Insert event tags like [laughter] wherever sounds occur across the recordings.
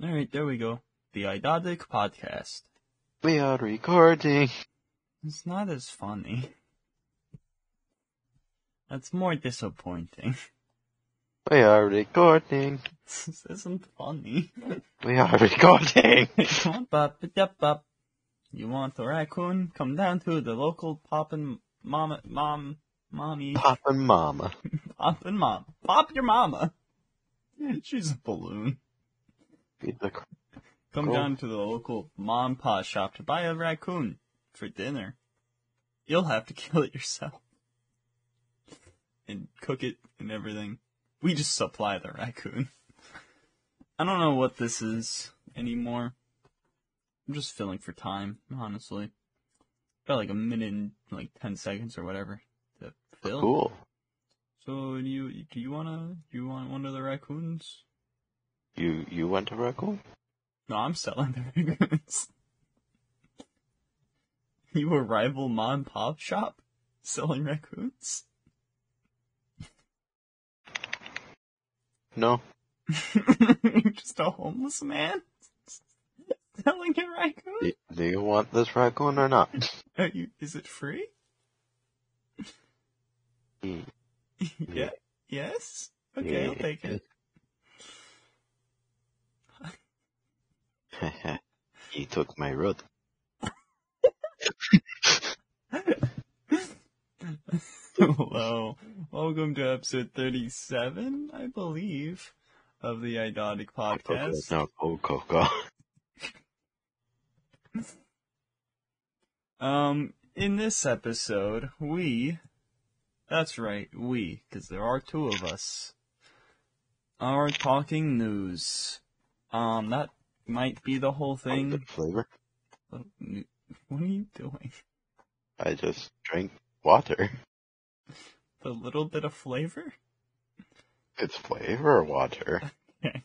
All right, there we go. The Idotic Podcast. We are recording. It's not as funny. That's more disappointing. We are recording. this isn't funny. We are recording. [laughs] You want a raccoon? Come down to the local poppin' mama, mom, mommy, Pop and Mama. [laughs] poppin' mom. Pop your mama. She's a balloon. Be the- Come Cool. down to the local mom and pop shop to buy a raccoon for dinner. You'll have to [laughs] kill it yourself. And cook it and everything. We just supply the raccoon. I don't know what this is anymore. I'm just filling for time, honestly. Got like a minute and like ten seconds or whatever to oh, fill. Cool. So do you do you wanna do you want one of the raccoons? You you went to raccoon? No, I'm selling the raccoons. [laughs] you a rival mom pop shop selling raccoons? No. You're [laughs] just a homeless man [laughs] selling a raccoon? Do, you want this raccoon or not? Are you, is it free? Mm. yeah. Yes? Okay, I'll take it. He took my road. [laughs] Hello. Welcome to episode 37, I believe, of the Idotic Podcast. No, oh, Coco. Um, in this episode, we, that's right, we, because there are two of us, are talking news. Um, that might be the whole thing. Flavor? What are you doing? I just drank water. A little bit of flavor? It's flavor water. [laughs] Okay.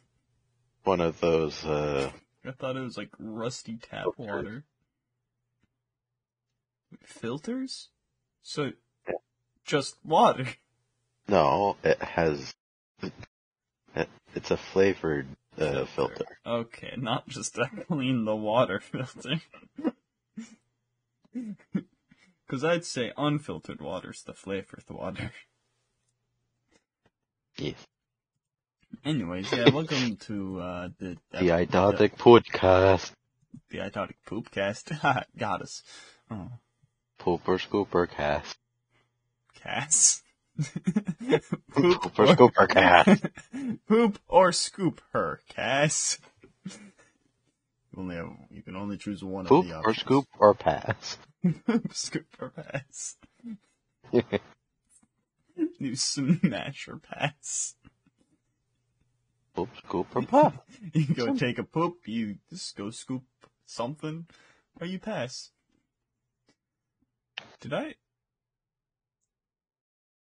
One of those, uh, I thought it was like rusty tap Filters. water. Filters? So, just water. no, it has, it, it's a flavored, uh, filter. Okay, not just a clean the water filter. [laughs] Because I'd say unfiltered water's the flavored water. Yes. Anyways, yeah, [laughs] welcome to uh, the The Idotic Podcast. the Idotic Poopcast. [laughs] Got us. Oh, Pooper Scooper Cast. Cast. [laughs] Cass. scoop Scooper Cast. [laughs] Poop or scoop her, Cass. You only have, you can only choose one Poop of the options. or [laughs] scoop or pass. Poop, scoop or pass. You smash or pass. Poop, scoop or pass. You can go take a poop, you just go scoop something, or you pass. Did I?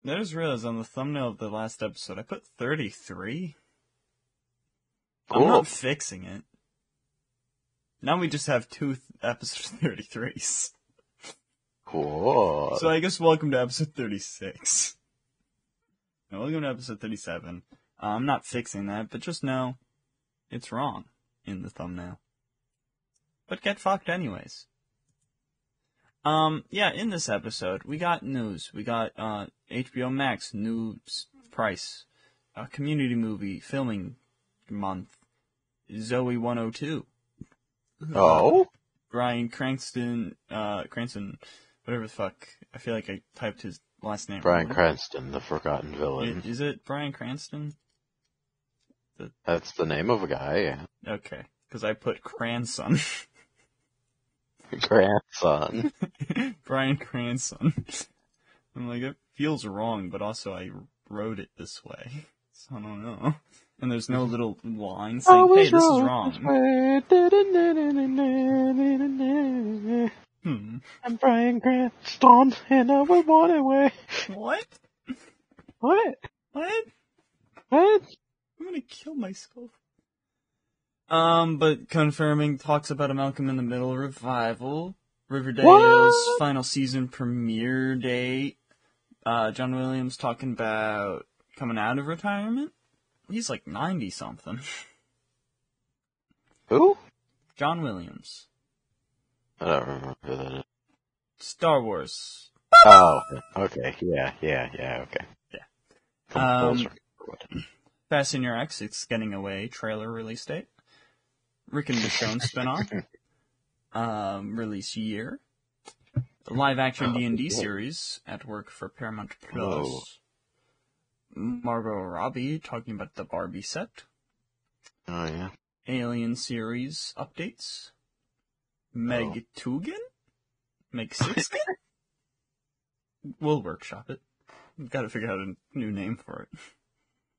I just realized on the thumbnail of the last episode, I put 33. I'm not fixing it. Now we just have two th- episode [laughs] 33s. Cool. So I guess welcome to episode 36. No, welcome to episode 37. Uh, I'm not fixing that, but just know it's wrong in the thumbnail. But get fucked anyways. Um, yeah, in this episode, we got news. We got, uh, HBO Max, new price, a community movie filming month, Zoey 102. oh? Bryan Cranston, uh, Cranston, whatever the fuck. I feel like I typed his last name. Brian. Cranston, the forgotten villain. Is it Bryan Cranston? That's the name of a guy. Okay, because I put Cranson. [laughs] [laughs] Grandson. [laughs] Bryan Cranston. I'm like, it feels wrong, but also I wrote it this way. So I don't know. And there's no little line saying, hey, this is wrong. Hmm. I'm Bryan Cranston, and I was born away. What? What? What? What? I'm gonna kill myself. Um, but confirming talks about a Malcolm in the Middle revival, Riverdale's What? final season premiere date. Uh, John Williams talking about coming out of retirement. He's like ninety something. Who? John Williams. I don't remember who that is. Star Wars. Oh, okay. Yeah, yeah, yeah, okay. Yeah. Come Um, circle. [clears throat] Fast and Your X, It's Getting Away trailer release date. Rick and Michonne spinoff. [laughs] Um, release year. The live action Oh, D&D series at work for Paramount Plus. Whoa. Margot Robbie talking about the Barbie set. Oh, yeah. Alien series updates. Meg Tugin? Meg Sixkin? [laughs] we'll workshop it. We've got to figure out a new name for it.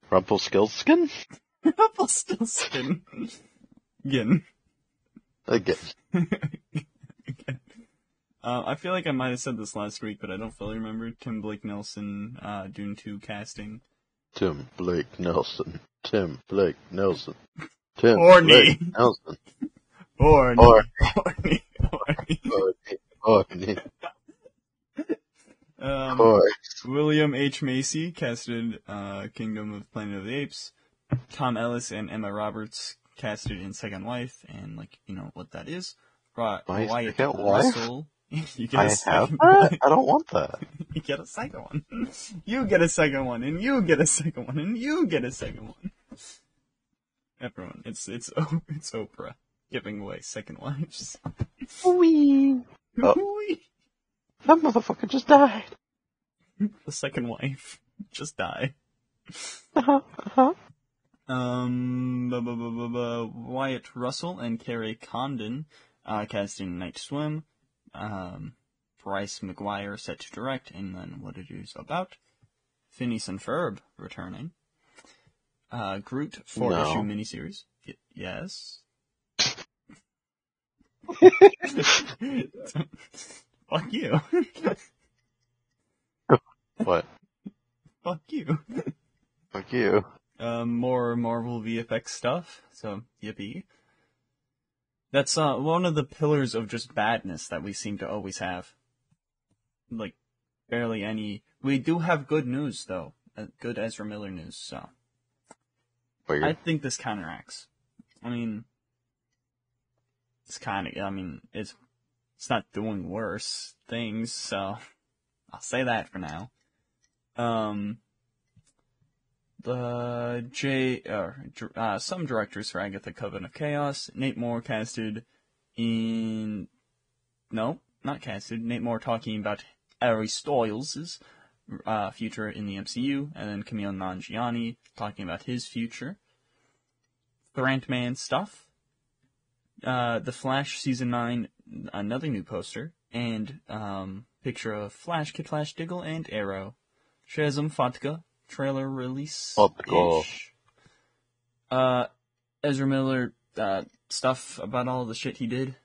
Rumpelstiltskin? [laughs] Rumpelstiltskin. Gin. [laughs] Again. Uh, I feel like I might have said this last week, but I don't fully remember. Tim Blake Nelson, uh, Dune 2 casting. Tim Blake Nelson. Tim Blake Nelson. Tim Horny. Blake Nelson. Horny. Or, Horny. Horny. Horny. Um. William H. Macy casted uh, Kingdom of Planet of the Apes. Tom Ellis and Emma Roberts casted in Second Wife and like you know what that is. Right, My Wyatt Second? Russell. [laughs] you get I a have that? [laughs] I don't want that. [laughs] you get a second one. You get a second one, and you get a second one, and you get a second one. Everyone, it's it's it's Oprah giving away second wives. Wee. Oh. That motherfucker just died. the second wife just died. Uh-huh, uh-huh. Um, bu- bu- bu- bu- Wyatt Russell and Kerry Condon uh, casting Night Swim. Um, Bryce McGuire set to direct, and then what it is about. Phineas and Ferb returning. Uh, Groot four No. issue miniseries. Y- yes. [laughs] Fuck you. What? Fuck you. Fuck you. Um, more Marvel VFX stuff. So yippee. That's uh one of the pillars of just badness that we seem to always have. Like barely any. We do have good news though, uh, good Ezra Miller news. So. I think this counteracts. I mean, it's kind of. I mean, it's it's not doing worse things. So I'll say that for now. Um, the J or uh, some directors for Agatha Coven of Chaos. Nate Moore casted in. No, not casted. Nate Moore talking about Harry Styles' uh, future in the MCU, and then Kumail Nanjiani talking about his future. The Man stuff. Uh, the Flash season nine, another new poster, and um, picture of Flash, Kid Flash, Diggle, and Arrow. Shazam Fatka trailer release. Fatka. Uh, Ezra Miller uh, stuff about all the shit he did.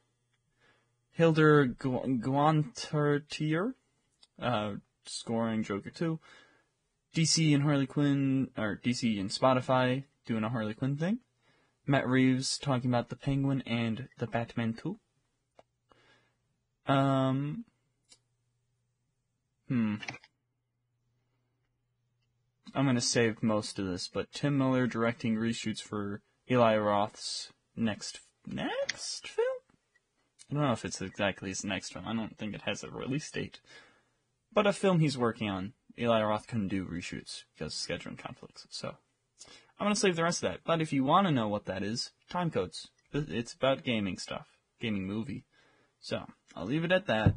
Hildur Gu- Guantartier, uh, scoring Joker 2. DC and Harley Quinn, or DC and Spotify doing a Harley Quinn thing. Matt Reeves talking about the Penguin and the Batman 2. Um, hmm. I'm gonna save most of this, but Tim Miller directing reshoots for Eli Roth's next next film. I don't know if it's exactly his next film. I don't think it has a release date, but a film he's working on. Eli Roth couldn't do reshoots because of scheduling conflicts. So I'm gonna save the rest of that. But if you want to know what that is, time codes. It's about gaming stuff, gaming movie. So I'll leave it at that.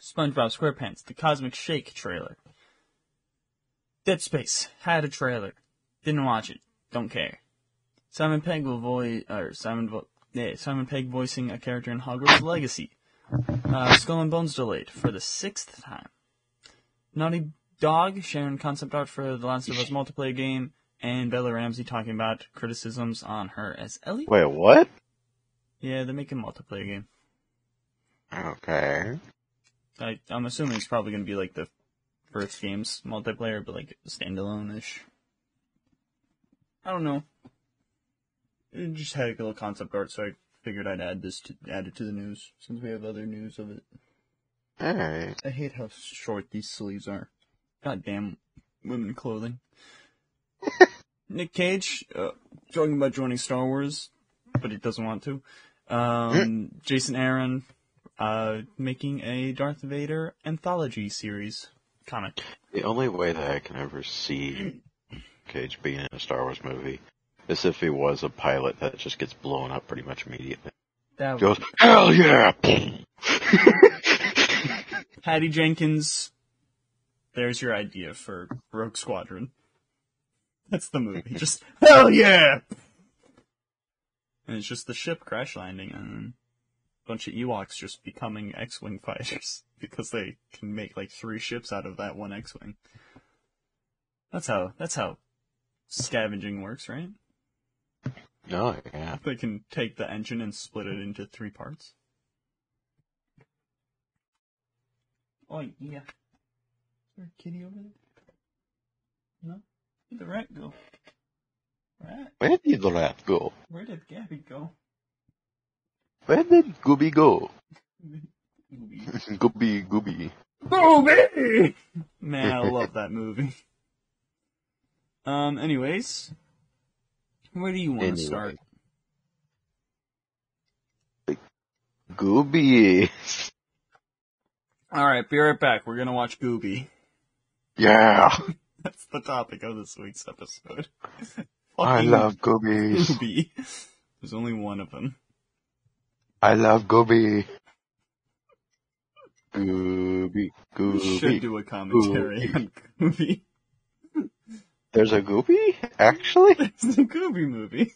SpongeBob SquarePants, the Cosmic Shake trailer. Dead Space had a trailer. Didn't watch it. Don't care. Simon Pegg will voice, or Simon, vo- yeah, Simon Pegg voicing a character in Hogwarts Legacy. Uh, Skull and Bones delayed for the sixth time. Naughty Dog sharing concept art for the Last of Us multiplayer game, and Bella Ramsey talking about criticisms on her as Ellie. Wait, what? Yeah, they're making a multiplayer game. Okay. I, I'm assuming it's probably going to be like the first game's multiplayer, but like standalone-ish. I don't know. It just had a little concept art, so I figured I'd add this to add it to the news since we have other news of it. Alright. I hate how short these sleeves are. Goddamn women clothing. [laughs] Nick Cage uh, talking about joining Star Wars, but but he doesn't want to. Um, Jason Aaron, uh, making a Darth Vader anthology series comic. The only way that I can ever see Cage being in a Star Wars movie is if he was a pilot that just gets blown up pretty much immediately. That Goes, hell yeah! [laughs] Patty Jenkins. There's your idea for Rogue Squadron. That's the movie. Just hell yeah! And it's just the ship crash landing and bunch of Ewoks just becoming X-wing fighters [laughs] because they can make like three ships out of that one X-wing. That's how. That's how scavenging works, right? oh, yeah. They can take the engine and split it into three parts. Oh yeah. Is there a kitty over there? No? Where'd the rat go? Rat? Where did the rat go? Where did Gabby go? Where did Gooby go? [laughs] Gooby, Gooby. Gooby! Man, I love that movie. Um, anyways. Where do you want to Anyway. start? Gooby. Alright, be right back. We're gonna watch Gooby. Yeah. [laughs] That's the topic of this week's episode. I love Goobies. Gooby. There's only one of them. I love Gooby. Gooby, Gooby. We should do a commentary on Gooby. There's a Gooby? Actually? [laughs] It's a Gooby movie.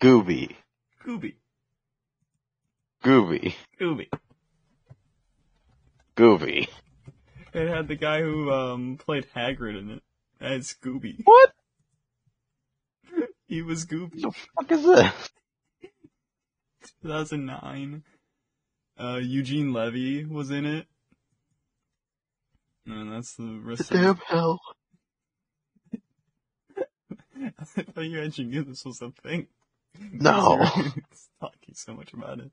Gooby. Gooby. Gooby. Gooby. Gooby. It had the guy who um played Hagrid in it as Gooby. What He was Gooby. the fuck is this? 2009. Uh, Eugene Levy was in it. And that's the rest of Damn hell. [laughs] I thought you actually knew this was a thing. No. [laughs] Talking so much about it.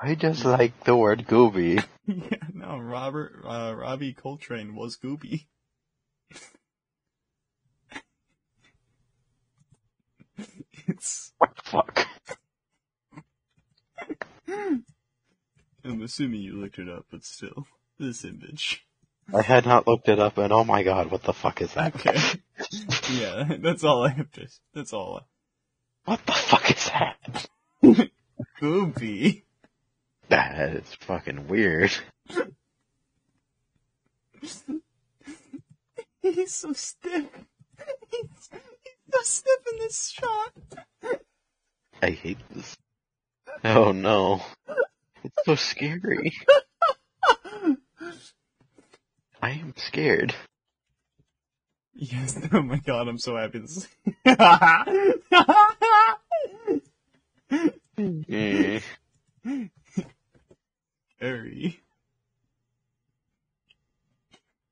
I just like the word Gooby. [laughs] Yeah, no, Robert, uh, Robbie Coltrane was Gooby. it's, What the fuck? Hmm. I'm assuming you looked it up, but still, this image. I had not looked it up and oh my god, what the fuck is that? Okay. yeah, that's all I have to, that's all. I... What the fuck is that? Gooby. That is fucking weird. He's so stiff. He's, he's so stiff in this shot. I hate this. Oh no. It's so scary. I am scared. Yes, [laughs] oh my god, I'm so happy this Eh. [laughs] Harry.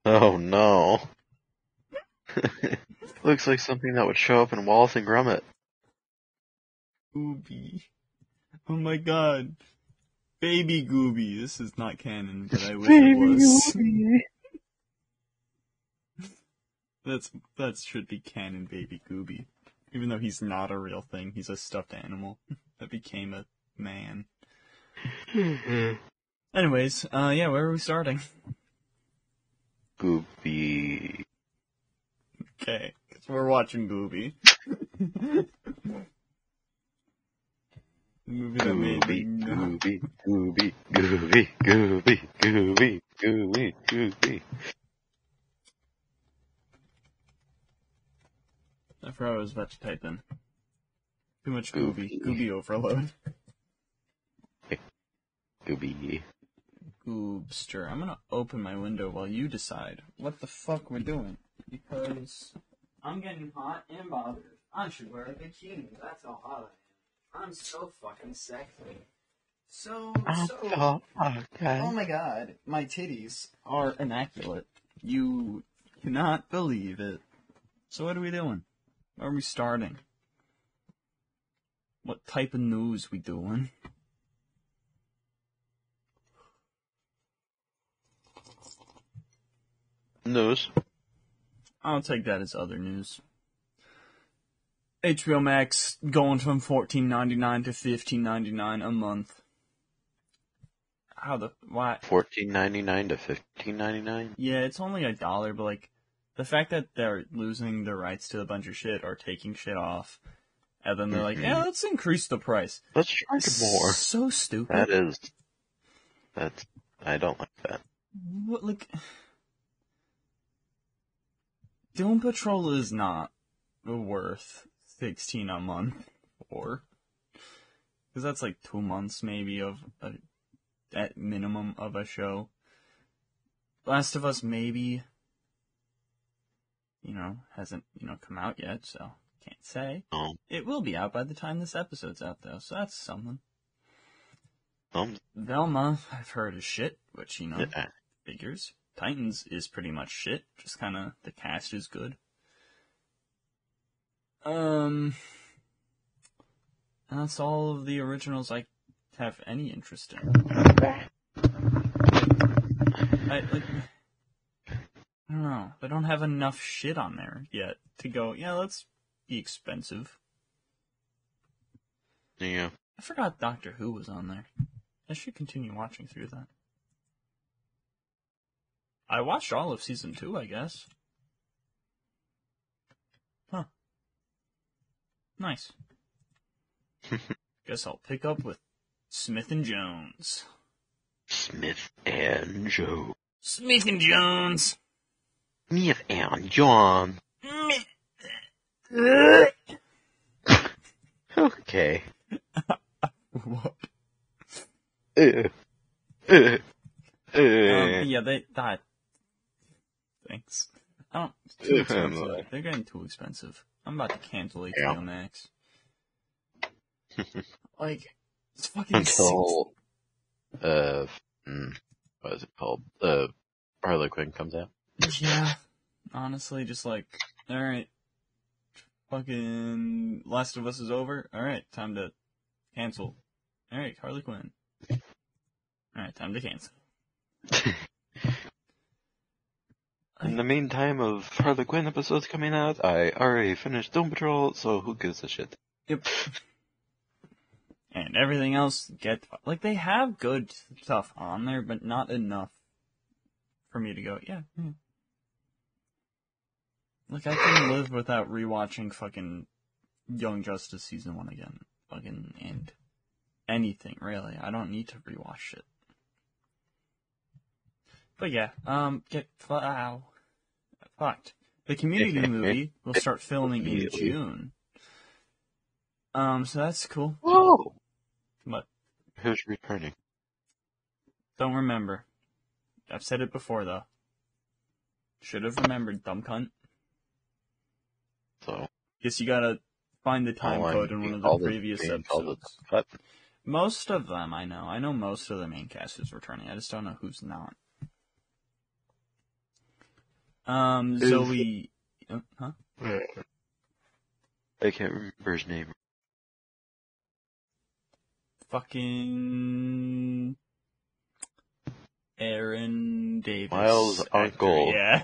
Oh no. [laughs] Looks like something that would show up in Wallace and Gromit. Gooby. Oh my god. Baby Gooby. This is not canon, but I wish it was. [laughs] That's that should be canon, Baby Gooby. Even though he's not a real thing, he's a stuffed animal [laughs] that became a man. Anyways, uh, yeah, where are we starting? Gooby. Okay, because we're watching Gooby. [laughs] movie that made Gooby, Gooby, Gooby, Gooby, Gooby, Gooby, Gooby, Gooby. I forgot what I was about to type in. Too much Gooby. Gooby overload. Gooby. Goobster. I'm gonna open my window while you decide what the fuck we're doing. Because I'm getting hot and bothered. I should wear a bikini. That's how hot I am. I'm so fucking sexy. So, so. Oh, Oh God. my god, my titties are immaculate. You cannot believe it. So what are we doing? Where are we starting? What type of news we doing? News. I'll take that as other news. HBO Max going from fourteen ninety nine to fifteen ninety nine a month. How the why? Fourteen ninety nine to fifteen ninety nine. Yeah, it's only a dollar, but like the fact that they're losing their rights to a bunch of shit or taking shit off, and then they're like, Mhm. yeah, let's increase the price. Let's charge more. So stupid. That is. That's. I don't like that. What like [sighs] Doom Patrol is not worth sixteen a month or because that's like two months maybe of a at minimum of a show. Last of Us maybe you know hasn't you know come out yet, so can't say. Um, It will be out by the time this episode's out though, so that's something. um, Velma, I've heard is shit, which you know yeah. figures. Titans is pretty much shit. Just kind of the cast is good. Um, that's all of the originals I have any interest in. I like. I don't know. They don't have enough shit on there yet to go. Yeah, let's be expensive. yeah. I forgot Doctor Who was on there. I should continue watching through that. I watched all of season two, I guess. Nice. [laughs] guess I'll pick up with Smith and Jones. Smith and Joe. Smith and Jones. Smith and John. [laughs] Okay. [laughs] what? Uh, uh, uh, Um, yeah, they that. Thanks. I don't. Too expensive. They're getting too expensive. I'm about to cancel HBO Yeah. Max. [laughs] like, it's fucking six- until uh, mm, what is it called? Uh, Harley Quinn comes out. Yeah. Honestly, just like, alright. Fucking Last of Us is over. Alright, time to cancel. Alright, Harley Quinn. Alright, time to cancel. [laughs] In the meantime of Harley Quinn episodes coming out, I already finished Doom Patrol, so who gives a shit? Yep. And everything else get like they have good stuff on there, but not enough for me to go. Yeah. hmm. Like I can live without rewatching fucking Young Justice season one again, fucking and anything really. I don't need to rewatch it. But yeah, um, get wow, fucked. The Community [laughs] movie will start filming in June. Um, so that's cool. Whoa! But Who's returning? don't remember. I've said it before though. Should have remembered, dumb cunt. So, Guess you gotta find the time I'm code in one of the previous episodes. Most of them I know. I know most of the main cast is returning. I just don't know who's not. Um, Is- Zoe. uh, huh? I can't remember his name. Fucking. Aaron Davis. Miles' actor, uncle. Yeah.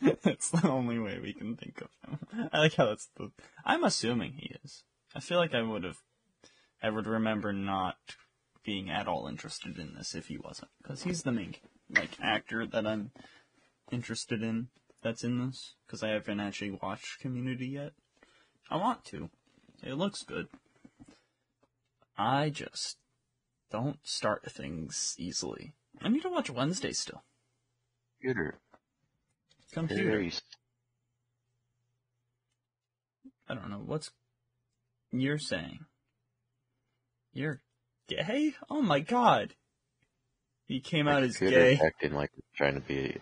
[laughs] that's the only way we can think of him. I like how that's the. I'm assuming he is. I feel like I would have. I would remember not being at all interested in this if he wasn't. Because he's the main, like, actor that I'm interested in that's in this. Because I haven't actually watched Community yet. I want to. It looks good. I just don't start things easily. I need to watch Wednesday still. Computer. Computer. I don't know what's you're saying. You're gay? Oh my god. He came out as gay. acting like trying to be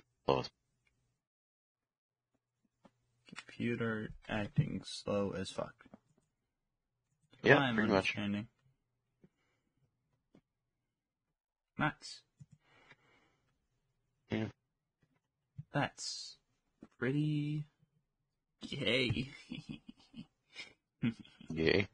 Computer acting slow as fuck. Yeah, I'm pretty much. understanding. Nice. Yeah. That's pretty gay. [laughs] Yay.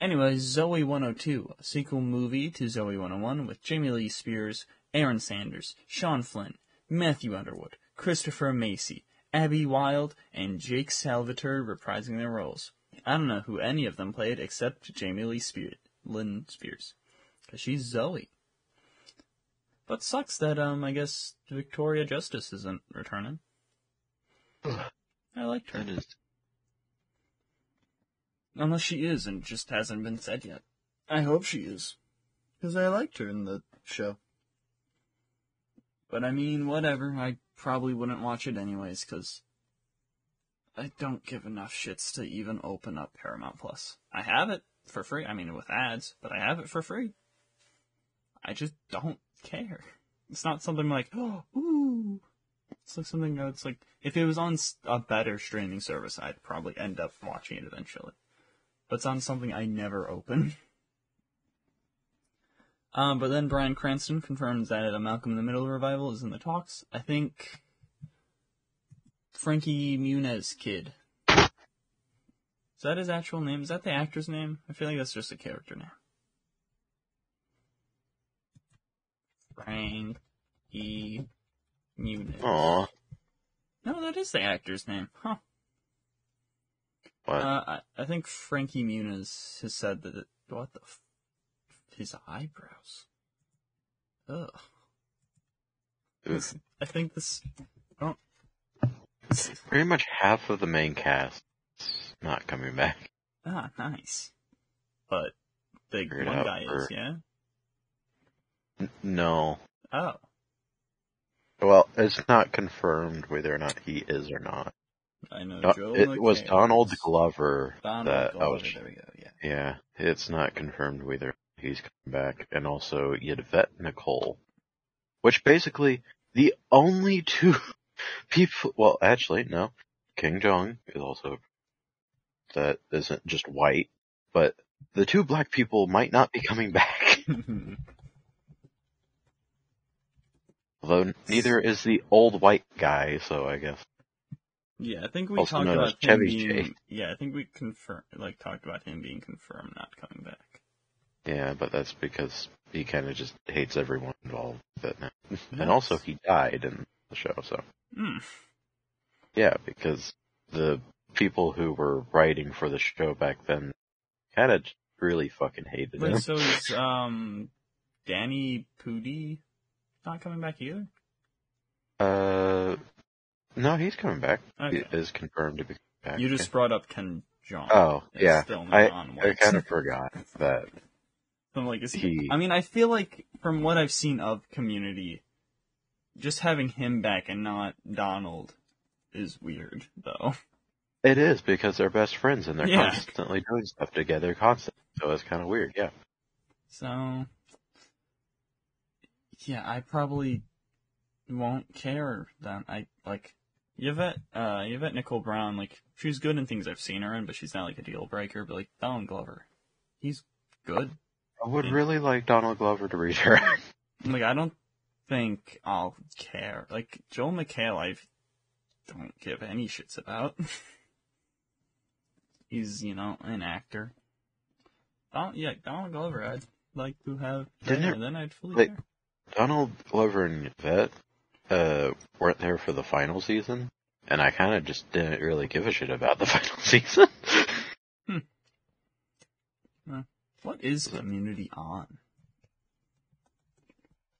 Anyways, Zoey 102, a sequel movie to Zoey 101 with Jamie Lee Spears, Erin Sanders, Sean Flynn, Matthew Underwood, Christopher Massey, Abby Wilde, and Jake Salvatore reprising their roles. I don't know who any of them played except Jamie Lee Spears, Lynn Spears, because she's Zoey. But sucks that um I guess Victoria Justice isn't returning. [sighs] I liked her. Unless she is and just hasn't been said yet. I hope she is. Because I liked her in the show. But I mean, whatever. I probably wouldn't watch it anyways, because I don't give enough shits to even open up Paramount Plus. I have it for free. I mean, with ads, but I have it for free. I just don't care. It's not something like, oh, ooh. It's like something that's like, if it was on a better streaming service, I'd probably end up watching it eventually. But it's on something I never open. [laughs] Um, but then Bryan Cranston confirms that a Malcolm in the Middle revival is in the talks. I think Frankie Muniz kid. Is that his actual name? Is that the actor's name? I feel like that's just a character name. Frankie Muniz. Aw. No, that is the actor's name. Huh. What? Uh, I, I think Frankie Muniz has said that it, what the f- his eyebrows. Ugh. I think this. Oh, Pretty much half of the main cast is not coming back. ah, nice. But the one guy is, yeah. N- no. Oh, Well, it's not confirmed whether or not he is or not. I know. Do- Joe it was Donald Glover Donald that I Glover. was. There we go. Yeah. Yeah, it's not confirmed whether he's coming back, and also Yvette Nicole, which basically the only two [laughs] people. Well, actually, no. Ken Jeong is also that isn't just white, but the two black people might not be coming back. [laughs] Although neither is the old white guy, so I guess. yeah, I think we Also talked about him Chevy being. Chase. Yeah, I think we confirmed, like, talked about him being confirmed not coming back. Yeah, but that's because he kind of just hates everyone involved with it now. Yes. [laughs] And also he died in the show, so. Hmm. Yeah, because the people who were writing for the show back then kind of really fucking hated Wait, him. so is [laughs] um Danny Pudi not coming back either? Uh, no, he's coming back. Okay. He is confirmed to be back. You just brought up Ken Jeong. Oh, It's yeah. I, I kind of [laughs] forgot that. I'm like, is he, he- I mean, I feel like from what I've seen of Community, just having him back and not Donald is weird, though. It is because they're best friends and they're Yeah. constantly doing stuff together constantly. So it's kind of weird, yeah. So, yeah, I probably won't care that I like Yvette, uh, Yvette Nicole Brown. Like she's good in things I've seen her in, but she's not like a deal breaker. But like Donald Glover, he's good. I would really like Donald Glover to read her. [laughs] Like I don't think I'll care. Like Joel McHale, I don't give any shits about. [laughs] he's you know an actor. Don, yeah, Donald Glover, I'd like to have Didn't there, it- then I'd fully like- care. Donald Glover and Yvette uh, weren't there for the final season, and I kind of just didn't really give a shit about the [laughs] final season. What is Community on?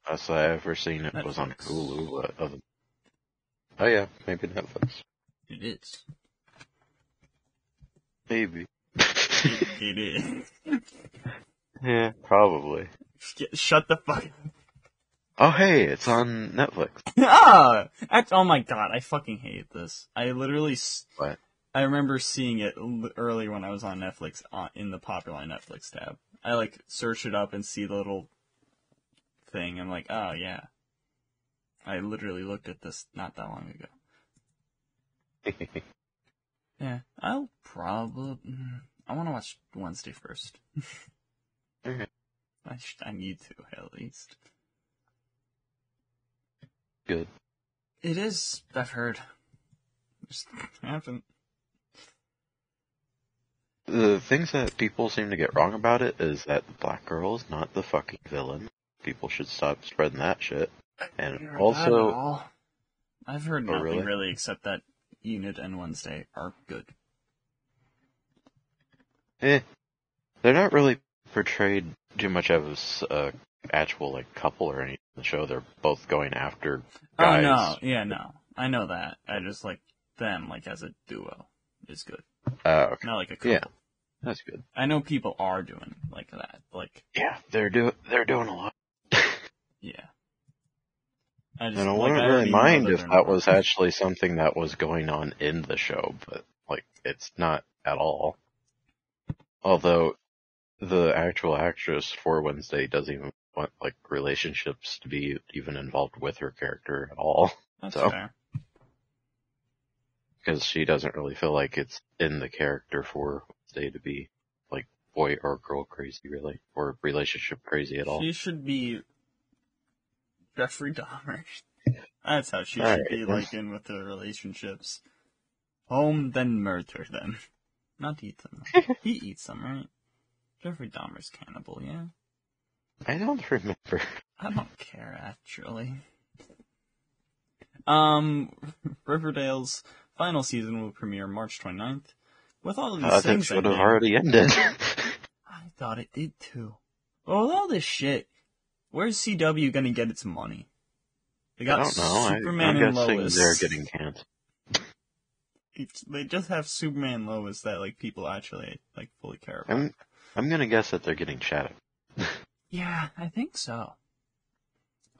Last I ever seen it was on Hulu. But other... Oh yeah, maybe Netflix. It is. Maybe. [laughs] It is. [laughs] yeah, probably. Sh- Shut the fuck up. Oh hey, it's on Netflix. [laughs] ah! Act- oh my god, I fucking hate this. I literally. What? I remember seeing it l- earlier when I was on Netflix uh, in the popular Netflix tab. I like search it up and see the little thing. I'm like, oh yeah. I literally looked at this not that long ago. [laughs] Yeah, I'll probably. I want to watch Wednesday first. Okay. [laughs] I sh- I need to at least. Good. It is. I've heard. Just [laughs] haven't. The things that people seem to get wrong about it is that the black girl is not the fucking villain. People should stop spreading that shit. And also- I've heard Oh, nothing really? really except that Enid and Wednesday are good. Eh, they're not really portrayed too much as a actual like couple or anything in the show. They're both going after guys. Oh no, yeah, no. I know that. I just like them like as a duo is good. Uh, okay, Not like a couple. Yeah. that's good. I know people are doing like that. Like, Yeah, they're do they're doing a lot. [laughs] yeah. I just And I like, wouldn't I really already mind if that not- was actually something that was going on in the show, but like it's not at all. Although the actual actress for Wednesday doesn't even want like relationships to be even involved with her character at all That's so. fair. Because she doesn't really feel like it's in the character for Wednesday to be like boy or girl crazy really or relationship crazy at all. She should be Jeffrey Dahmer. [laughs] That's how she Alright. should be like in with the relationships. Home, then murder them. Not eat them. [laughs] he eats them, right? Jeffrey Dahmer's cannibal, yeah? I don't remember. I don't care actually. Um, [laughs] Riverdale's final season will premiere March 29th. With all of these that things should have already ended. [laughs] I thought it did too. Well, with all this shit, where's CW gonna get its money? They I got don't know. I, Superman I'm and guessing Lois. they're getting canceled. [laughs] They just have Superman and Lois that like people actually like fully care about. I'm I'm gonna guess that they're getting Shadow. Yeah, I think so.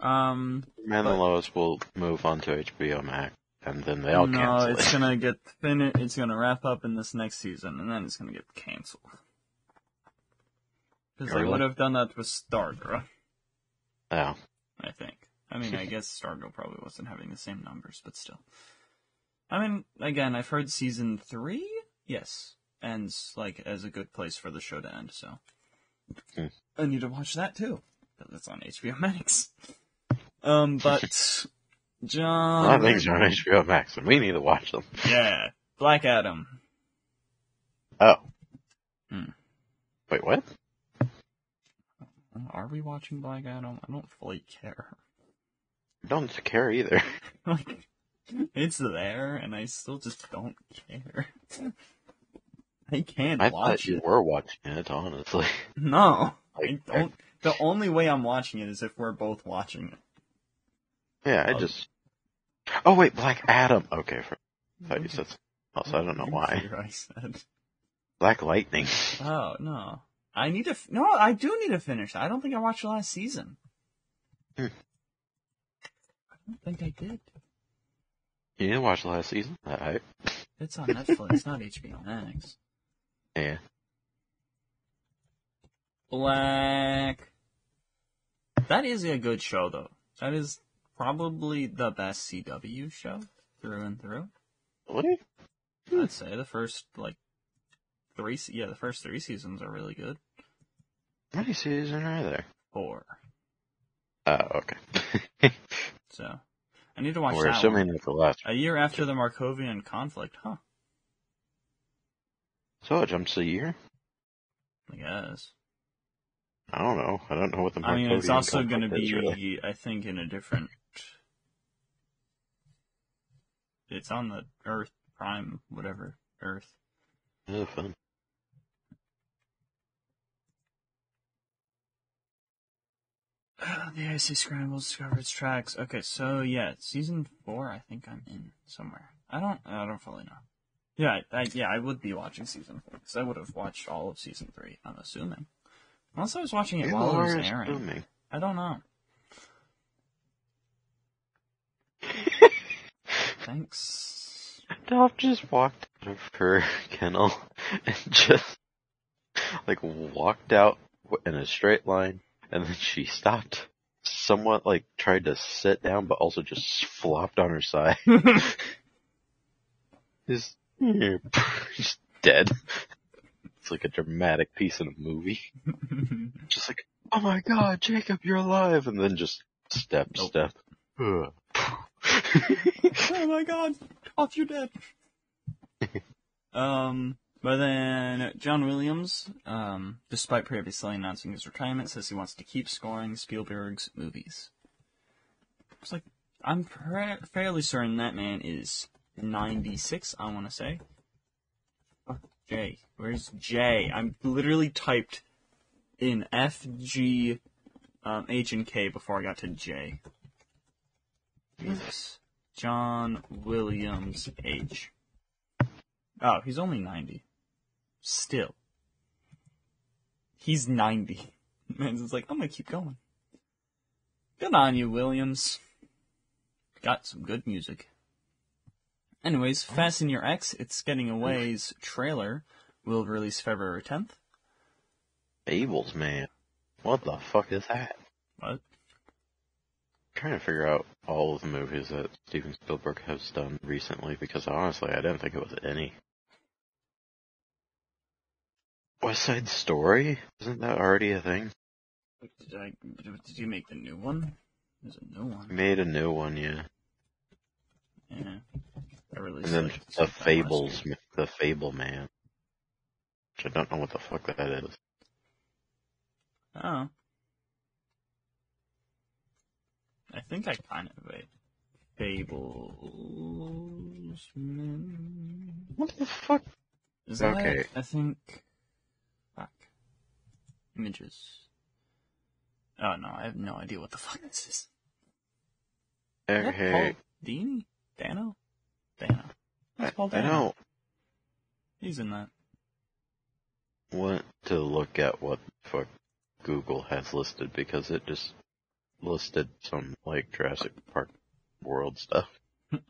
Um, Man But- and Lois will move on to HBO Max, and then they'll no, cancel it's it. gonna [laughs] get fin- It's gonna wrap up in this next season, and then it's gonna get canceled. Because they would have done that with Stargirl, Oh, I think. I mean, I [laughs] guess Stargirl probably wasn't having the same numbers, but still. I mean, again, I've heard season three, yes, ends like as a good place for the show to end. So Hmm. I need to watch that too. That's on HBO Max. Um, but [laughs] a John, lot of things are on HBO Max, and we need to watch them. yeah, Black Adam. Oh. Hmm. Wait, what? Are we watching Black Adam? I don't fully care. Don't care either. [laughs] like, it's there, and I still just don't care. [laughs] I can't I watch thought you it. were watching it, honestly. No, [laughs] I don't. The only way I'm watching it is if we're both watching it. Yeah, I Oh. just. Oh wait, Black Adam. Okay, for... I thought you said something else. I don't know why. I said. Black Lightning. Oh no, I need to. F- no, I do need to finish. I don't think I watched the last season. Hmm. I don't think I did. You didn't watch the last season? Alright. It's on Netflix, not HBO Max. Yeah. Black. That is a good show, though. That is probably the best CW show through and through. What? I'd say the first like three. Yeah, the first three seasons are really good. How many seasons are there? Four. Oh, okay. [laughs] So I need to watch We're that. assuming one. the last. A year after the Markovian conflict, huh? So it jumps a year? I guess. I don't know. I don't know what the I mean, it's also going to be, really. I think, in a different. It's on the Earth Prime, whatever Earth. Oh, fun. [sighs] the icy scrambles discover its tracks. Okay, so yeah, season four. I think I'm in somewhere. I don't. I don't fully know. Yeah, I, I yeah, I would be watching season four because I would have watched all of season three. I'm assuming. Unless I was watching it You while it was airing. assuming. I don't know. Thanks. Dolph just walked out of her [laughs] kennel and just like walked out in a straight line, and then she stopped. Somewhat like tried to sit down, but also just flopped on her side. [laughs] Just, [laughs] just dead. It's like a dramatic piece in a movie. Just like, oh my god, Jacob, you're alive, and then just step, Nope. step. Ugh. Oh my god, off you're dead. [laughs] um, but then John Williams, um, despite previously announcing his retirement, says he wants to keep scoring Spielberg's movies. It's like I'm pra- fairly certain that man is 96. I want to say. J. Where's J? I'm literally typed in F, G, um, H, and K before I got to J. Jesus. John Williams H. Oh, he's only 90. Still. He's 90. [laughs] Man's just like, I'm gonna keep going. Good on you, Williams. Got some good music. Anyways, Fasten Your X, It's Getting Away's trailer will release February 10th. Fables, man. What the fuck is that? What? Trying to figure out all of the movies that Steven Spielberg has done recently because honestly, I didn't think it was any. West Side Story? Isn't that already a thing? Did I, did you make the new one? There's a new one. Made a new one, yeah. Yeah. I released And then the Fables, the Fable Man. Which I don't know what the fuck that is. Oh. I think I kind of wait. Fables. What the fuck? Is that? Okay. I think. Fuck. Images. Oh no, I have no idea what the fuck this is. Is that Okay. Paul Dini? Dano? Dano. I, That's Paul I Dano. don't He's in that. want to look at what the fuck Google has listed because it just listed some like Jurassic Park World stuff. [laughs]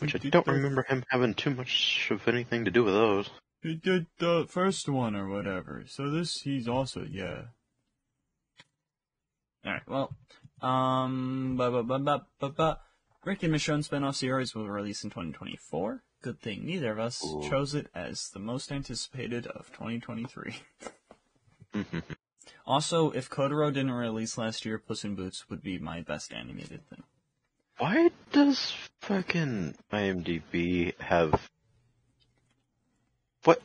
Which I don't remember him having too much of anything to do with those. He did the first one or whatever. So this, he's also, yeah. Alright, well, um, ba ba ba ba ba ba. Rick and Michonne spin-off series will release in 2024. Good thing neither of us Ooh. chose it as the most anticipated of 2023. [laughs] Also, if Kotaro didn't release last year, Puss in Boots would be my best animated thing. Why does fucking IMDb have what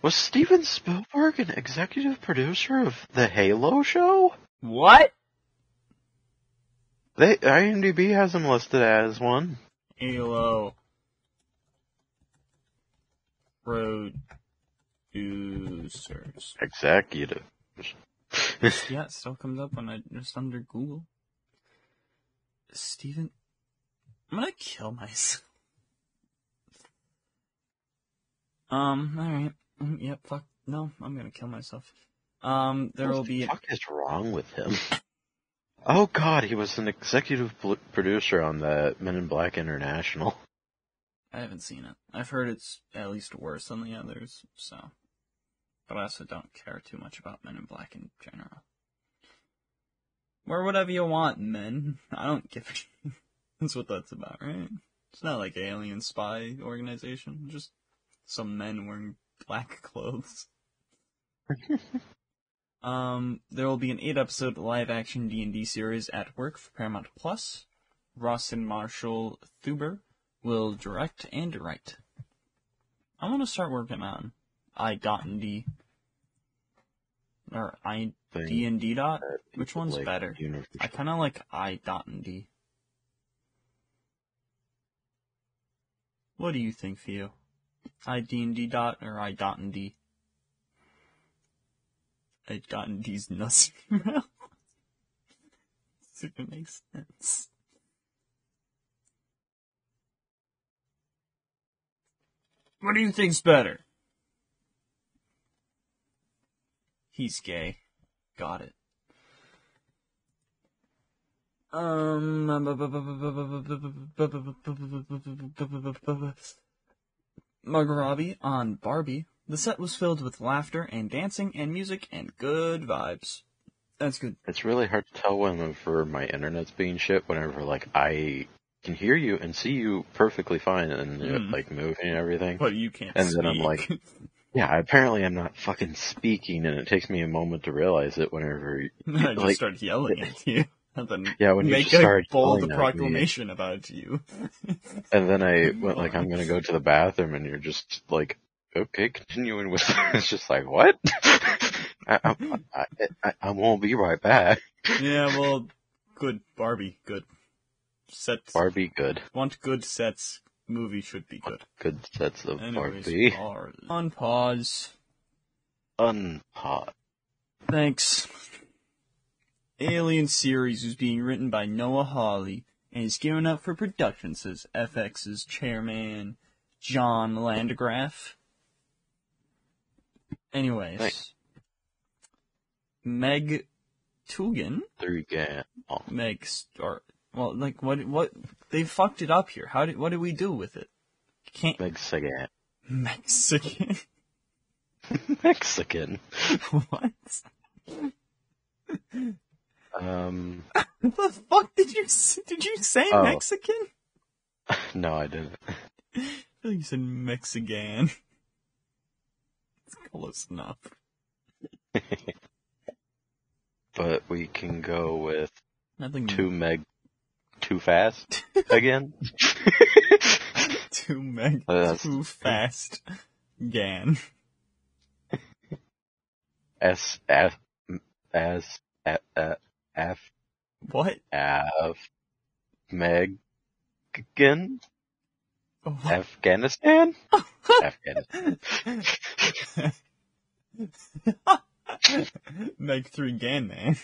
was Steven Spielberg an executive producer of the Halo show? What? They IMDb has him listed as one. Halo producers. Executive. Yeah, it still comes up when I just under Google. Steven, I'm gonna kill myself. Um, alright. Mm, Yep, fuck. No, I'm gonna kill myself. Um, there will what be. the fuck is wrong with him? Oh god, he was an executive producer on the Men in Black International. I haven't seen it. I've heard it's at least worse than the others, so. But I also don't care too much about Men in Black in general. Wear whatever you want, men. I don't give a [laughs] shit. That's what that's about, right? It's not like alien spy organization. Just some men wearing black [laughs] clothes. [laughs] um, there will be an eight-episode live-action D&D series at work for Paramount Plus. Ross and Marshall Thuber will direct and write. I want to start working on I dot and D or I Thing D and D dot. Which one's like better? I kind of like I dot and D. What do you think, Theo? I D and D dot or I dot and D? I dot and D's nuts. [laughs] If it makes sense. What do you think's better? He's gay. Got it. Um. Margot Robbie on Barbie. The set was filled with laughter and dancing and music and good vibes. That's good. It's really hard to tell whenever my internet's being shit. Whenever like I can hear you and see you perfectly fine and Mm. like moving and everything. But you can't And speak. then I'm like- [laughs] Yeah, apparently I'm not fucking speaking, and it takes me a moment to realize it. Whenever, [laughs] I just like- started yelling at you. [laughs] And then yeah, when you make just a bold yelling at me, proclamation about you. [laughs] and then I went like, I'm gonna go to the bathroom, and you're just like, okay, continuing with. it's just like what? I, I, I, I, I won't be right back. yeah, well, good Barbie, good set. Barbie, good. Want good sets. Movie should be good. Good sets of part B. pause. on pause. Unpot. Thanks. Alien series is being written by Noah Hawley and is gearing up for production, says FX's chairman John Landgraf. Anyways, Nice. Meg Tugin. Oh, Meg Star. Well, like what? What they fucked it up here. How did? What did we do with it? Can't Mexican. Mexican. [laughs] Mexican. what? Um, [laughs] What the fuck did you did you say Oh. Mexican? [laughs] no, I didn't. I feel like you said Mexican. It's close enough. But we can go with Nothing too meg, [laughs] too fast again. too meg Uh, too fast. Gan. S F S F F What? F Meg again. What? Afghanistan. [laughs] Afghanistan. Meg three Gan man.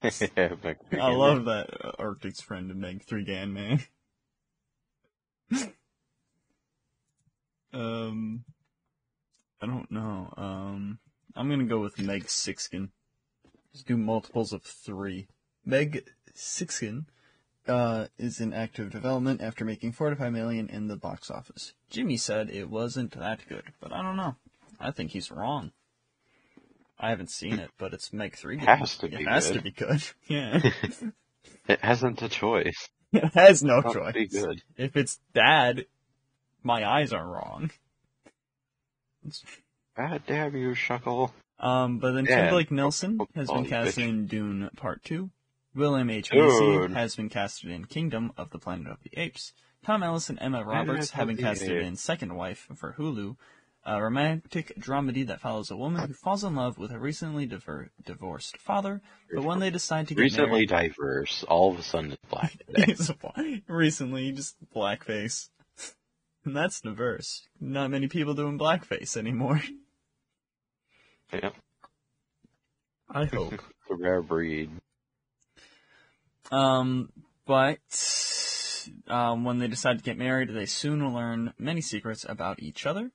[laughs] I love that uh, Arctic's friend of Meg three Gan man. [laughs] um, I don't know. Um, I'm gonna go with Meg Sixkin. Just do multiples of three. Meg Sixkin uh, is in active development after making 45 million in the box office. Jimmy said it wasn't that good, but I don't know. I think he's wrong. I haven't seen it, but it's Meg 3. Has to be. it has to be good. [laughs] Yeah. [laughs] It hasn't a choice. it has no not to be choice. good. If it's bad, my eyes are wrong. God damn you, Shuckle. Um, but then Yeah. Tim Blake Nelson has been bitch. in Dune Part 2. William H. Macy has been casted in Kingdom of the Planet of the Apes. Tom Ellis and Emma Roberts have been casted in Second Wife for Hulu, a romantic dramedy that follows a woman who falls in love with a recently diver- divorced father, but when they decide to get Recently married, diverse. All of a sudden it's black. He's a- recently just blackface. And that's diverse. Not many people doing blackface anymore. yeah. I hope. [laughs] The rare breed. Um, but um, when they decide to get married, they soon learn many secrets about each other.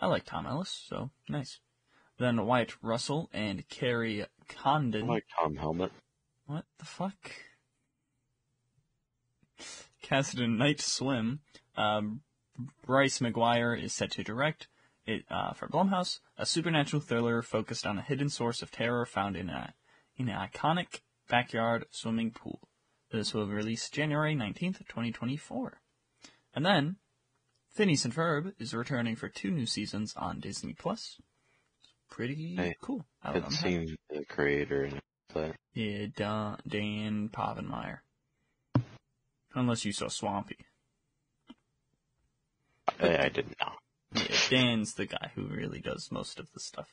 I like Tom Ellis, so nice. Then Wyatt Russell and Kerry I Condon. like Tom Helmet. What the fuck? Casted in Night Swim. Um, Bryce McGuire is set to direct it uh, for Blumhouse, a supernatural thriller focused on a hidden source of terror found in a in an iconic backyard swimming pool. This will release January nineteenth, twenty twenty four. And then, Phineas and Ferb is returning for two new seasons on Disney Plus. Pretty Hey, cool. I It don't know. seems the creator and that. Yeah, Dan, Dan Povenmire. Unless you saw Swampy. I, I didn't know. Yeah, Dan's the guy who really does most of the stuff.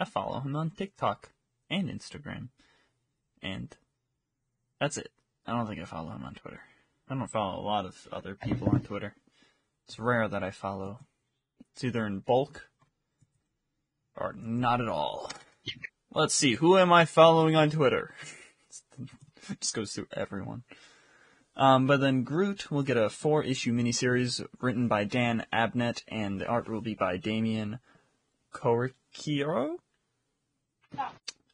I follow him on TikTok and Instagram. And that's it. I don't think I follow him on Twitter. I don't follow a lot of other people on Twitter. It's rare that I follow. It's either in bulk or not at all. Let's see, who am I following on Twitter? It [laughs] just goes through everyone. Um, but then Groot will get a four issue miniseries written by Dan Abnett, and the art will be by Damian Couceiro.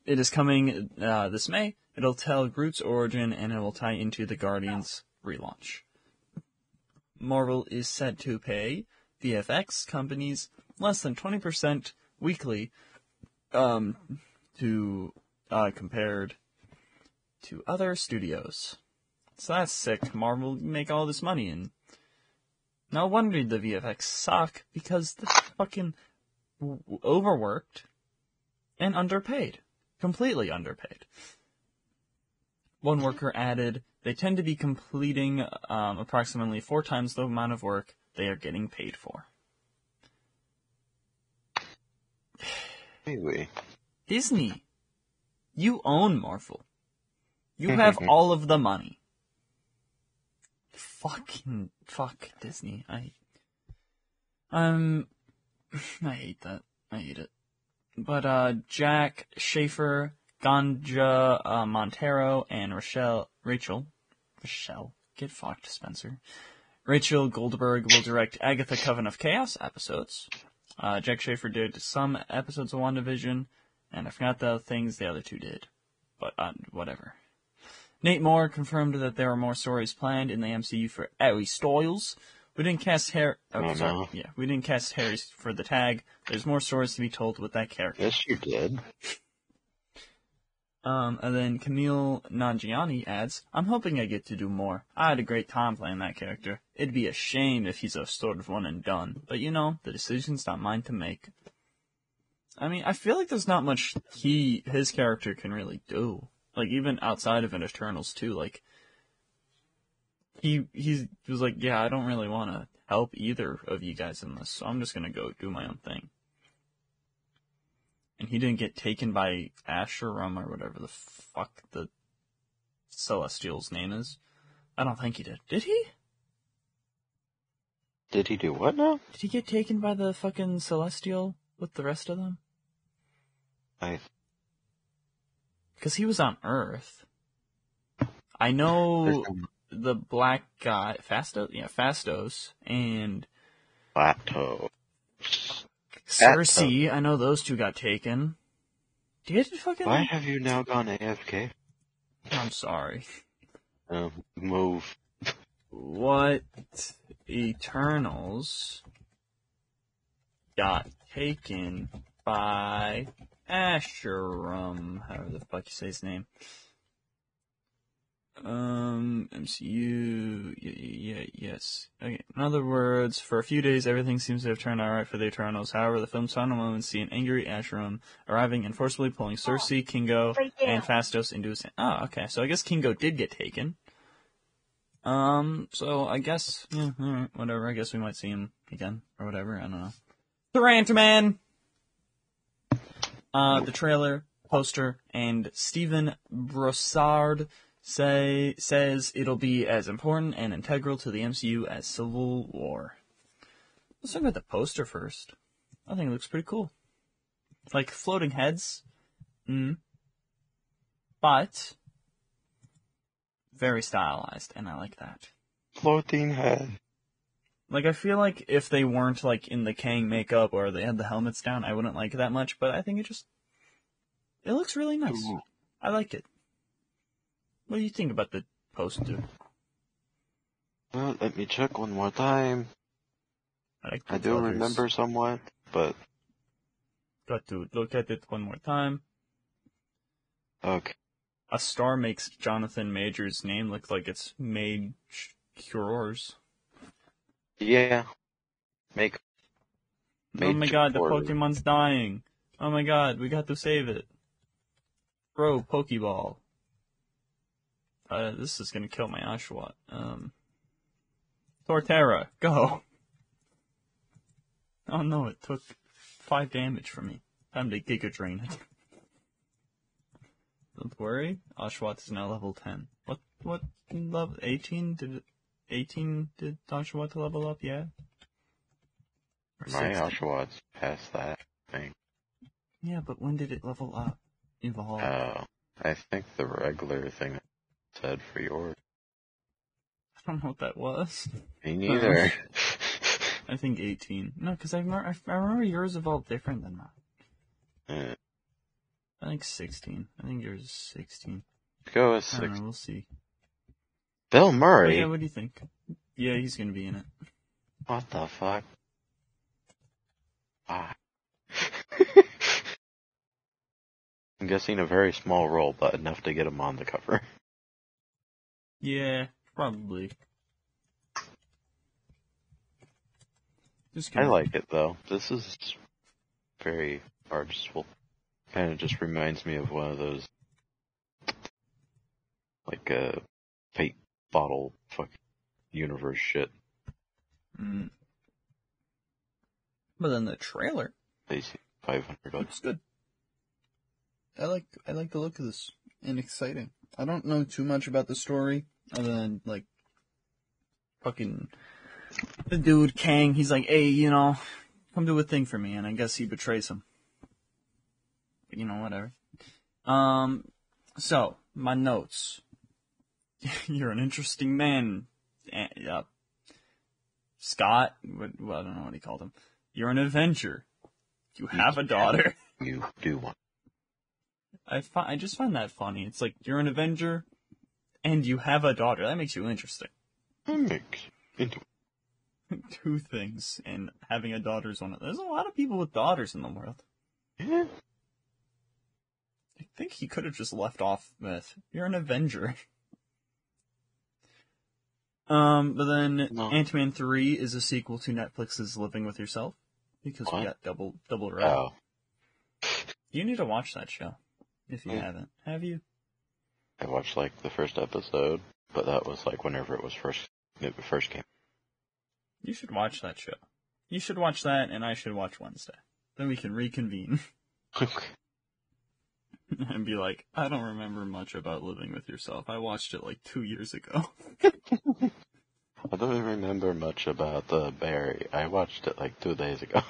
It is coming uh, this May. It'll tell Groot's origin and it will tie into the Guardians relaunch. Marvel is said to pay VFX companies less than 20% weekly um, to uh, compared to other studios. So that's sick. Marvel make all this money and no wonder the VFX suck because they're fucking overworked and underpaid. Completely underpaid. One worker added, they tend to be completing um, approximately four times the amount of work they are getting paid for. Anyway, Disney, you own Marvel. You [laughs] have all of the money. fucking fuck Disney. I um [sighs] I hate that. I hate it. But uh Jac Schaeffer, Gandja uh, Monteiro, and Rochelle Rachel Rochelle get fucked Spencer. Rachel Goldberg will direct Agatha Coven of Chaos episodes. Uh, Jac Schaeffer did some episodes of WandaVision, and I forgot the things the other two did. But uh, whatever. Nate Moore confirmed that there are more stories planned in the MCU for Harry Styles. We didn't cast Harry. Oh, Oh, sorry. no. Yeah, we didn't cast Harry for the tag. There's more stories to be told with that character. Yes, you did. Um, and then Kumail Nanjiani adds, I'm hoping I get to do more. I had a great time playing that character. It'd be a shame if he's a sort of one and done. But you know, the decision's not mine to make. I mean, I feel like there's not much he, his character can really do. Like, even outside of an Eternals too, like, he, he was like, yeah, I don't really want to help either of you guys in this, so I'm just gonna go do my own thing and he didn't get taken by Asherum or whatever the fuck the Celestial's name is. I don't think he did. Did he? Did he do what now? Did he get taken by the fucking Celestial with the rest of them? I Because he was on Earth. I know the black guy, Phastos, yeah, Phastos, and plateau. Sersi. I know those two got taken. Did fucking? Why have you now gone AFK? I'm sorry. Um, move. what Eternals got taken by Asherum, however the fuck you say his name. Um, MCU, yeah, yeah, yes. Okay. In other words, for a few days, everything seems to have turned out right for the Eternals. However, the film's final moments see an angry Asherum arriving and forcibly pulling Sersi, Kingo, and Phastos into his. Oh, okay. So I guess Kingo did get taken. Um, so I guess, yeah, alright, whatever. I guess we might see him again, or whatever. I don't know. Tarantaman! Uh, the trailer, poster, and Stephen Broussard say, says it'll be as important and integral to the MCU as Civil War. Let's talk about the poster first. I think it looks pretty cool. Like floating heads. Mm. But, very stylized, and I like that. Floating head. Like I feel like if they weren't like in the Kang makeup or they had the helmets down, I wouldn't like it that much. But I think it just it looks really nice. Ooh. I like it. What do you think about the poster? Well, let me check one more time. I like I do colors. remember somewhat, but Got to look at it one more time. okay. A star makes Jonathan Major's name look like it's made cures. Yeah. Make. oh my god, the Pokemon's dying. Oh my god, we got to save it. Bro, Pokeball. Uh, this is gonna kill my Oshawott. Um, Torterra, go! [laughs] Oh no, it took five damage from me. Time to Giga Drain it. [laughs] Don't worry, Oshawott is now level 10. What, what, level, 18? Did 18 did Oshawott to level up, yeah? Or My 16? Oshawott's past that thing. Yeah, but when did it level up? Evolve? Oh. I think the regular thing said for yours. I don't know what that was. Me [laughs] neither. [laughs] I think 18. No, because I remember, I remember yours evolved different than mine. Eh, I think 16. I think yours is 16. Go with I don't six. know, we'll see. Bill But Murray? yeah, what do you think? Yeah, he's gonna be in it. What the fuck? Ah. [laughs] I'm guessing a very small role, but enough to get him on the cover. Yeah, probably. Just I like it though. This is very artistful. Kind of just reminds me of one of those, like a fate bottle fucking universe shit. Mm. But then the trailer Basically, five hundred dollars. looks good. I like I like the look of this and exciting. I don't know too much about the story other than like fucking the dude Kang. He's like, hey, you know, come do a thing for me, and I guess he betrays him. But, you know, whatever. Um, so my notes. [laughs] You're an interesting man. Uh, Scott, what, well, I don't know what he called him. You're an Avenger. You have a daughter. You do want. I fi- I just find that funny. It's like you're an Avenger, and you have a daughter. That makes you interesting. Mix into [laughs] Two things, and having a daughter is one of. There's a lot of people with daughters in the world. yeah. I think he could have just left off with "You're an Avenger." [laughs] Um, but then No. Ant-Man three is a sequel to Netflix's Living with Yourself because we got double double red. Oh, You need to watch that show if you Yeah. haven't. Have you? I watched like the first episode, but that was like whenever it was first it first came. You should watch that show. You should watch that, and I should watch Wednesday. Then we can reconvene [laughs] [laughs] and be like, I don't remember much about living with yourself. I watched it like two years ago. [laughs] I don't remember much about the Barry. I watched it like two days ago.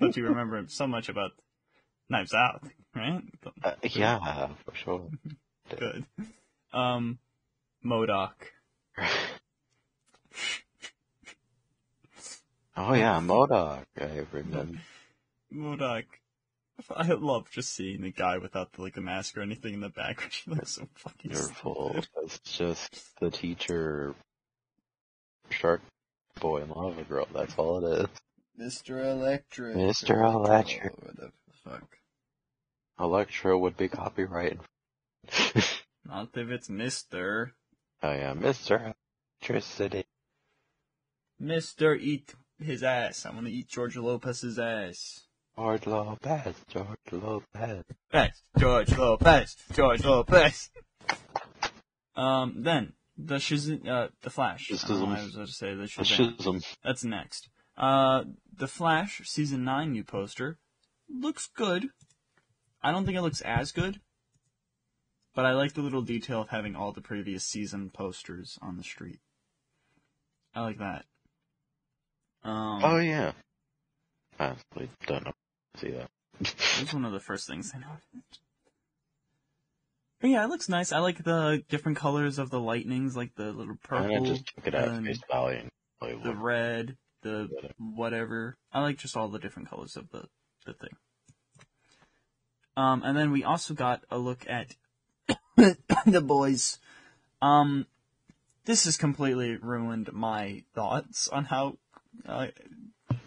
but you remember so much about Knives Out, right? Uh, yeah, for sure. [laughs] Good. Um, MODOK. [laughs] Oh yeah, MODOK. I remember. MODOK. I love just seeing the guy without the, like the mask or anything in the background. [laughs] He looks so fucking You're stupid. It's just the teacher, shark boy, and lava girl. That's all it is. Mr. Electric. Mr. or Electric. What the fuck? Electro would be copyright. [laughs] Not if it's Mr. Oh yeah, Mr. Electricity. Mr. Eat his ass. I want to eat George Lopez's ass. George Lopez. George Lopez. Best. George Lopez. George Lopez. Um, then, the Shazam, uh, the Flash. I know why I was about to say the Shazam. That's next. Uh, the Flash season 9 new poster looks good. I don't think it looks as good, but I like the little detail of having all the previous season posters on the street. I like that. Um, Oh yeah. I honestly don't know. See that. it's one of the first things I noticed. But yeah, it looks nice. I like the different colors of the lightnings, like the little And I purple, just took it at and and the red, the whatever. I like just all the different colors of the, the thing. Um, and then we also got a look at [coughs] the boys. Um, this has completely ruined my thoughts on how. Uh,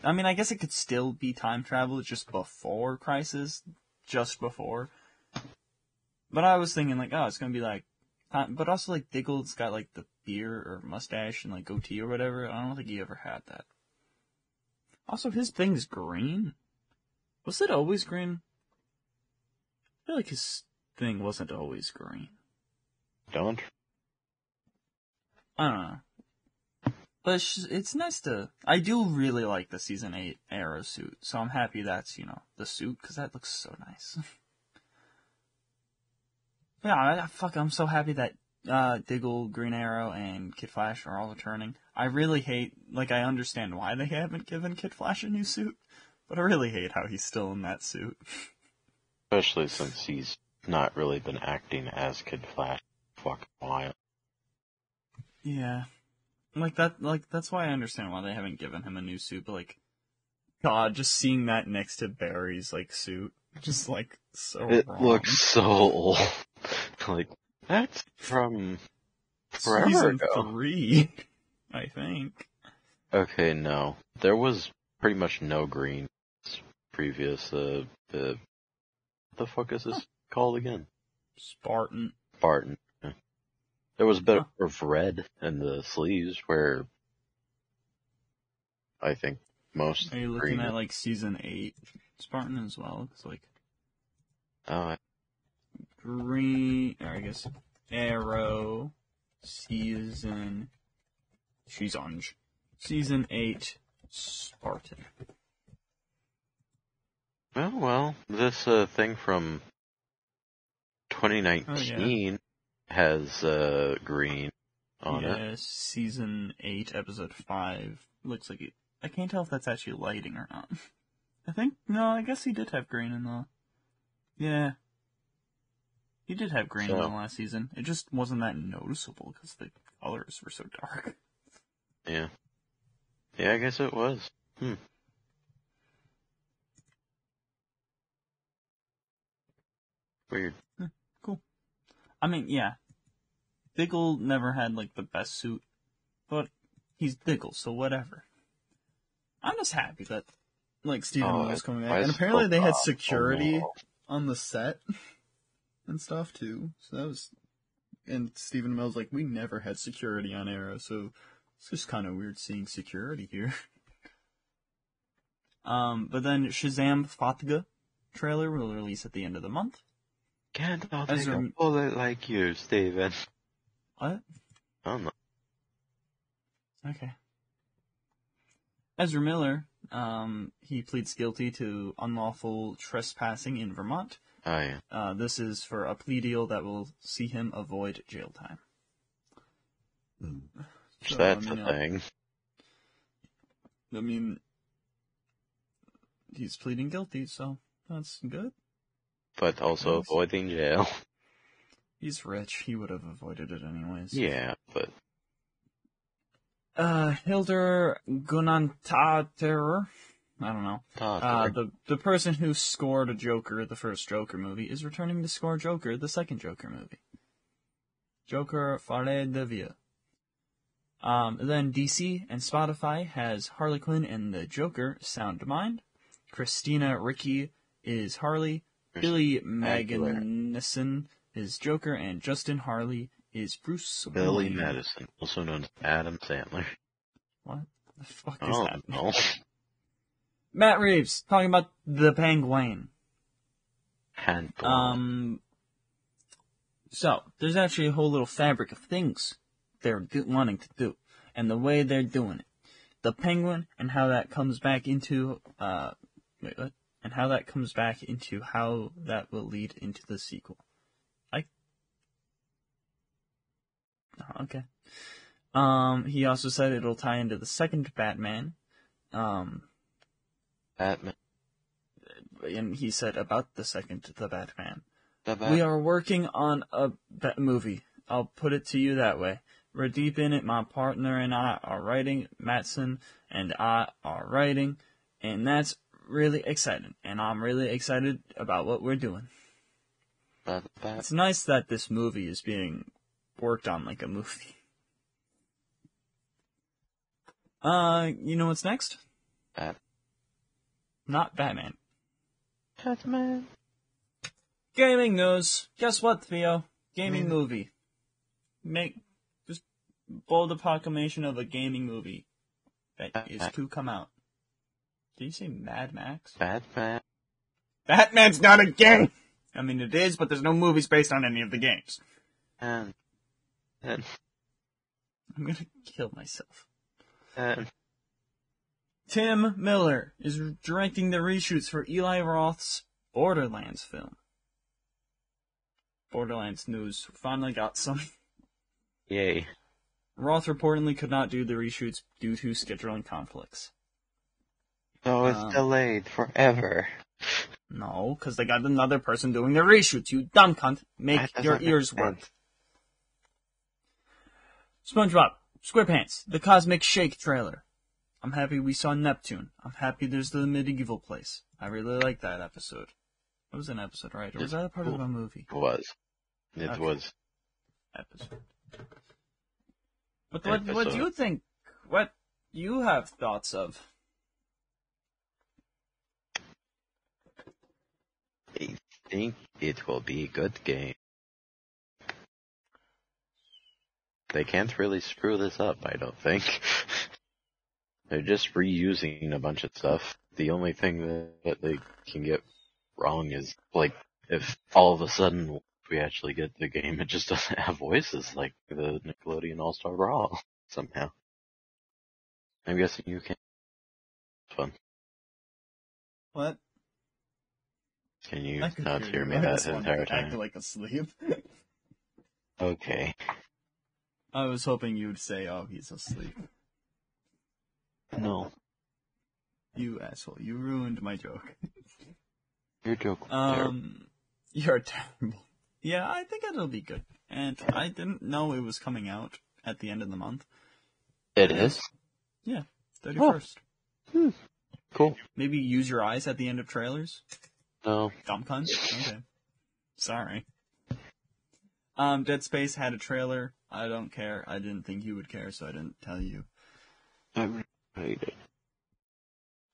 I mean, I guess it could still be time travel just before Crisis, just before. But I was thinking like, oh, it's gonna be like, but also like Diggle's got like the beard or mustache and like goatee or whatever. I don't think he ever had that. Also, his thing's green. Was it always green? I feel like his thing wasn't always green. Don't. I don't know. But it's, just- it's nice to. I do really like the season eight Arrow suit, so I'm happy that's you know the suit because that looks so nice. [laughs] yeah, I, I- fuck, I'm so happy that uh, Diggle, Green Arrow, and Kid Flash are all returning. I really hate, like, I understand why they haven't given Kid Flash a new suit, but I really hate how he's still in that suit. [laughs] Especially since he's not really been acting as Kid Flash for a fucking while. Yeah. Like that like that's why I understand why they haven't given him a new suit, but like God, just seeing that next to Barry's like suit. Just like so It wrong. looks so old. [laughs] like, that's from forever season ago. three, I think. Okay, no. There was pretty much no green previous, uh, uh, the fuck is this called again? Spartan. Spartan. Yeah. There was a bit Huh. of red in the sleeves where I think most Are you looking at like season eight Spartan as well? It's like Oh, green or I guess Arrow season she's on season eight Spartan. Well, well, this uh, thing from 2019 has uh, green, on it. yeah, season eight, episode five. Looks like it. I can't tell if that's actually lighting or not. [laughs] I think no. I guess he did have green in the. Yeah. He did have green in the last season. It just wasn't that noticeable because the colors were so dark. [laughs] Yeah. Yeah, I guess it was. Hmm. Weird. Cool. I mean, yeah. Diggle never had like the best suit, but he's Diggle, so whatever. I'm just happy that like Stephen Oh, Will's coming back, and apparently they had security Oh, on the set [laughs] and stuff too. So that was, and Stephen Amell's like, we never had security on Arrow, so it's just kind of weird seeing security here. [laughs] um, but then Shazam Fatga trailer will release at the end of the month. Can't As take a rem- bullet like you, Steven. What? Oh no. Okay. Ezra Miller, um, he pleads guilty to unlawful trespassing in Vermont. Oh yeah. Uh, this is for a plea deal that will see him avoid jail time. So, That's I mean, a uh, thing. I mean, he's pleading guilty, so that's good. But also Nice. avoiding jail. [laughs] He's rich. He would have avoided it anyways. Yeah, but Uh, Hildur Gunnantater, I don't know. Uh, Todd, the the person who scored a Joker, the first Joker movie, is returning to score Joker, the second Joker movie. Joker Fare de Via. Um, then DC and Spotify has Harley Quinn and the Joker Sound Mind. Christina Ricci is Harley. Billy. Magnussen is Joker, and Justin Hartley is Bruce Billy Wayne. Madison, also known as Adam Sandler. What the fuck is Oh that? no. [laughs] Matt Reeves talking about the Penguin. Um, so there's actually a whole little fabric of things they're do- wanting to do, and the way they're doing it. The penguin and how that comes back into uh, wait, what? And how that comes back into how that will lead into the sequel. I. Oh, Okay. Um, he also said it'll tie into the second Batman. Um, Batman. and he said about the second The Batman. The Bat- We are working on a ba- movie. I'll put it to you that way. We're deep in it. My partner and I are writing. Mattson and I are writing. And that's really excited, And I'm really excited about what we're doing. the It's nice that this movie is being worked on like a movie. [laughs] Uh, you know what's next? Bat- Not Batman. Batman. Gaming news. Guess what, Theo? Gaming Hmm. movie. Make just bold a proclamation of a gaming movie that is to come out. Did you say Mad Max? Batman. Batman's not a game. I mean, it is, but there's no movies based on any of the games. And and I'm gonna kill myself. and Tim Miller is directing the reshoots for Eli Roth's Borderlands film. Borderlands news finally got some. yay. Roth reportedly could not do the reshoots due to scheduling conflicts. So it's Um, delayed forever. No, because they got another person doing the reshoots, you dumb cunt. Make your ears work. SpongeBob, SquarePants, the Cosmic Shake trailer. I'm happy we saw Neptune. I'm happy there's the medieval place. I really like that episode. It was an episode, right? Or was that a part of a movie? It was. It Okay. was. Episode. But what, what do you think? What you have thoughts of? I think it will be a good game. They can't really screw this up, I don't think. [laughs] They're just reusing a bunch of stuff. The only thing that, they can get wrong is, like, if all of a sudden we actually get the game, it just doesn't have voices like the Nickelodeon All-Star Brawl, [laughs] somehow. I'm guessing you can. Fun. What? Can you not hear hear me that entire time? like asleep. [laughs] Okay. I was hoping you'd say, "Oh, he's asleep." No, You asshole! You ruined my joke. [laughs] your joke. Um, you're terrible. Yeah, I think it'll be good. And I didn't know it was coming out at the end of the month. It is. Yeah, thirty first. Oh. cool. Maybe use your eyes at the end of trailers. No, Dumb cunt. Okay. Sorry. Um, Dead Space had a trailer. I don't care. I didn't think you would care, so I didn't tell you. I really hate it.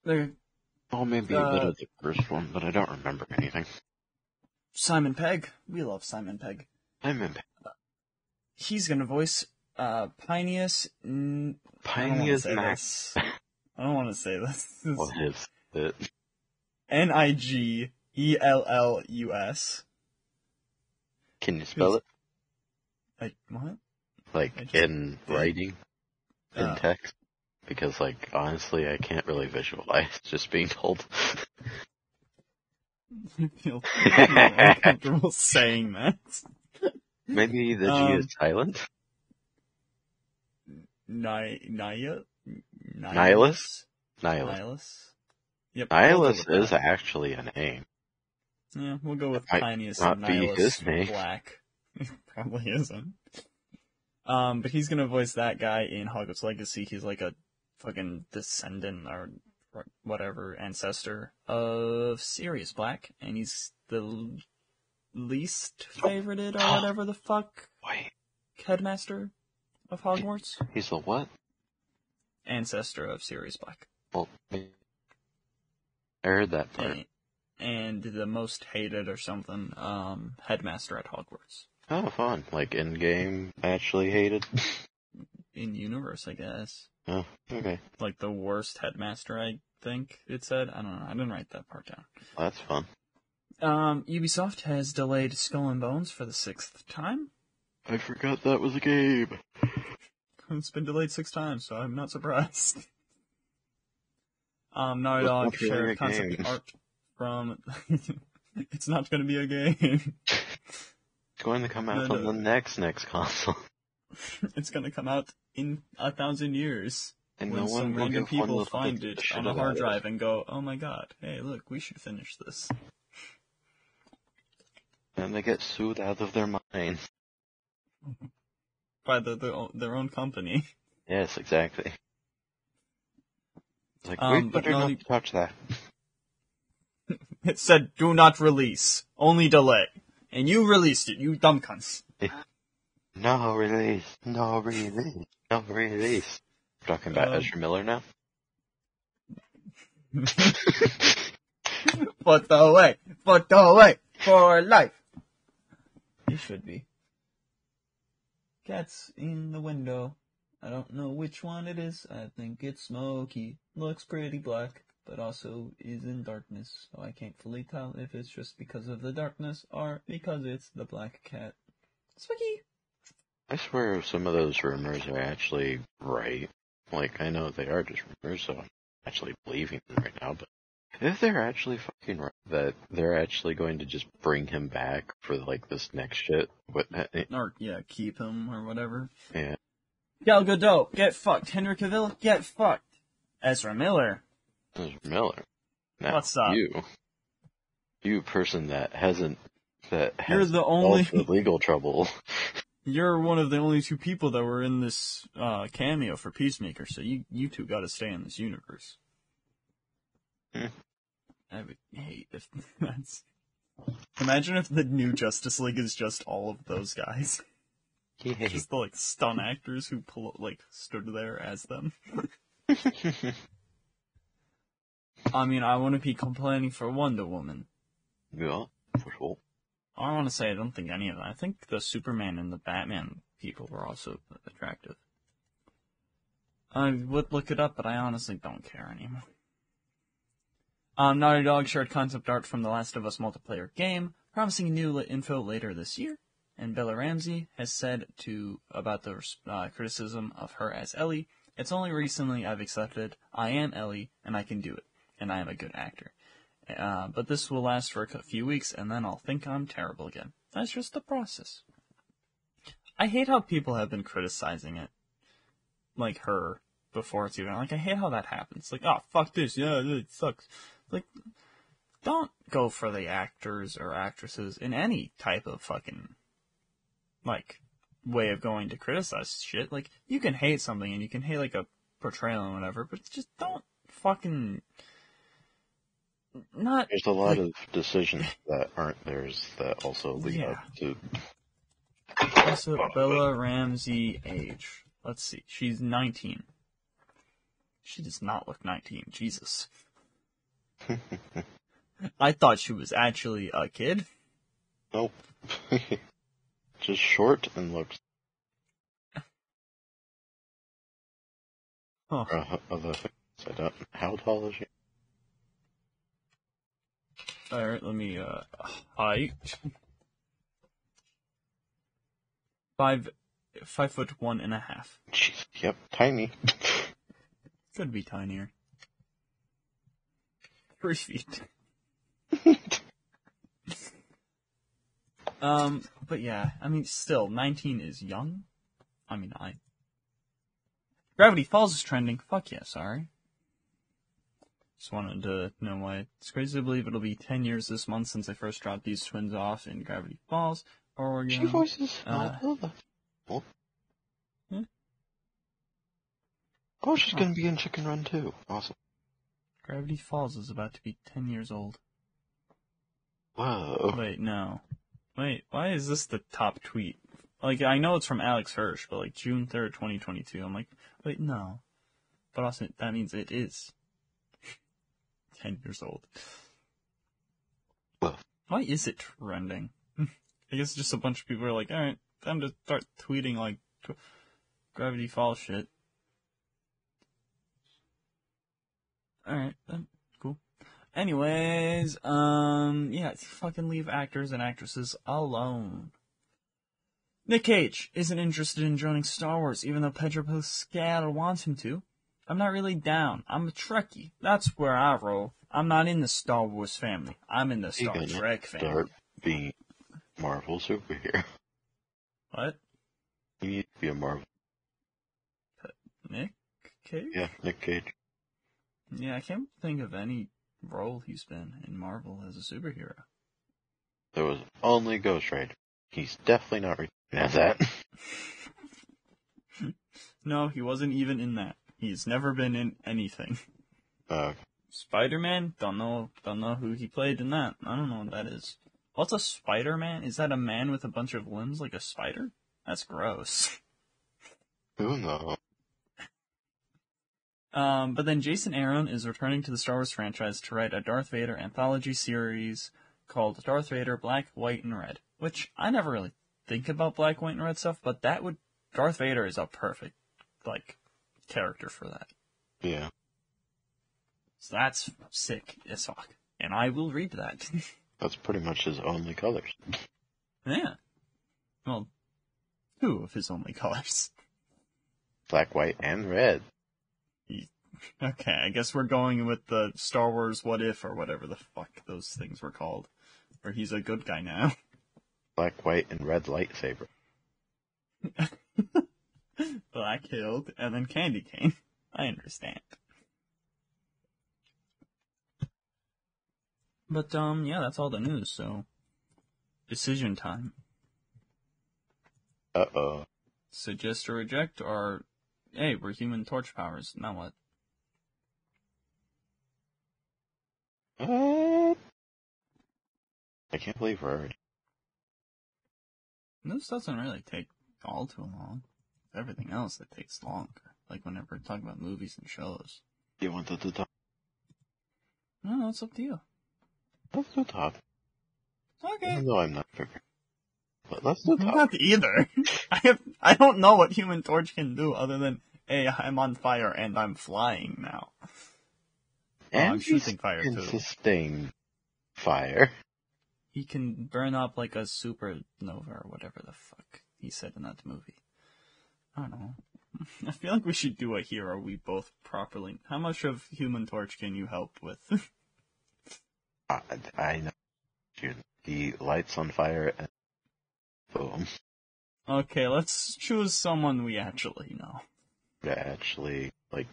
There, Oh, maybe a Uh, bit of the first one, but I don't remember anything. Simon Pegg. We love Simon Pegg. I'm in He's gonna voice uh Phineas. N- I don't wanna Phineas say Max. I don't want to say this. What is it? N I G E L L U S. Can you spell it? Like what? Like in writing? In Uh, text? Because like honestly I can't really visualize [laughs] just being told. you [laughs] feel I feel uncomfortable [laughs] saying that. maybe the G Um, is silent? Ni- Naya? Nihilus? Nihilus. Nihilus? Yep. Nihilus is that. actually a name. Yeah, we'll go with Phineas not and Nihilus. Black. [laughs] Probably isn't. Um, but he's gonna voice that guy in Hogwarts Legacy. He's like a fucking descendant or whatever ancestor of Sirius Black, and he's the least favorited or whatever the fuck Wait, headmaster of Hogwarts. he's the what? Ancestor of Sirius Black. Well, I heard that part. And, and the most hated or something, um, headmaster at Hogwarts. Oh, fun. Like in game, actually hated. [laughs] In universe, I guess. oh, okay. Like the worst headmaster, I think it said. I don't know. I didn't write that part down. That's fun. Um, Ubisoft has delayed Skull and Bones for the sixth time. I forgot that was a game. [laughs] It's been delayed six times, so I'm not surprised. [laughs] Um, Naughty Dog not really a shared concept game. art from. [laughs] it's not going to be a game. It's going to come out No, on no. the next next console. [laughs] it's going to come out in a thousand years. And when no some one will random people find it on a hard it. drive and go, "Oh my god, hey, look, we should finish this." And they get sued out of their mind. By the, the their own company. Yes, exactly. It's Like, Um, we better no, not you- touch that. [laughs] It said, "Do not release, only delay," and you released it, you dumb cunts. [laughs] No release. No release. No release. We're talking about Um, Ezra Miller now? [laughs] Put away, put away for life. It should be. Cats in the window. I don't know which one it is. I think it's Smokey. Looks pretty black, but also is in darkness. So I can't fully tell if it's just because of the darkness or because it's the black cat. Smokey. I swear some of those rumors are actually right. Like, I know they are just rumors, so I'm actually believing them right now, but if they're actually fucking right, that they're actually going to just bring him back for, like, this next shit, what, eh, Or, yeah, keep him or whatever. yeah, Gal Gadot, get fucked. Henry Cavill, get fucked. Ezra Miller. Miller. Now, What's up? You, you person that hasn't, that You're has the only- the legal trouble. [laughs] You're one of the only two people that were in this uh, cameo for Peacemaker, so you you two got to stay in this universe. Hmm. I would hate if [laughs] that's. Imagine if the new Justice League is just all of those guys, just the like stunt actors who pull like stood there as them. [laughs] I mean, I wouldn't be complaining for Wonder Woman. yeah, for sure. I want to say I don't think any of them. I think the Superman and the Batman people were also attractive. I would look it up, but I honestly don't care anymore. Um, Naughty Dog shared concept art from The Last of Us multiplayer game, promising new info later this year. And Bella Ramsey has said to about the uh, criticism of her as Ellie, "It's only recently I've accepted I am Ellie and I can do it, and I am a good actor." Uh, but this will last for a few weeks, and then I'll think I'm terrible again. That's just the process. I hate how people have been criticizing it, like her, before it's even like. I hate how that happens. Like, oh fuck this, yeah, it sucks. Like, don't go for the actors or actresses in any type of fucking like way of going to criticize shit. Like, you can hate something and you can hate like a portrayal and whatever, but just don't fucking not There's a lot like- of decisions that aren't theirs that also lead Yeah. up to. Also, Bella Ramsey age. Let's see. She's 19. She does not look 19. Jesus. I thought she was actually a kid. Nope. Just short and looks. Huh. Uh, other things. I don't. How tall is she? Alright, let me, uh, height. Five, five foot one and a half. Jeez. Yep. Tiny. Could be tinier. Three feet. [laughs] Um, but yeah, I mean, still, 19 is young. I mean, I. Gravity Falls is trending. Fuck yeah, sorry. Just wanted to know why. It's crazy to believe it'll be 10 years this month since I first dropped these twins off in Gravity Falls, Oregon. She voices Uh, Bella. Oh. Hmm? Oh, she's Huh. gonna be in Chicken Run too. Awesome. Gravity Falls is about to be 10 years old. Whoa. Wait, no. Wait, why is this the top tweet? Like, I know it's from Alex Hirsch, but like June 3rd, 2022. I'm like, wait, no. But also, that means it is 10 years old. Well. Why is it trending? [laughs] I guess just a bunch of people are like, alright, time to start tweeting like tw- Gravity Falls shit. Alright, then, cool. Anyways, um, yeah, fucking leave actors and actresses alone. Nick Cage isn't interested in joining Star Wars, even though Pedro Pascal wants him to. I'm not really down. I'm a Trekkie. That's where I roll. I'm not in the Star Wars family. I'm in the He Star gonna Trek family. Start being Marvel superhero. [laughs] What? You need to be a Marvel. Nick Cage? Yeah, Nick Cage. Yeah, I can't think of any role he's been in Marvel as a superhero. There was only Ghost Rider. He's definitely not returning as [laughs] that. [laughs] No, he wasn't even in that. He's never been in anything. Uh, Spider-Man? Don't know, don't know who he played in that. I don't know what that is. What's a Spider-Man? Is that a man with a bunch of limbs like a spider? That's gross. who knows? [laughs] Um, but then Jason Aaron is returning to the Star Wars franchise to write a Darth Vader anthology series called Darth Vader Black, White, and Red. Which I never really think about black, white, and red stuff, but that would Darth Vader is a perfect like character for that. Yeah. So that's sick as fuck. And I will read that. [laughs] That's pretty much his only colors. yeah. Well, two of his only colors. Black, white, and red. [laughs] Okay, I guess we're going with the Star Wars What If or whatever the fuck those things were called. Where he's a good guy now. Black, white, and red lightsaber. [laughs] [laughs] Black killed, and then Candy cane. I understand. But, um, yeah, that's all the news, so. Decision time. Uh oh. Suggest or reject, or. Hey, we're human torch powers. Now what? What? I can't believe we're already. This doesn't really take all too long. Everything else, that takes longer. Like whenever we're talking about movies and shows. You wanted to talk. No, no, it's up to you. Let's do talk. Okay. Even though I'm not prepared. But let's do talk. Not either. [laughs] I have, I don't know what Human Torch can do other than, hey, I'm on fire and I'm flying now. Oh, and I'm shooting fire can too. sustain fire. He can burn up like a supernova or whatever the fuck he said in that movie. I don't know. [laughs] I feel like we should do a hero we both properly. How much of Human Torch can you help with? [laughs] I, I know. Shoot. He lights on fire and boom. Okay, let's choose someone we actually know. Actually, like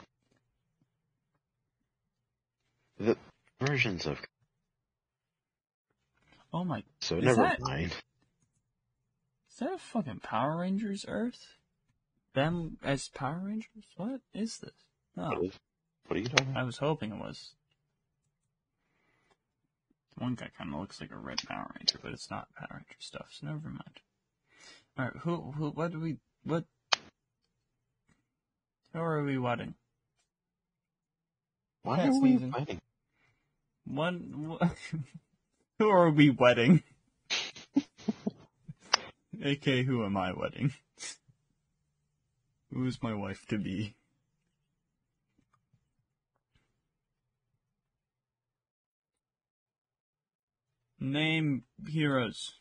the versions of Oh my, so never that- mind. is that a fucking Power Rangers Earth? Them as Power Rangers? What is this? What, No, what are you talking about? I was hoping it was. One guy kind of looks like a red Power Ranger, but it's not Power Ranger stuff, so never mind. Alright, who, who, what do we, what, who are we wedding? Why are we even- fighting? One, wh- [laughs] who are we wedding? [laughs] AK, who am I wedding? Who's my wife to be? Name heroes.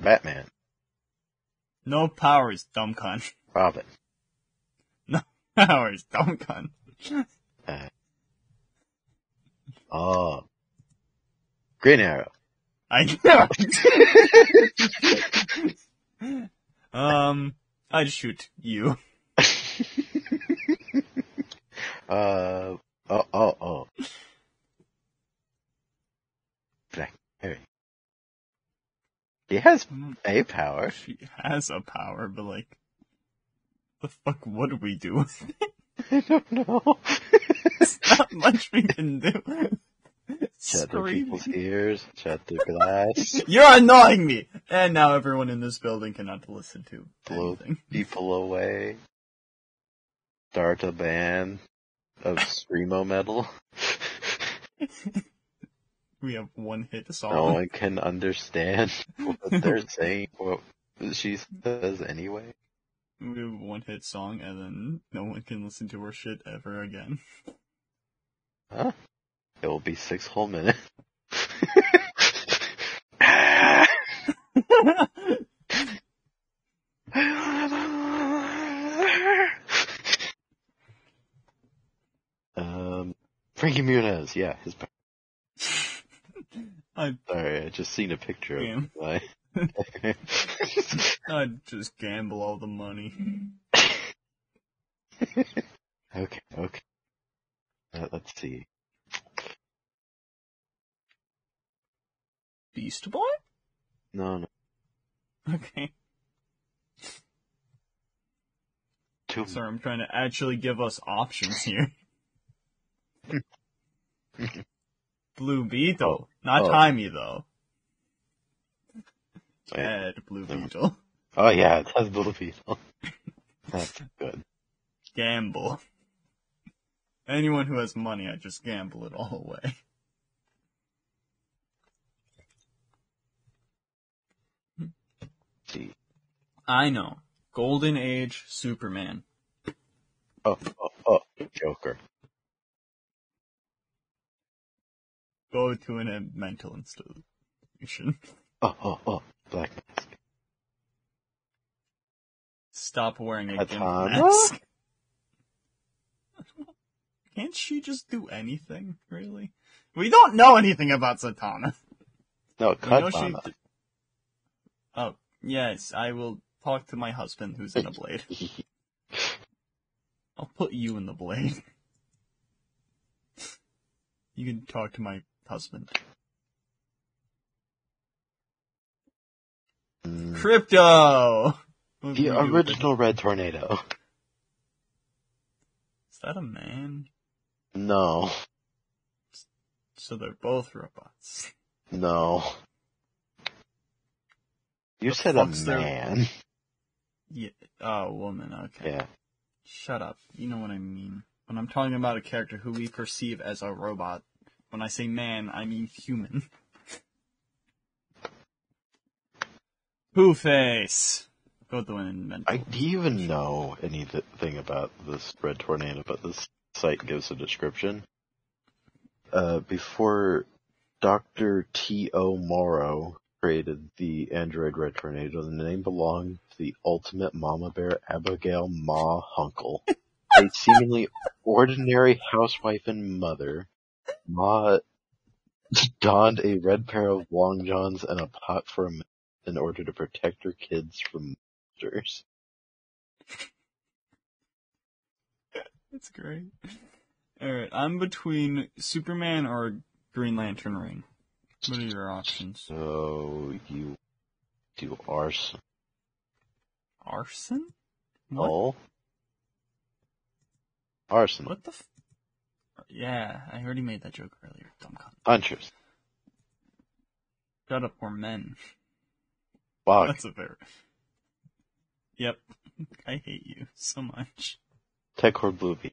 Batman, No powers, dumb cunt. [laughs] Robin, No Powers, dumb cunt. oh, Green Arrow, I know. [laughs] um, I'd shoot you. [laughs] uh, oh, oh, oh, Black Canary. He has mm. a power. She has a power, but like, the fuck would we do? with it? [laughs] I don't know. [laughs] There's not much we can do. Shut their people's [laughs] ears. Shut their glass. [laughs] You're annoying me! And now everyone in this building cannot listen to Blow anything. [laughs] people away. Start a band of screamo metal. We have one hit song. No one can understand what they're saying. What she says anyway. We have one hit song, and then no one can listen to her shit ever again. Huh? It will be six whole minutes. [laughs] um, Frankie Muniz, yeah, his. I, Sorry, I just seen a picture of him. [laughs] I'd just gamble all the money. [laughs] okay, okay. Uh, let's see. Beast Boy? No, no, Okay. two. Sorry, I'm trying to actually give us options here. Blue Beetle. Not Oh. Timey, though. Ed Blue Beetle. Oh, oh. oh yeah, [laughs] it has Blue Beetle. [laughs] That's good. Gamble. Anyone who has money, I just gamble it all away. see. I know. Golden Age Superman. Oh, oh, oh, Joker. Go to an, a mental institution. Oh, oh, oh, Black Mask. Stop wearing a gimp mask. [laughs] Can't she just do anything, really? We don't know anything about Satana. No, We she Katana. Oh, yes, I will talk to my husband who's in a blade. [laughs] I'll put you in the blade. You can talk to my husband. Mm, Krypto! What the will you do with it? original Red Tornado. Is that a man? No, So they're both robots. no. You The said a man. Yeah, oh, woman, okay. Yeah. Shut up. You know what I mean. When I'm talking about a character who we perceive as a robot, when I say man, I mean human. [laughs] Pooh face! Go to an inventor. I do you even know anything about this red tornado, but this site gives a description. Uh, before Dr. T.O. Morrow created the android red tornado, the name belonged the ultimate mama bear Abigail Ma Hunkle, a seemingly ordinary housewife and mother. Ma donned a red pair of long johns and a pot for a in order to protect her kids from monsters. That's great. Alright, I'm between Superman or Green Lantern ring. What are your options? So you do arson. Arson? What? All? Arson. What the f- Yeah, I already made that joke earlier. Dumb cunt. Punchers. Shut up, we're men. Fuck. That's a fair. [laughs] Yep. [laughs] I hate you so much. Tech or Bluey.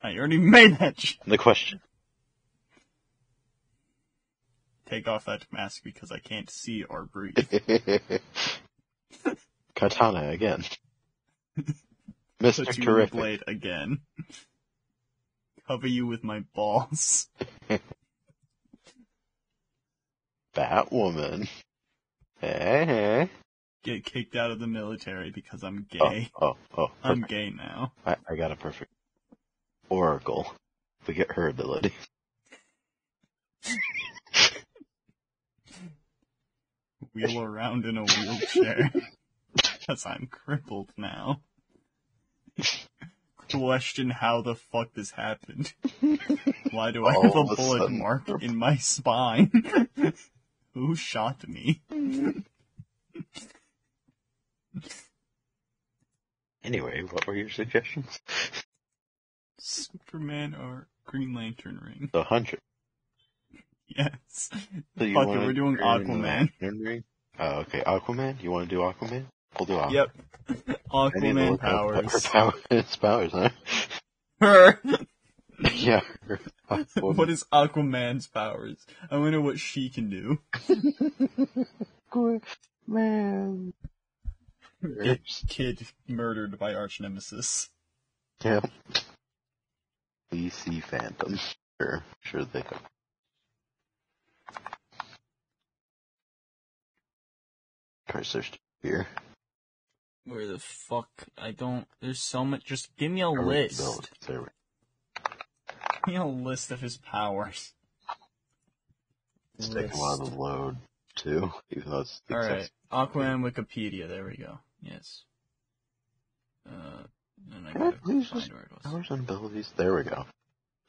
I already [laughs] made that joke. The question. Take off that mask because I can't see or breathe. Katana again. Mr. [laughs] Put you in the Terrific. blade again. Cover you with my balls. [laughs] Batwoman. Hey, hey. Get kicked out of the military because I'm Oh, gay. oh, oh. oh [laughs] I'm gay now. I, I got a perfect. Oracle. We get her ability. Wheel around in a wheelchair. Because I'm crippled now. Question how the fuck this happened. Why do I All have a bullet sudden. mark in my spine? [laughs] Who shot me? Anyway, what were your suggestions? Superman or Green Lantern ring? The hundred. Yes. So Fuck it, we're doing Aquaman. Lantern ring? Oh, okay. Aquaman? You want to do Aquaman? Do [laughs] Aquaman. Yep. Aquaman powers. [laughs] Her power, powers, huh? Her. [laughs] yeah. her what is Aquaman's powers? I wonder what she can do. Man. Get kid murdered by arch nemesis. Yeah. DC Fandom. Sure, sure they go. Try search here. Where the fuck? I don't. There's so much. Just give me a Or list. There we Give me a list of his powers. It's taking a while to load too, even though it's All right. exact- Aquaman Wikipedia. There we go. Yes. Uh, and I gotta find just- where it was. Powers and abilities. There we go.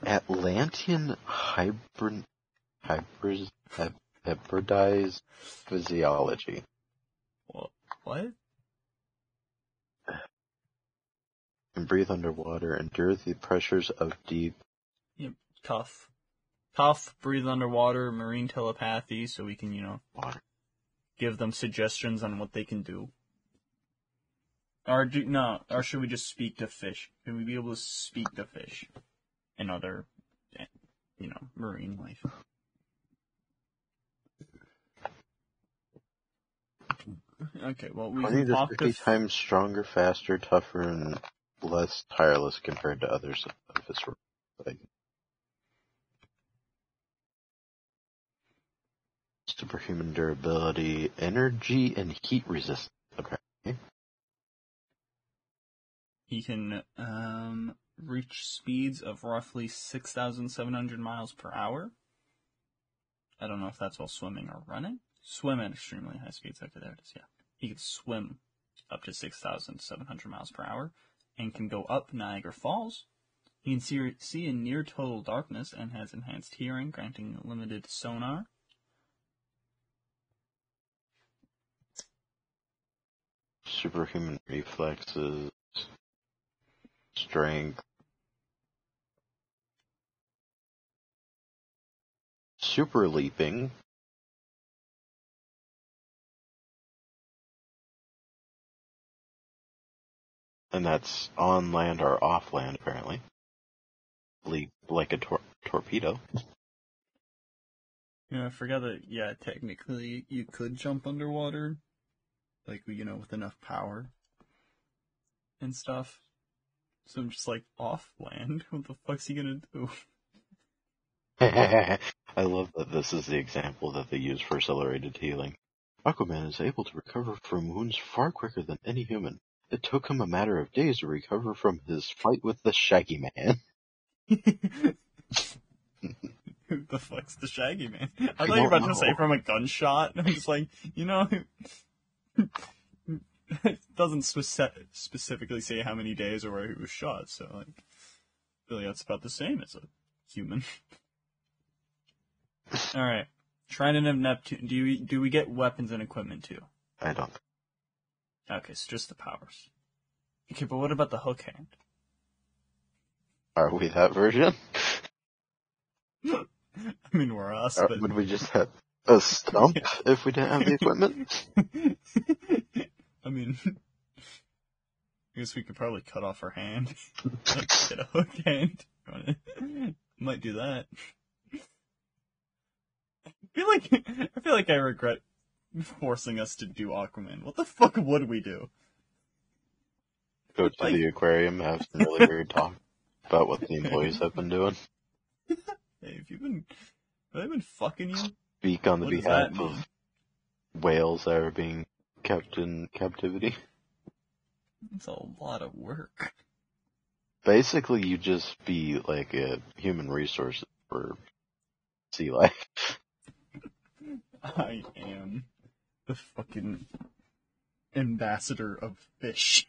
Atlantean hybrid hybrid hybridized physiology. What? Can breathe underwater, endure the pressures of deep. Tough. Tough. Breathe underwater. Marine telepathy. So we can, you know, Water. give them suggestions on what they can do. Or do no? Or should we just speak to fish? Can we be able to speak to fish and other, you know, marine life? Okay, well we can to talk to. times stronger, faster, tougher, and less tireless compared to others of its like superhuman durability, energy, and heat resistance. Okay. He can um reach speeds of roughly six thousand seven hundred miles per hour. I don't know if that's while swimming or running. Swim at extremely high speeds. Okay, there it is. Yeah, he can swim up to six thousand seven hundred miles per hour, and can go up Niagara Falls. He can see, see in near total darkness and has enhanced hearing, granting limited sonar. Superhuman reflexes, strength, super leaping, and that's on land or off land apparently. Like a tor- torpedo. Yeah, I forgot that. Yeah, technically you could jump underwater, like you know, with enough power and stuff. So I'm just like off land. [laughs] What the fuck's he gonna do? [laughs] I love that this is the example that they use for accelerated healing. Aquaman is able to recover from wounds far quicker than any human. It took him a matter of days to recover from his fight with the Shaggy Man. [laughs] Who the fuck's the Shaggy Man? I I thought you were about to say from a gunshot. [laughs] I'm just like, you know, it doesn't speci- specifically say how many days or where he was shot, so like, like that's about the same as a human. [laughs] All right, Trident of Neptune. Do you do we get weapons and equipment too? I don't. Okay, so just the powers. Okay, but what about the hook hand? Are we that version? [laughs] I mean, we're us, Or but would we just have a stump [laughs] if we didn't have the equipment? [laughs] I mean, I guess we could probably cut off her hand. like, get a hook hand. Might do that. I feel like I feel like I regret [laughs] forcing us to do Aquaman. What the fuck would we do? Go to Like- the aquarium, have some really weird talk about what the employees have been doing. [laughs] Hey, have you been have they been fucking you? Speak on the What behalf of whales that are being kept in captivity. It's a lot of work. Basically, you just be like a human resource for sea life. [laughs] I am the fucking ambassador of fish.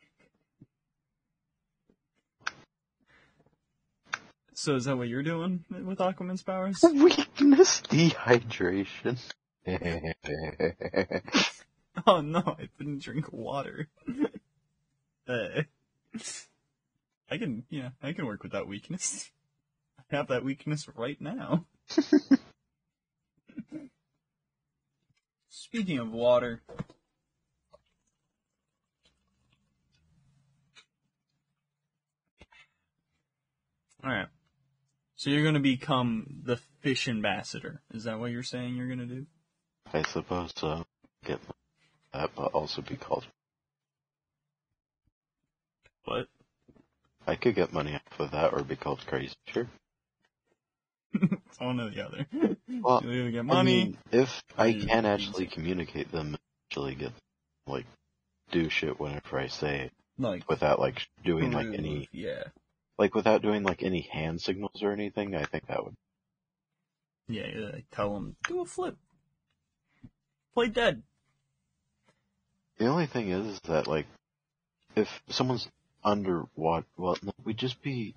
So is that what you're doing with Aquaman's powers? Weakness, dehydration. [laughs] Oh no, I didn't drink water. Eh. [laughs] I can, yeah, I can work with that weakness. I have that weakness right now. [laughs] Speaking of water, alright. So you're gonna become the fish ambassador. Is that what you're saying you're gonna do? I suppose so. Get that, but also be called. What? I could get money off of that or be called crazy. Sure. It's [laughs] one or the other. Well, you either get I mean, if I can actually communicate them, actually get like do shit whenever I say it like without like doing like any yeah, like without doing like any hand signals or anything. I think that would. yeah. Like tell them do a flip, play dead. The only thing is, is that like if someone's underwater, well, no, we'd just be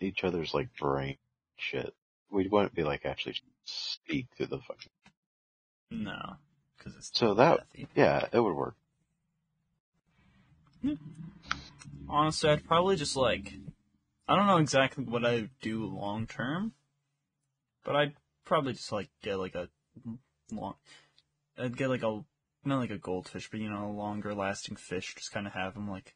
each other's like brain shit. We wouldn't be like actually speak through the fucking. No, because it's So that telepathy. yeah, it would work. Hmm. Honestly, I'd probably just like I don't know exactly what I would do long term, but I'd probably just like get like a long. I'd get like a not like a goldfish, but you know, a longer lasting fish. Just kind of have them like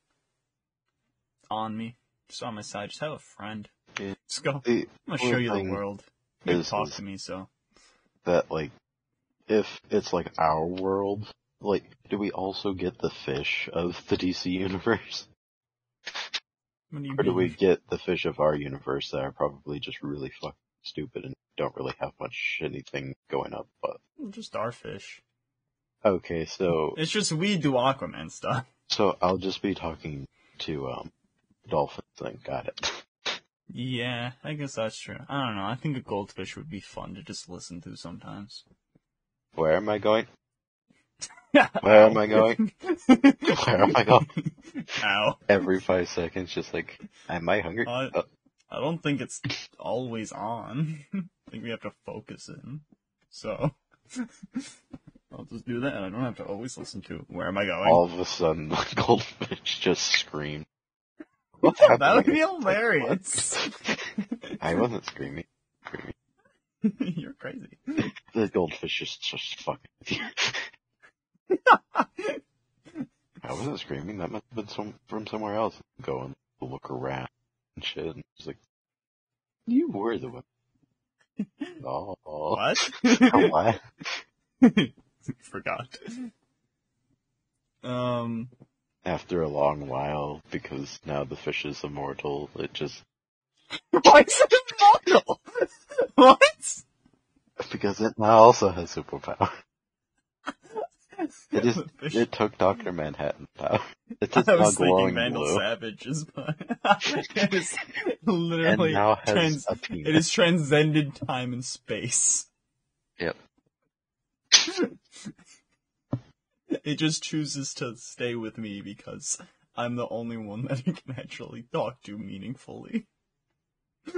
on me, just on my side. Just have a friend. Yeah. Just go. The I'm gonna show you the world. You is- talk to me, so that like if it's like our world, like do we also get the fish of the DC universe, do or do we get the fish of our universe that are probably just really fucking stupid and don't really have much anything going up? But Just our fish. okay, so It's just we do Aquaman stuff. so I'll just be talking to um dolphins. Then got it. Yeah, I guess that's true. I don't know. I think a goldfish would be fun to just listen to sometimes. Where am I going? [laughs] Where am I going? Where am I going? [laughs] Ow. Every five seconds, just like, am I hungry? Uh, Uh, I don't think it's always on. [laughs] I think we have to focus in. So, I'll just do that. I don't have to always listen to it. Where am I going? all of a sudden, the goldfish just screamed. What's that would be hilarious. [laughs] I wasn't screaming. screaming. [laughs] You're crazy. The goldfish is just fucking with you. [laughs] I wasn't screaming. That must have been some, from somewhere else. Going to look around and shit. And it's like, you were the one. Oh, What? what? Forgot. Um, After a long while, because now the fish is immortal, it just [laughs] why is it immortal? [laughs] what? because it now also has superpower. It is. [laughs] Fish- It took Doctor Manhattan power. It's I just now was thinking glowing Vandal blue. Savage is, but his, and literally now has trans- a penis. it has transcended time and space. Yep. [laughs] it just chooses to stay with me because I'm the only one that [laughs] it can actually talk to meaningfully. [laughs]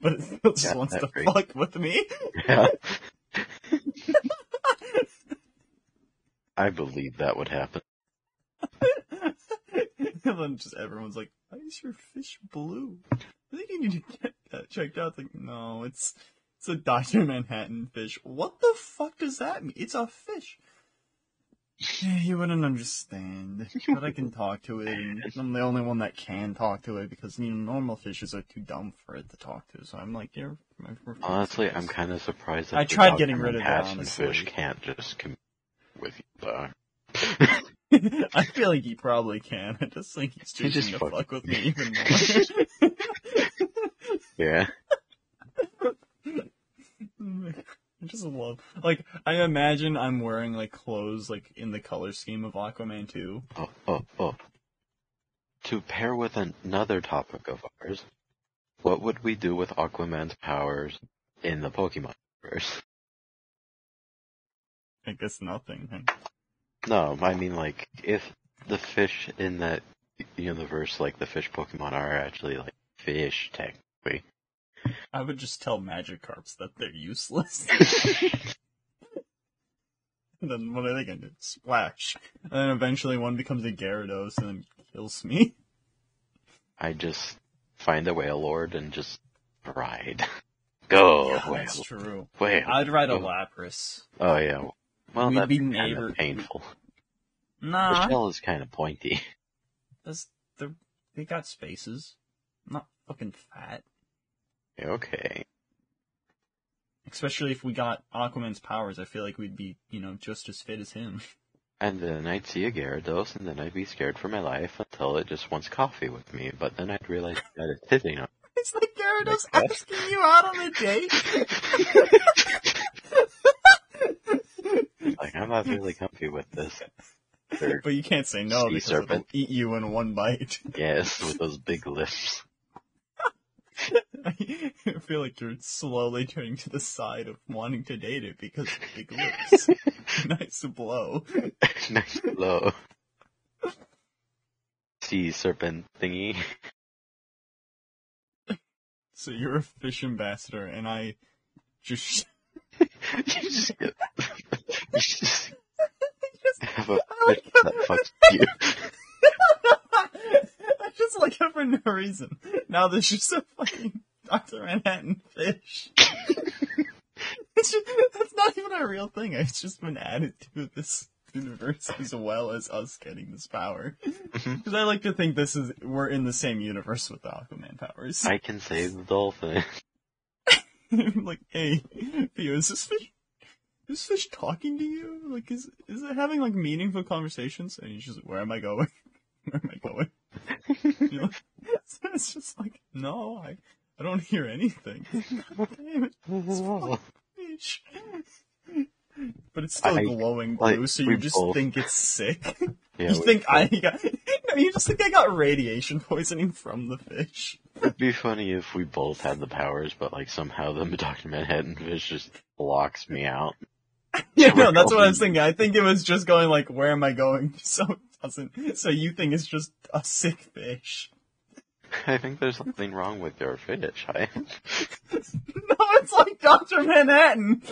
but it still just Yeah, wants to fuck with me. Yeah. I believe that would happen. and then just everyone's like, why is your fish blue? I think you need to get that checked out. It's like, no, it's it's a Dr. Manhattan fish. What the fuck does that mean? It's a fish. You wouldn't understand, but I can talk to it, and I'm the only one that can talk to it because you know normal fishes are too dumb for it to talk to. So I'm like, you're my Honestly, I'm kind of surprised that I the tried getting rid of it, Manhattan honestly. fish can't just come with you. Though. [laughs] [laughs] I feel like he probably can. I just think he's He choosing just to fuck- fuck with me [laughs] even more. Yeah. Oh I just love, like, I imagine I'm wearing, like, clothes, like, in the color scheme of Aquaman 2. Oh, oh, oh. To pair with another topic of ours, what would we do with Aquaman's powers in the Pokemon universe? I guess nothing. No, I mean like if the fish in that universe, like the fish Pokemon, are actually like fish technically. I would just tell Magikarps that they're useless. [laughs] [laughs] and then what are they gonna do? Splash. And then eventually one becomes a Gyarados and then kills me. I just find a whale lord and just ride. [laughs] Go yeah, whale, that's true. whale. I'd ride a. Lapras. Oh yeah. Well, We'd that'd be be kind neighbor- of painful. The Nah, shell is kind of pointy. that's, they got spaces. I'm not fucking fat. Okay. Especially if we got Aquaman's powers, I feel like we'd be, you know, just as fit as him. [laughs] And then I'd see a Gyarados, and then I'd be scared for my life until it just wants coffee with me. But then I'd realize that it's hitting [laughs] on. It's like Gyarados Like asking you out on a date. Like I'm not really comfy with this. [laughs] They're- but you can't say no because it'll eat you in one bite. yes, with those big lips. [laughs] I feel like you're slowly turning to the side of wanting to date it because of big lips. [laughs] nice blow. [laughs] nice blow. Sea serpent thingy. So you're a fish ambassador, and I just you just get. you just have a fish that fucks you. Just like [laughs] for no reason. Now there's just a fucking Dr. Manhattan fish. [laughs] it's just, that's not even a real thing. It's just been added to this universe as well as us getting this power. Mhm. Because I like to think this is we're in the same universe with the Aquaman powers. I can save the dolphin. [laughs] like, hey, Theo, is this fish? Is this fish talking to you? Like, is is it having like meaningful conversations? And he's just like, where am I going? Where am I going? [laughs] You know? So it's just like, no, I, I don't hear anything. Damn it, [laughs] fish. But it's still I- glowing blue, like, so you just both- think it's sick. [laughs] Yeah, you think I got, no, you just think I got radiation poisoning from the fish. It'd be funny if we both had the powers, but like somehow the Dr. Manhattan fish just blocks me out. [laughs] Yeah, no, that's what I was thinking. I think it was just going like, where am I going? [laughs] So it doesn't, so you think it's just a sick fish. I think there's something wrong with your fish. I, [laughs] No, it's like Dr. Manhattan.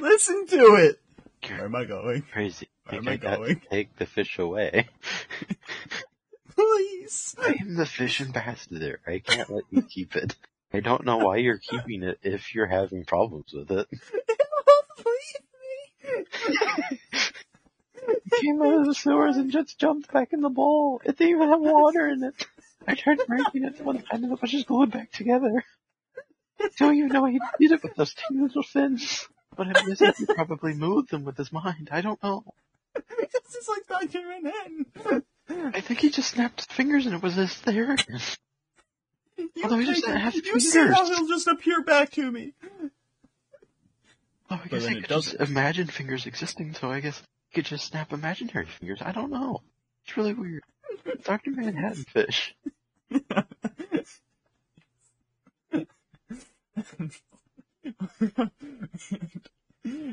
Listen to it. Where am I going? crazy. Where am I I going? take the fish away. Please. I am the fish ambassador. I can't let you keep it. I don't know why you're keeping it if you're having problems with it. [laughs] Please me. Came out of the sewers and just jumped back in the bowl. It didn't even have water in it. I tried breaking it one time and it was just glued back together. Don't even know he did it with those two little fins. But I'm guessing he probably moved them with his mind. I don't know. [laughs] This is like Dr. Manhattan. I think he just snapped his fingers and it was just there. You Although he think- doesn't have you see how fingers. he'll just appear back to me. Oh, I guess I could just doesn't. imagine fingers existing, so I guess he could just snap imaginary fingers. I don't know. It's really weird. Dr. Manhattan Fish. [laughs]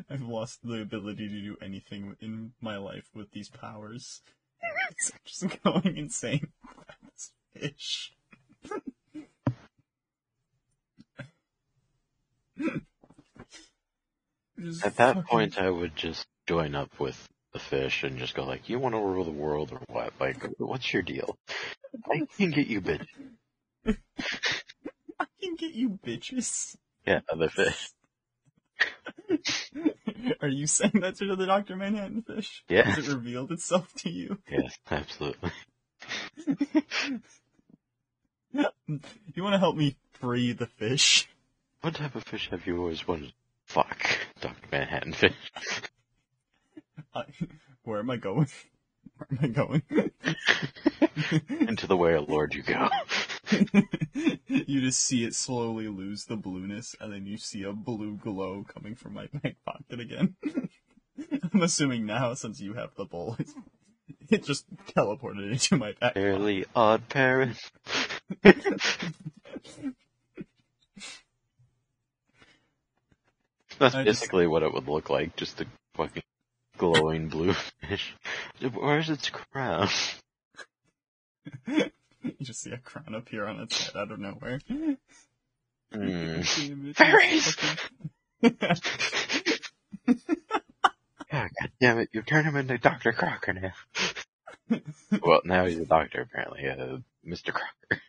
I've lost the ability to do anything in my life with these powers. [laughs] I'm just going insane. [laughs] This fish. At that fucking- point, I would just join up with the fish and just go like, "You want to rule the world or what? Like, what's your deal? I can get you, bitch." [laughs] I can get you bitches. Yeah, the fish. [laughs] Are you saying that to the Dr. Manhattan fish? Yeah. Has it revealed itself to you? Yes, absolutely. [laughs] You want to help me free the fish? What type of fish have you always wanted? Fuck, Doctor Manhattan fish. I, [laughs] where am I going? Where am I going? [laughs] Into the way of Lord you go. [laughs] you just see it slowly lose the blueness, and then you see a blue glow coming from my back pocket again. I'm assuming now, since you have the bowl, it, it just teleported into my back pocket. Fairly odd parent. [laughs] That's I just- basically what it would look like, just a fucking glowing blue fish. Where's its crown? [laughs] you just see a crown appear on its head out of nowhere. [laughs] Damn Fairies! Oh, God damn it, you turn him into Dr. Crocker now. well, now he's a doctor, apparently, uh, Mr. Crocker.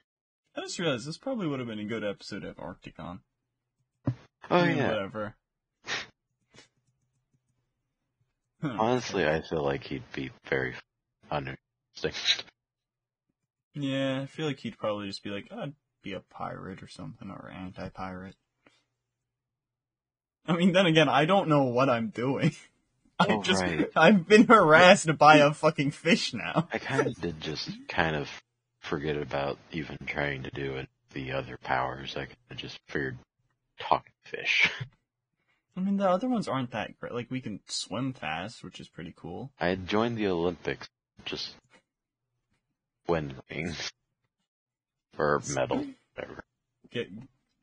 I just realized this probably would have been a good episode of Arcticon. Oh, I mean, yeah. Whatever. Huh. Honestly, I feel like he'd be very uninteresting. Yeah, I feel like he'd probably just be like, I'd be a pirate or something, or anti-pirate. I mean, then again, I don't know what I'm doing. [laughs] I Oh, just, right. I've been harassed by a fucking fish now. I kind of did just kind of forget about even trying to do it. The other powers, I kind of just figured talking fish. [laughs] I mean, the other ones aren't that great. Like, we can swim fast, which is pretty cool. I had joined the Olympics, just win things or medal, whatever. Get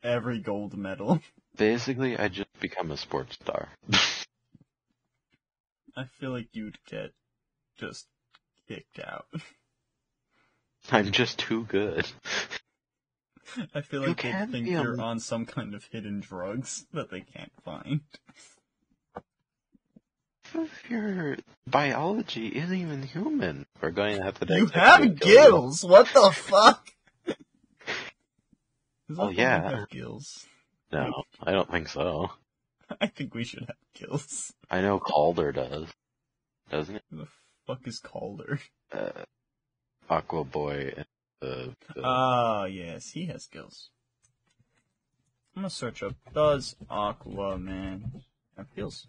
every gold medal. Basically, I just become a sports star. [laughs] I feel like you'd get just kicked out. [laughs] I'm just too good. [laughs] I feel You like they think you're on some kind of hidden drugs [laughs] that they can't find. Your biology isn't even human. We're going to have to. You have gills! What the fuck? [laughs] Does Oh, yeah. have gills? No, I don't think so. I think we should have gills. I know Kaldur does, doesn't it? Who the fuck is Kaldur? Uh, Aqua Boy and the, Ah, yes, he has gills. I'm gonna search up, does Aquaman have gills?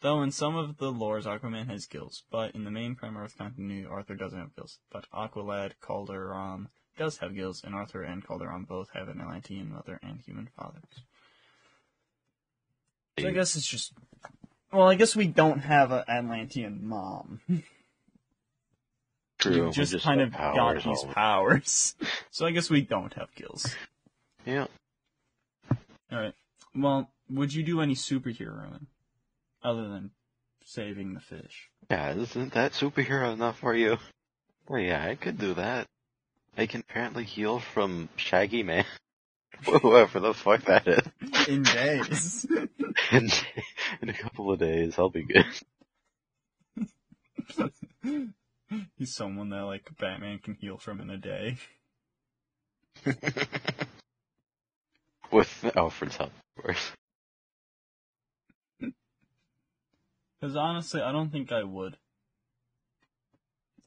Though in some of the lores, Aquaman has gills, but in the main Prime Earth continuity, Arthur doesn't have gills. But Aqualad, Kaldur'ahm does have gills, and Arthur and Kaldur'ahm both have an Atlantean mother and human fathers. So I guess it's just, well, I guess we don't have an Atlantean mom. [laughs] True, we just, just kind of got these powers. [laughs] so I guess we don't have gills. Yeah. Alright. Well, would you do any superheroing? Other than saving the fish? Yeah, isn't that superhero enough for you? Well, yeah, I could do that. I can apparently heal from Shaggy Man. [laughs] Whoever the fuck that is. In days. [laughs] In, in a couple of days, I'll be good. [gasps] He's someone that, like, Batman can heal from in a day. [laughs] With Alfred's help, of course. [laughs] Because honestly, I don't think I would.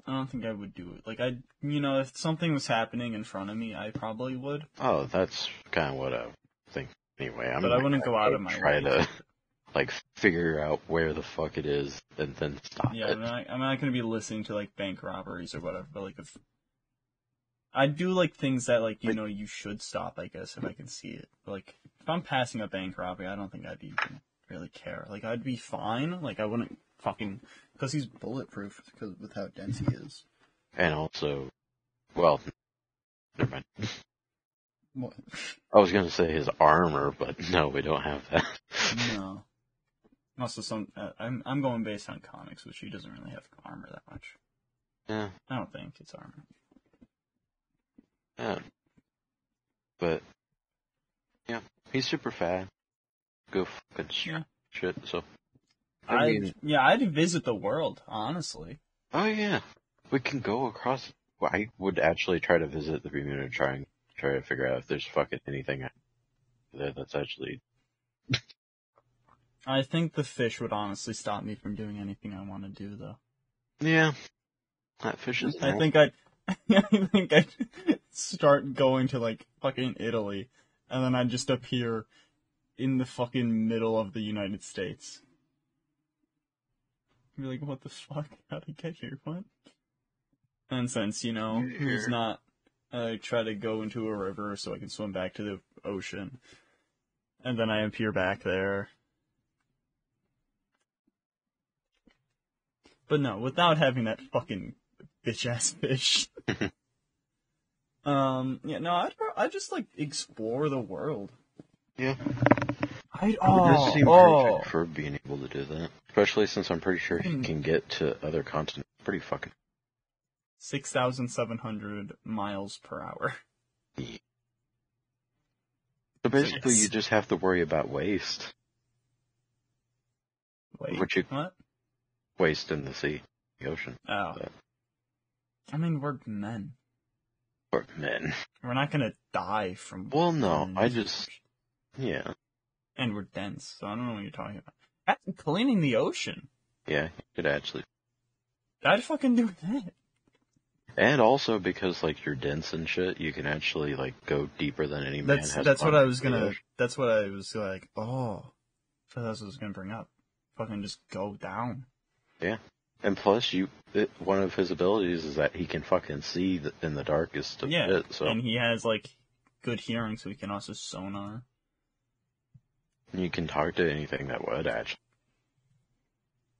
I don't think I would do it. Like, I, you know, if something was happening in front of me, I probably would. Oh, that's kind of what I think anyway. I'm But I wouldn't go out of my way. to like figure out where the fuck it is and then stop Yeah, it. I'm not, I'm not gonna be listening to like bank robberies or whatever. But like, if I do like things that like you Like- know you should stop, I guess if I can see it. But, like, if I'm passing a bank robbery, I don't think I'd even really care. Like, I'd be fine. Like, I wouldn't fucking because he's bulletproof because with how dense he is. And also, well, Never mind. What? I was gonna say his armor, but no, we don't have that. No. Also, some uh, I'm I'm going based on comics, which he doesn't really have armor that much. Yeah, I don't think it's armor. yeah. But yeah, he's super fat. Go fucking Yeah. shit. So I I mean, yeah, I'd visit the world, honestly. oh yeah, we can go across. Well, I would actually try to visit the Bermuda Triangle, try to figure out if there's fucking anything there that's actually. I think the fish would honestly stop me from doing anything I want to do, though. Yeah, that fish is. I think I'd, [laughs] I think I'd start going to like fucking Italy, and then I'd just appear in the fucking middle of the United States. Be like, what the fuck? How'd I get here? What? And since you know, who's not, I try to go into a river so I can swim back to the ocean, and then I appear back there. But no, without having that fucking bitch ass [laughs] fish. um, yeah, no, I'd, I'd just like explore the world. Yeah. I'd, It oh, does seem oh, for being able to do that. Especially since I'm pretty sure he Hmm. can get to other continents pretty fucking. 6,700 miles per hour. So basically, Yes. you just have to worry about waste. Wait, Would you- what? Waste in the sea, the ocean. Oh. I mean, we're men. For men. We're not gonna die from. Well, no, I just, yeah. And we're dense, so I don't know what you're talking about. That's cleaning the ocean. Yeah, you could actually. I'd fucking do that. And also because, like, you're dense and shit, you can actually, like, go deeper than any man That's has that's what I was gonna. That's what I was like. Oh, that's what I was gonna bring up. Fucking just go down. And plus, you, it, one of his abilities is that he can fucking see the, in the darkest of Yeah, so and he has like good hearing, so he can also sonar. you can talk to anything that would actually.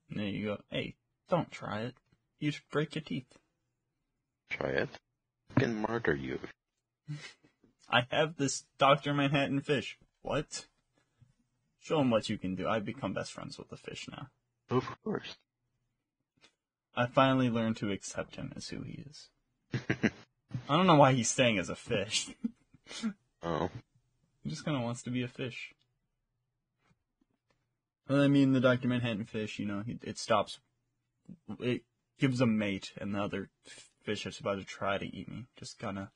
And there you go. Hey, don't try it. You should break your teeth. Try it. Fucking murder you. [laughs] I have this Doctor Manhattan fish. What? Show him what you can do. I've become best friends with the fish now. Of course. I finally learned to accept him as who he is. I don't know why he's staying as a fish. [laughs] Oh. He just kind of wants to be a fish. I mean, the Dr. Manhattan fish, you know, it stops. It gives a mate, and the other fish that's about to try to eat me just kind of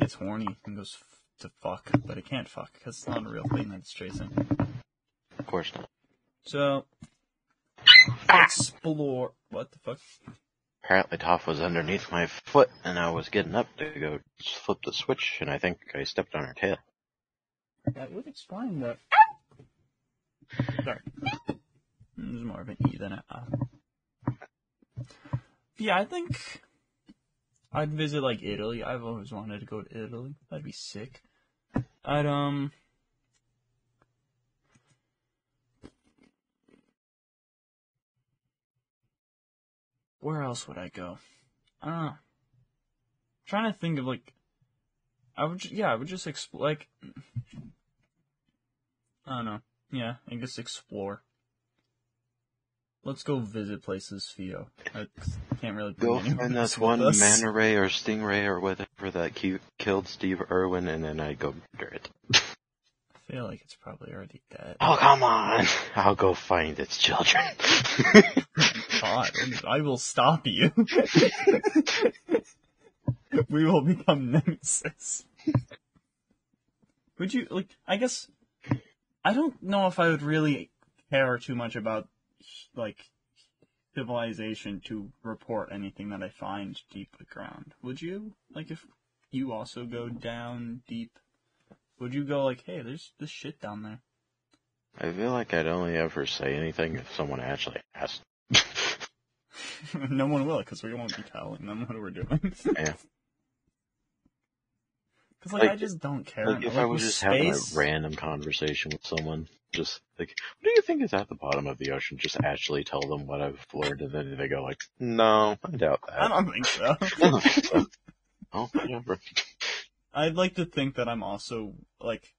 gets horny and goes f- to fuck, but it can't fuck because it's not a real thing that it's chasing. Of course not. So, explore. What the fuck? Apparently Toph was underneath my foot and I was getting up to go flip the switch and I think I stepped on her tail. That would explain that. Sorry. There's more of an E than a uh. Yeah, I think I'd visit like Italy. I've always wanted to go to Italy. That'd be sick. I'd um Where else would I go? I don't know. trying to think of like I would ju- yeah, I would just explore like I don't know. Yeah, I guess explore. Let's go visit places, Theo. I can't really Go find that one us. manta ray or stingray or whatever that ki- killed Steve Irwin and then I go murder it. [laughs] Feel like it's probably already dead. Oh come on! [laughs] I'll go find its children. [laughs] God, I will stop you. [laughs] we will become nemesis. Would you like? I guess I don't know if I would really care too much about like civilization to report anything that I find deep ground. Would you? Like if you also go down deep, would you go like, hey, there's this shit down there? I feel like I'd only ever say anything if someone actually asked. [laughs] no one will, because we won't be telling them what we're doing. [laughs] Yeah. Because like, I just don't care. Like if Like, I was just having a random conversation with someone, just like, what do you think is at the bottom of the ocean? Just actually tell them what I've learned, and then they go like, no, I doubt that. I don't think so. [laughs] I don't think so. Oh, whatever. I'd like to think that I'm also like,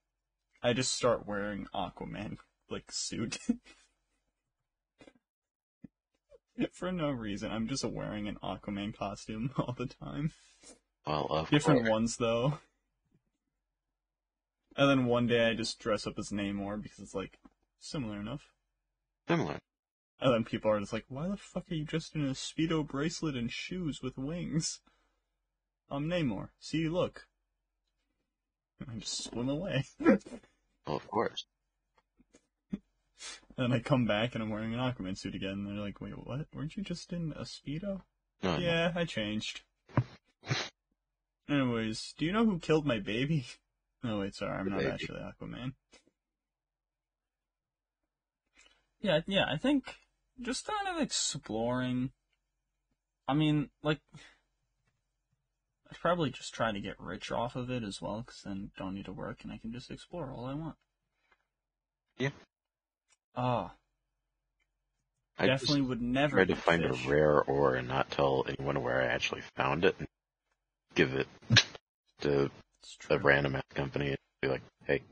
I just start wearing Aquaman like suit. [laughs] For no reason, I'm just wearing an Aquaman costume [laughs] all the time. Well, of Different course. ones though. And then one day I just dress up as Namor because it's like similar enough. Similar. And then people are just like, why the fuck are you dressed in a Speedo bracelet and shoes with wings? I'm Namor. See, look. [laughs] I just swim away. Well, of course. And then I come back and I'm wearing an Aquaman suit again. And they're like, wait, what? Weren't you just in a Speedo? No, no. Yeah, I changed. [laughs] Anyways, do you know who killed my baby? No, [laughs] oh, wait, sorry, I'm The not baby. actually Aquaman. Yeah, yeah, I think just kind of exploring. I mean, like, I'd probably just try to get rich off of it as well, because then don't need to work and I can just explore all I want. Yeah. Ah, I definitely would never try to find fish. a rare ore and not tell anyone where I actually found it and give it [laughs] to a random ass company and be like, hey,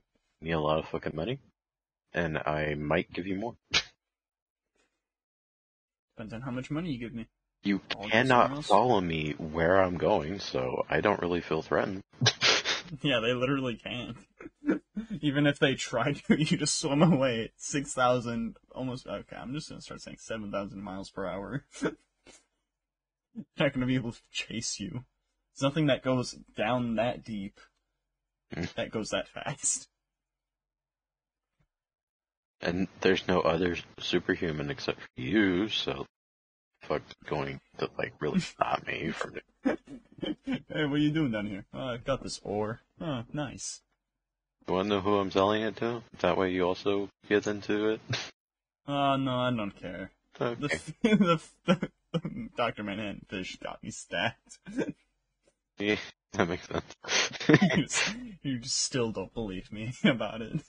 need a lot of fucking money? And I might give you more. [laughs] Depends on how much money you give me. You I'll go somewhere cannot follow me where I'm going, so I don't really feel threatened. [laughs] Yeah, they literally can't. Even if they try to, [laughs] you just swim away at 6,000, almost, okay, I'm just gonna start saying 7,000 miles per hour. [laughs] not gonna be able to chase you. There's nothing that goes down that deep Hmm. that goes that fast. and there's no other superhuman except for you, so fuck going to like really [laughs] stop me from doing hey, what are you doing down here? Oh, I've got this ore. Oh, nice. You wanna know who I'm selling it to? That way you also get into it. Oh, no, I don't care. The, Okay. [laughs] the, the, Dr. Manhattan fish got me stacked. Yeah, that makes sense. [laughs] you, just, you just still don't believe me about it.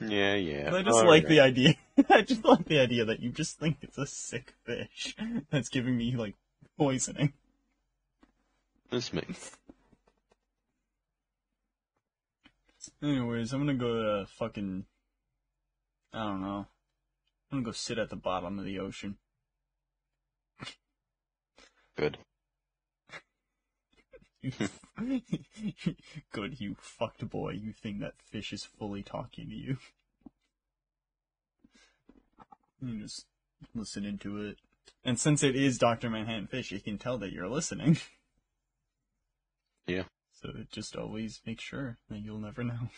Yeah, yeah. I just oh, like Alright. the idea. [laughs] I just like the idea that you just think it's a sick fish that's giving me like poisoning. This makes Anyways, I'm gonna go to fucking. I don't know. I'm gonna go sit at the bottom of the ocean. good. [laughs] Good, you fucked boy. You think that fish is fully talking to you. You just listen into it. And since it is Dr. Manhattan Fish, it can tell that you're listening. Yeah. So it just always makes sure that you'll never know.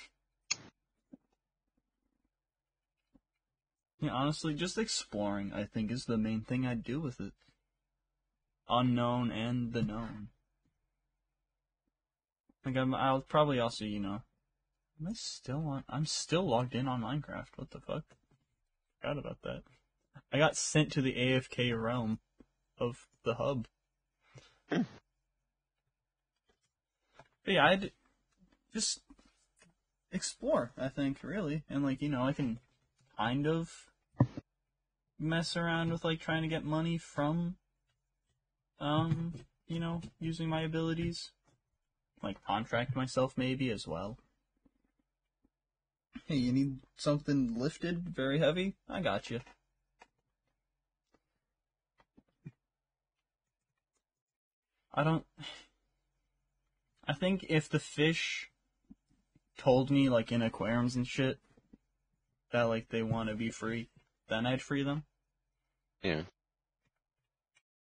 Yeah, honestly, just exploring, I think, is the main thing I'd do with it. Unknown and the known. Like, I'm, I'll probably also, you know, am I still on? I'm still logged in on Minecraft. What the fuck? Forgot about that. I got sent to the AFK realm of the hub. Hmm. But yeah, I'd just explore, I think, really. And, like, you know, I can kind of mess around with, like, trying to get money from, um, you know, using my abilities. Like, contract myself, maybe, as well. Hey, you need something lifted, very heavy? I got you. I don't. I think if the fish told me, like in aquariums and shit, that like they want to be free, then I'd free them. Yeah.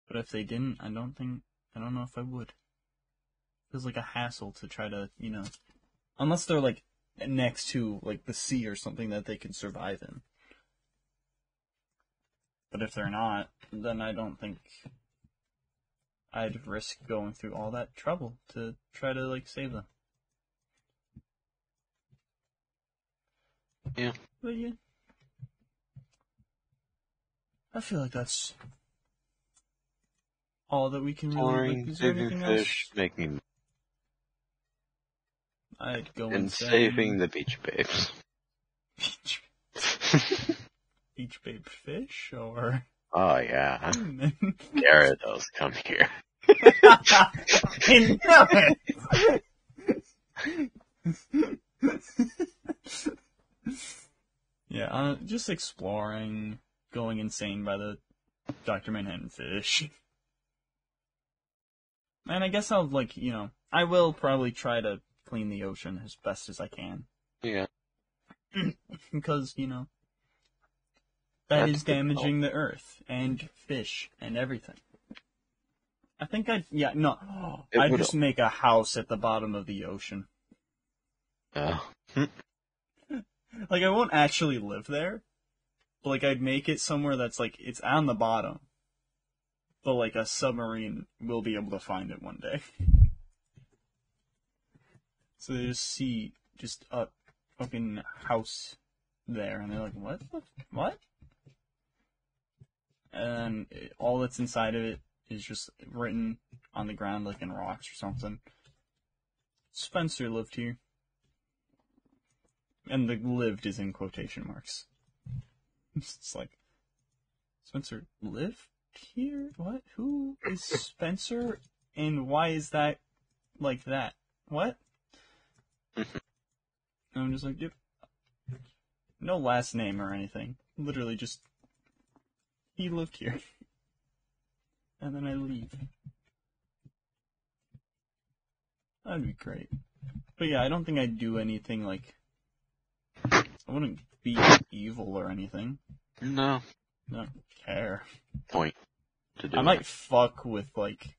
But if they didn't, I don't think I don't know if I would. Feels like a hassle to try to, you know, unless they're like next to like the sea or something that they can survive in. But if they're not, then I don't think I'd risk going through all that trouble to try to like save them. Yeah. But yeah. I feel like that's all that we can really. Like, is there anything fish, making else? I'd go and insane. saving the beach babes. beach, [laughs] beach babe fish or oh yeah. [laughs] Gyarados, come here. I know it. yeah, uh, just exploring, going insane by the Dr. Manhattan fish. And I guess I'll, like, you know, I will probably try to clean the ocean as best as I can. Yeah. [clears throat] because, you know, that That's is damaging the earth and fish and everything. I think I'd, yeah, no, It [gasps] I'd just make a house at the bottom of the ocean. Oh. [laughs] Like, I won't actually live there, but, like, I'd make it somewhere that's, like, it's on the bottom. But, like, a submarine will be able to find it one day. [laughs] So they just see just a fucking house there, and they're like, what? What? And it, all that's inside of it is just written on the ground, like in rocks or something. Spencer lived here. And the lived is in quotation marks. [laughs] It's like, Spencer lived here? What? Who is Spencer? And why is that like that? What? I'm just like, yep. No last name or anything. Literally just, he lived here. And then I leave. That'd be great. But yeah, I don't think I'd do anything like, I wouldn't be evil or anything. No I don't care. point to do I might fuck with like,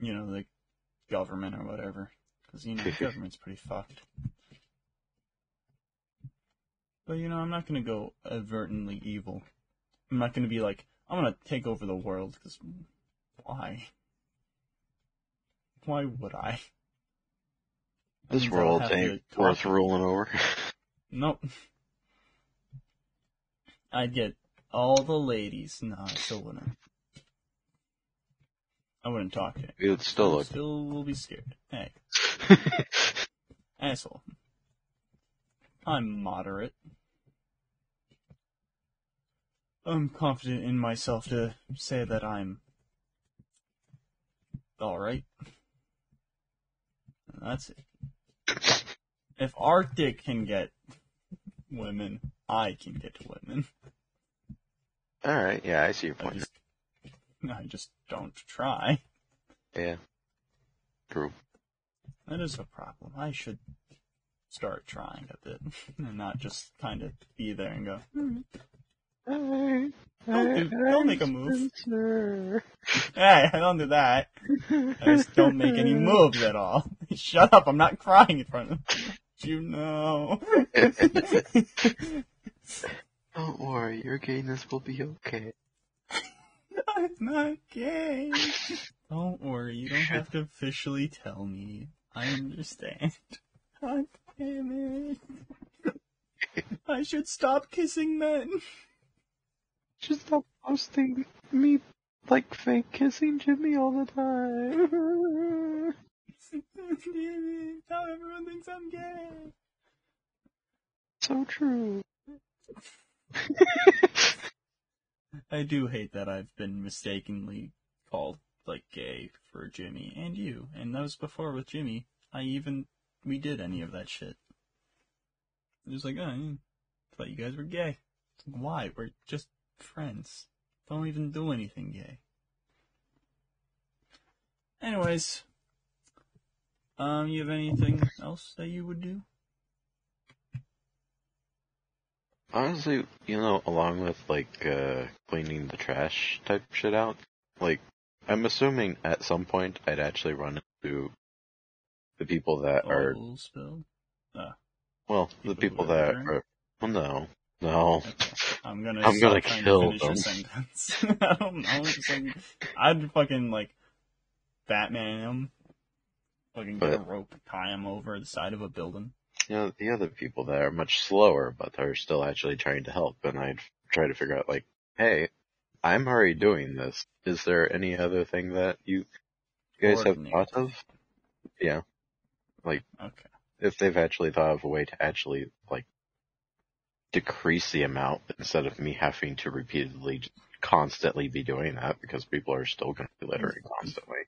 you know, the government or whatever, because you know the government's pretty fucked. But you know, I'm not gonna go overtly evil. I'm not gonna be like, I'm gonna take over the world, because why? Why would I? This world ain't worth ruling over. [laughs] Nope. I'd get all the ladies. No, I still wouldn't. I wouldn't talk to him. It would still look. Still will be scared. Hey, [laughs] asshole. I'm moderate. I'm confident in myself to say that I'm alright. That's it. If Arctic can get women, I can get women. Alright, yeah, I see your point. [laughs] I just don't try. Yeah. True. That is a problem. I should start trying a bit [laughs] and not just kind of be there and go, "Hmm, Don't do- don't make a move. [laughs] Hey, I don't do that. I just don't make any moves at all. Shut up, I'm not crying in front of you know. Don't worry, your gayness will be okay. I'm not gay. Don't worry, you don't have to officially tell me. I understand. God damn it. I should stop kissing men. Just stop posting me like fake kissing Jimmy all the time. Damn it. Now everyone thinks I'm gay. so true. [laughs] I do hate that I've been mistakenly called like gay for Jimmy and you, and that was before with Jimmy. I even we did any of that shit. It was like, oh, I thought you guys were gay. Why? We're just friends. Don't even do anything gay. Anyways, um, you have anything else that you would do? Honestly, you know, along with like uh cleaning the trash type shit out, like I'm assuming at some point I'd actually run into the people that are spill. well, the people people are that littering? are well no. No. I'm gonna. [laughs] I'm gonna kill them. sentence. [laughs] I don't know. Like, I'd fucking like Batman him. Fucking get a But- rope, tie him over the side of a building. You know, the other people that are much slower but are still actually trying to help and I'd try to figure out like, hey, I'm already doing this. Is there any other thing that you guys have thought of? Yeah. Okay. if they've actually thought of a way to actually like decrease the amount instead of me having to repeatedly constantly be doing that because people are still going to be littering constantly.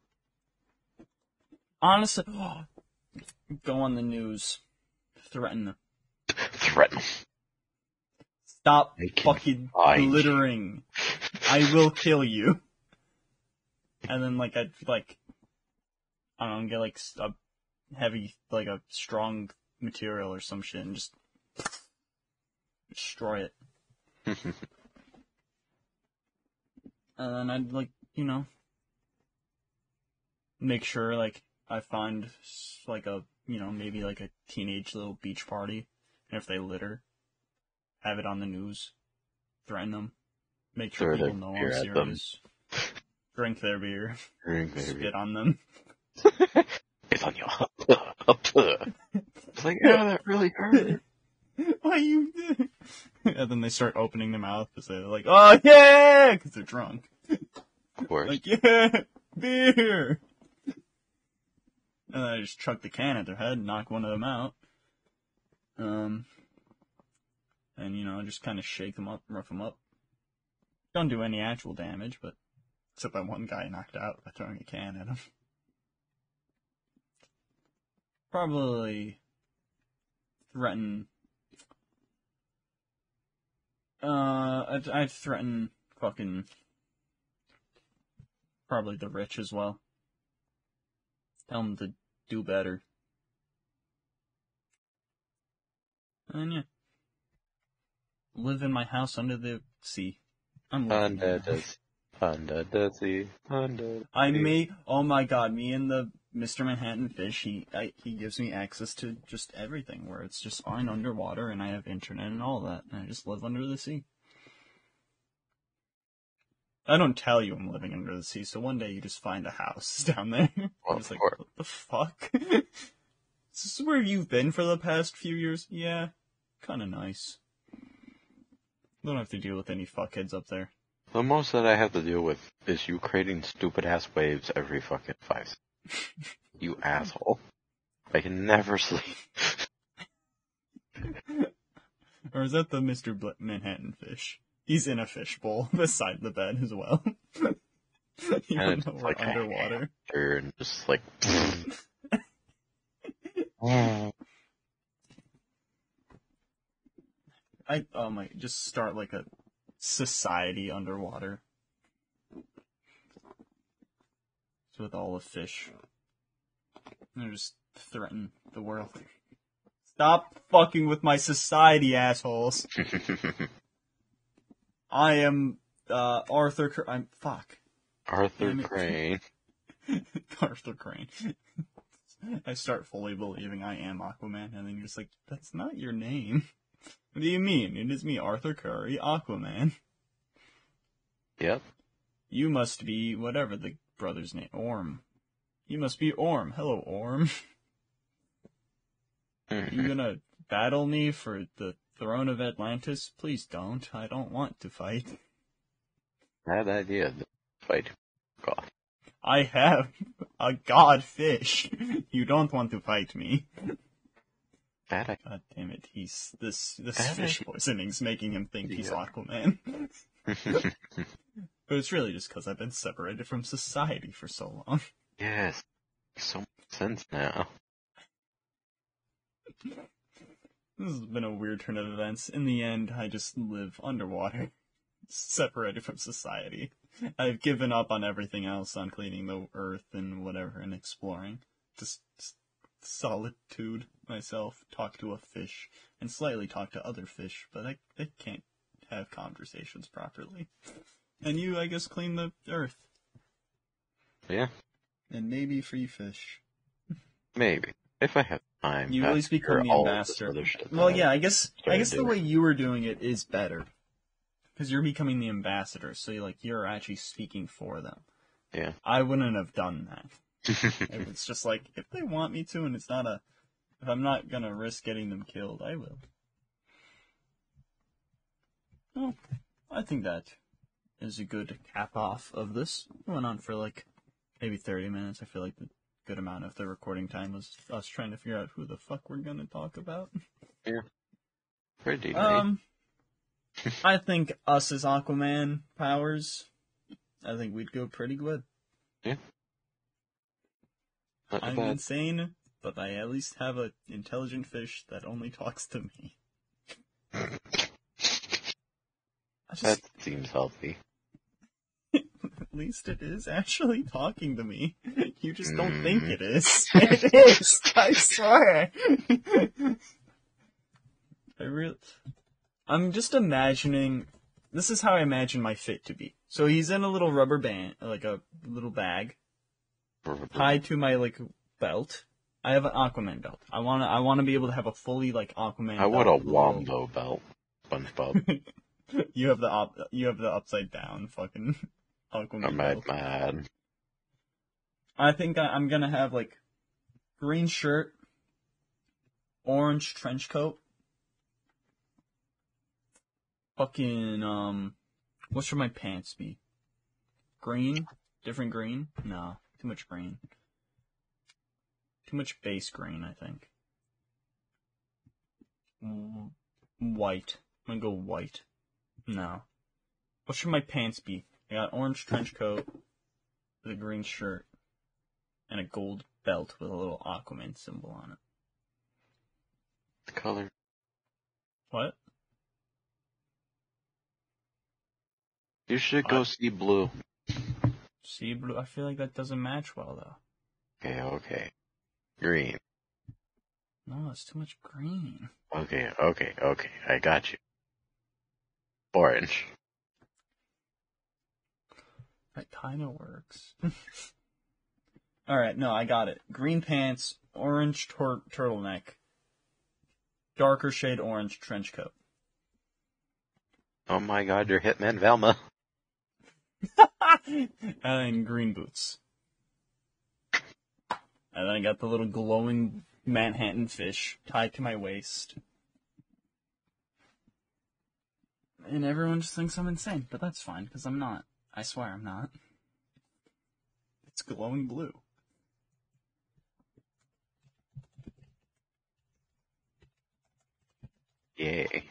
Honestly, go on the news, threaten them. Threaten. Stop fucking find you. littering. I will kill you. And then like I'd like I don't know, get like a heavy like a strong material or some shit and just destroy it. [laughs] And then I'd like, you know, make sure like I find like a, you know, maybe like a teenage little beach party. And if they litter, have it on the news, threaten them, make sure Throw people know beer I'm serious. Drink their beer, Drink maybe. [laughs] spit on them. It's on your [laughs] It's like, yeah, that really hurt. [laughs] Why you? and then they start opening their mouth because they're like, "Oh yeah," because they're drunk. Of course. Like, yeah, beer. And I just chuck the can at their head, and knock one of them out. Um, and you know, just kind of shake them up, rough them up. Don't do any actual damage, but except that one guy knocked out by throwing a can at him. Probably threaten. Uh, I'd, I'd threaten fucking probably the rich as well. Tell them to do better. And yeah. Live in my house under the sea. I'm Under the, under the sea, under the I sea. may, oh my god, me and the Mr. Manhattan fish, he, I, he gives me access to just everything, where it's just fine underwater and I have internet and all that, and I just live under the sea. I don't tell you I'm living under the sea, so one day you just find a house [laughs] down there. Well, of like, course. what the fuck? [laughs] Is this where you've been for the past few years? Yeah, kinda nice. Don't have to deal with any fuckheads up there. The most that I have to deal with is you creating stupid ass waves every fucking five seconds. You [laughs] asshole. I can never sleep. Or is that the Mr. Bl- Manhattan fish? He's in a fishbowl [laughs] beside the bed as well. [laughs] Even And though we're like underwater. And just like. [laughs] I um, oh my just start like a society underwater. With all the fish. And just threaten the world. Stop fucking with my society, assholes. I am uh Arthur Cr- I'm fuck. Arthur it. Crane. [laughs] Arthur Crane. [laughs] I start fully believing I am Aquaman, and then you're just like, that's not your name. [laughs] What do you mean? It is me, Arthur Curry, Aquaman. Yep. You must be whatever the brother's name. Orm. You must be Orm. Hello, Orm. You gonna battle me for the throne of Atlantis? Please don't. I don't want to fight. Bad idea. Fight. God. I have a god fish. You don't want to fight me. Bad idea. God damn it, he's this this Bad fish idea. poisoning's making him think he's Yeah. Aquaman. [laughs] But it's really just because I've been separated from society for so long. yes. So much sense now. [laughs] This has been a weird turn of events. In the end, I just live underwater, [laughs] separated from society. I've given up on everything else, on cleaning the earth and whatever, and exploring. Just solitude myself, talk to a fish, and slightly talk to other fish, but I, they can't have conversations properly. And you, I guess, clean the earth. Yeah. And maybe free fish. Maybe. If I have time. You at least become the all of this ambassador. Well, yeah, I guess I guess the way you were doing it is better because you're becoming the ambassador. So you like you're actually speaking for them. Yeah. I wouldn't have done that. [laughs] It's just like if they want me to, and it's not a if I'm not gonna risk getting them killed, I will. Well, I think that is a good cap off of this. It went on for like maybe 30 minutes. I feel like the good amount of the recording time was us trying to figure out who the fuck we're gonna talk about. Pretty neat. Um, I think us as Aquaman powers, I think we'd go pretty good. Not I'm bad. insane, but I at least have an intelligent fish that only talks to me. [laughs] Just, That seems healthy. At least it is actually talking to me. [laughs] You just don't think Mm. it is. [laughs] [laughs] it is, I swear. I really, I'm just imagining, this is how I imagine my fit to be. So he's in a little rubber band, like a little bag, tied to my like belt. I have an Aquaman belt. I wanna I wanna be able to have a fully like Aquaman. I want a belt. wombo belt. SpongeBob. you have the op- you have the upside down fucking Aquaman I'm mad, mad. I think I, I'm gonna have like green shirt, orange trench coat, fucking um, what should my pants be? Green, different green? No, too much green. Too much base green, I think. Mm, White. I'm gonna go white. No. What should my pants be? I got orange trench coat with a green shirt and a gold belt with a little Aquaman symbol on it. The color. What? You should go see blue. See blue? I feel like that doesn't match well though. Okay, okay. Green. No, it's too much green. Okay, okay, okay. I got you. Orange. That kinda works. [laughs] Alright, no, I got it. Green pants, orange tur- turtleneck, darker shade orange trench coat. Oh my god, you're Hitman Velma. [laughs] and green boots. And then I got the little glowing Manhattan fish tied to my waist. And everyone just thinks I'm insane, but that's fine, because I'm not. I swear I'm not. It's glowing blue. Yay.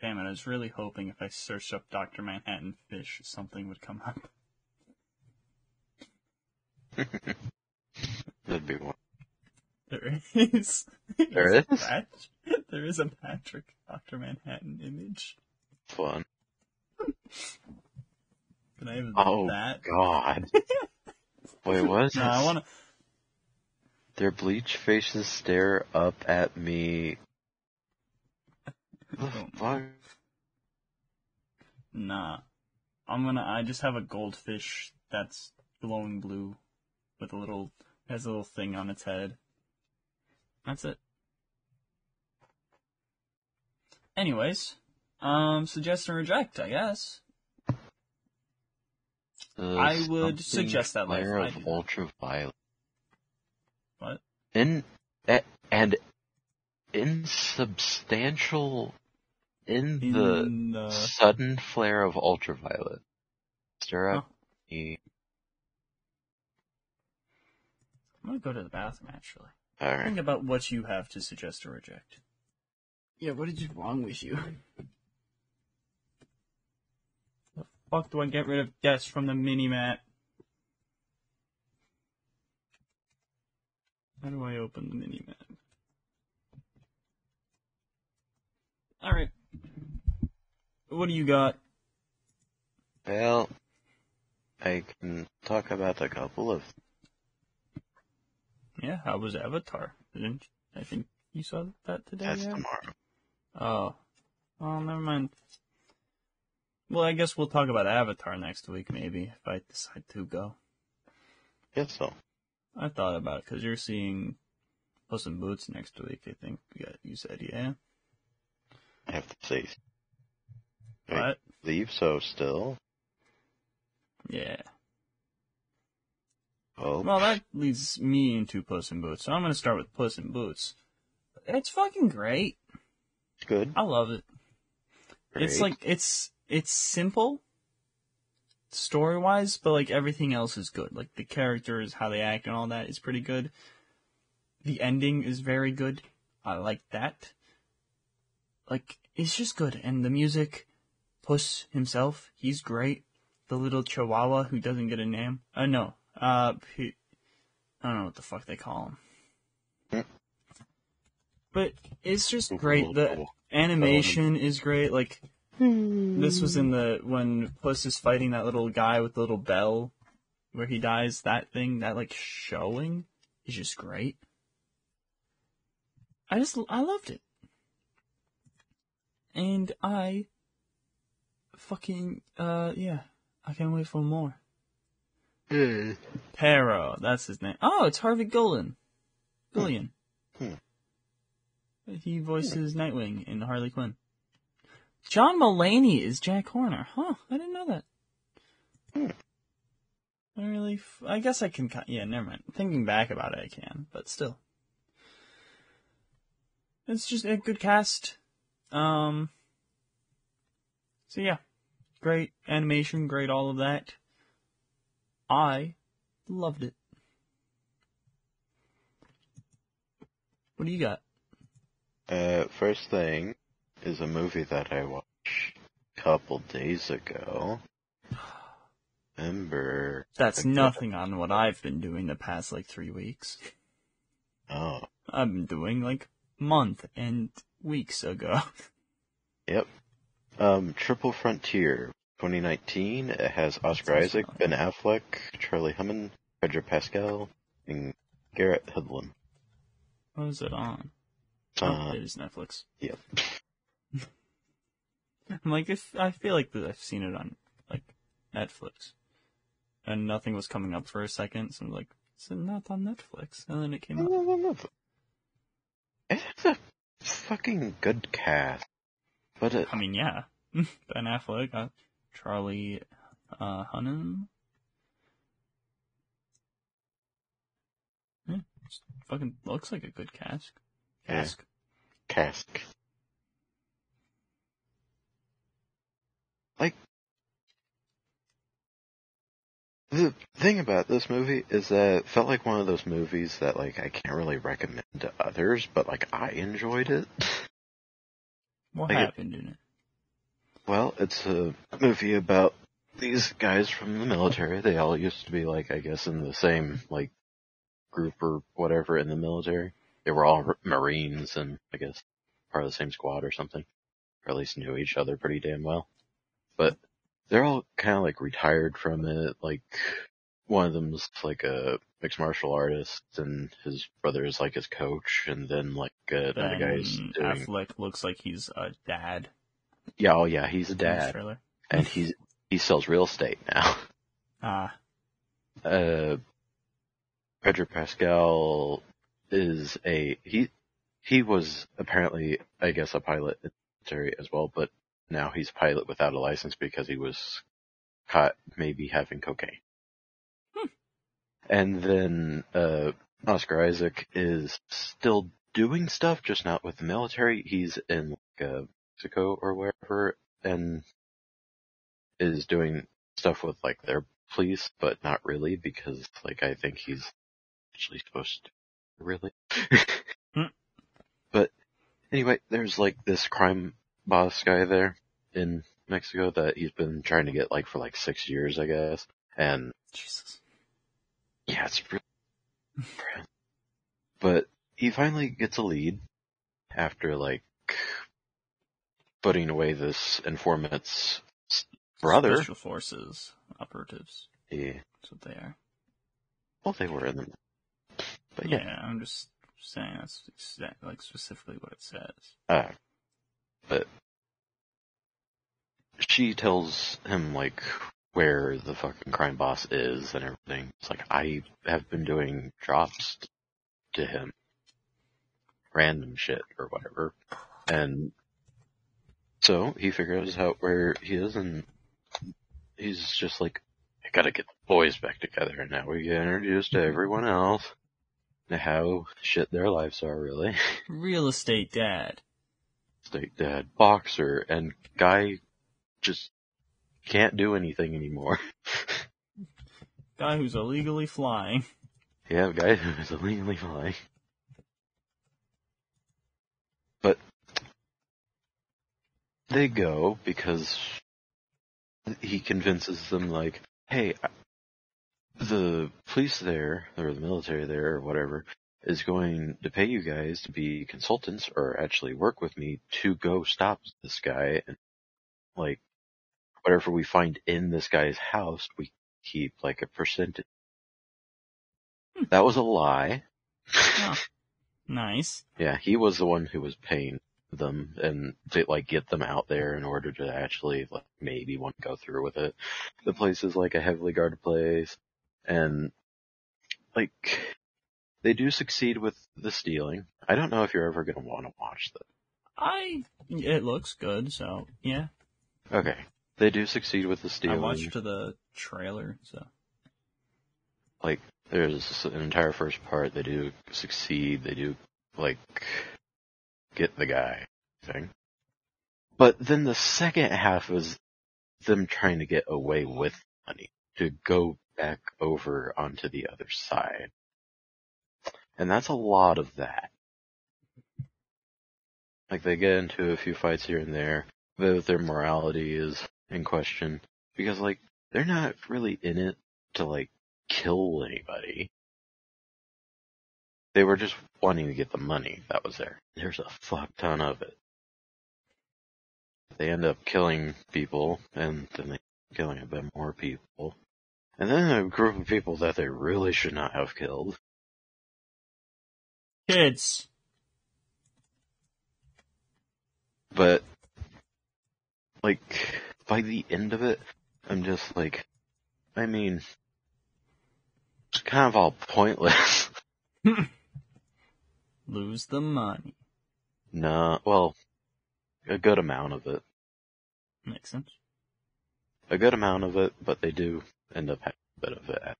Damn it, I was really hoping if I searched up Dr. Manhattan fish, something would come up. [laughs] That'd be one. There is. [laughs] There a is? Pat- [laughs] there is a Patrick Dr. Manhattan image. Fun. Can I have Oh that? god. [laughs] Wait, what? is No, I want to. Their bleach faces stare up at me. The fuck? Nah. I'm gonna. I just have a goldfish that's glowing blue with a little. has a little thing on its head. That's it. Anyways, um, suggest and reject, I guess. Uh, I would suggest that life. Flare of ultraviolet. What? In and insubstantial in, the In the. sudden flare of ultraviolet. Stir up me. I'm gonna go to the bathroom actually. Alright. Think about what you have to suggest or reject. Yeah, what is wrong with you? Fuck do I get rid of guests from the mini map? How do I open the mini map? Alright. What do you got? Well, I can talk about a couple of. Yeah, how was Avatar? Didn't I think you saw that today? That's yeah? tomorrow. Oh. Well, never mind. Well, I guess we'll talk about Avatar next week, maybe, if I decide to go. Guess so. I thought about it, because you're seeing Puss in Boots next week, I think you you said, yeah? I have to say. Wait. What? Leave so still. Yeah. Oh, Well, that leads me into Puss in Boots, so I'm gonna start with Puss in Boots. It's fucking great. It's good. I love it. It's like, it's, it's simple, story wise, but like everything else is good. Like the characters, how they act and all that is pretty good. The ending is very good. I like that. like it's just good, and the music, Puss himself, he's great. The little Chihuahua who doesn't get a name. Uh, no, uh, he, I don't know what the fuck they call him. But it's just great. The animation is great. Like this was in the when Puss is fighting that little guy with the little bell, where he dies. That thing, that like showing, is just great. I just I loved it, and I fucking uh yeah, I can't wait for more. Pero, that's his name. Oh, it's Harvey Gullin. Gullion. Hmm. He voices Nightwing in Harley Quinn. John Mulaney is Jack Horner. Huh, I didn't know that. Hmm. I really, f- I guess I can, yeah, never mind. Thinking back about it, I can, but still. It's just a good cast. Um, so yeah, great animation, great all of that. I loved it. What do you got? Uh, first thing is a movie that I watched a couple days ago. Remember? That's Okay. nothing on what I've been doing the past like three weeks. Oh, I've been doing like month and weeks ago. [laughs] yep. Um, Triple Frontier, 2019. It has Oscar Sounds Isaac, Ben. Affleck, Charlie Hunnam, Pedro Pascal, and Garrett Hedlund. What is it on? oh, Uh, it is Netflix. yep. [laughs] I'm like, I feel like that I've seen it on like Netflix, and nothing was coming up for a second. So I'm like, is it not on Netflix? And then it came up. It's a fucking good cast. But it, I mean, yeah, [laughs] Ben Affleck, uh, Charlie uh, Hunnam. Yeah, fucking looks like a good cast. Yeah. Cast. cask. Like, the thing about this movie is that it felt like one of those movies that, like, I can't really recommend to others, but, like, I enjoyed it. What Like it- happened in it? Well, it's a movie about these guys from the military. They all used to be, like, I guess, in the same, like, group or whatever in the military. They were all Marines and, I guess, part of the same squad or something. Or at least knew each other pretty damn well. But they're all kind of, like, retired from it. Like, one of them's, like, a mixed martial artist and his brother is, like, his coach. And then, like, uh, another guy's doing... Affleck looks like he's a dad. Yeah, oh yeah, he's a dad. And he's, he sells real estate now. [laughs] Ah, uh, Pedro Pascal is a he. He was apparently, I guess, a pilot in military as well, but now he's a pilot without a license because he was caught maybe having cocaine. Hmm. And then uh, Oscar Isaac is still doing stuff, just not with the military. He's in like, uh, Mexico or wherever, and is doing stuff with like their police, but not really because like I think he's actually supposed to really. [laughs] Hmm. But anyway, there's like this crime boss guy there in Mexico that he's been trying to get like for like six years, I guess. And Jesus. yeah, it's really but he finally gets a lead after like putting away this informant's brother. Special forces operatives. Yeah. That's what they are. Well, they were in them. But yeah. yeah. I'm just saying that's like specifically what it says. Uh, but she tells him like where the fucking crime boss is and everything. It's like I have been doing drops to him, random shit or whatever, and so he figures out where he is, and he's just like, I gotta get the boys back together, and now we get introduced to everyone else. How shit their lives are really. [laughs] Real estate dad. State dad, boxer, and guy just can't do anything anymore. [laughs] Guy who's illegally flying. yeah, guy who is illegally flying. But they go because he convinces them like, hey, the police there, or the military there, or whatever, is going to pay you guys to be consultants or actually work with me to go stop this guy and like whatever we find in this guy's house, we keep like a percentage. Hmm. That was a lie. Oh, [laughs] nice. Yeah, he was the one who was paying them and to like get them out there in order to actually like maybe want to go through with it. The place is like a heavily guarded place and like they do succeed with the stealing. I don't know if you're ever going to want to watch that. I. It looks good, so yeah. Okay. They do succeed with the stealing. I watched the trailer, so like there's an entire first part they do succeed they do like get the guy thing but then the second half is them trying to get away with money to go back over onto the other side and that's a lot of that like they get into a few fights here and there but their morality is in question because like they're not really in it to like kill anybody. They were just wanting to get the money that was there. There's a fuck ton of it. They end up killing people, and then they killing a bit more people. And then a group of people that they really should not have killed. Kids. But, like, by the end of it, I'm just like, I mean, it's kind of all pointless. [laughs] Lose the money. no, well, a good amount of it. Makes sense. a good amount of it, but they do end up having a bit of it.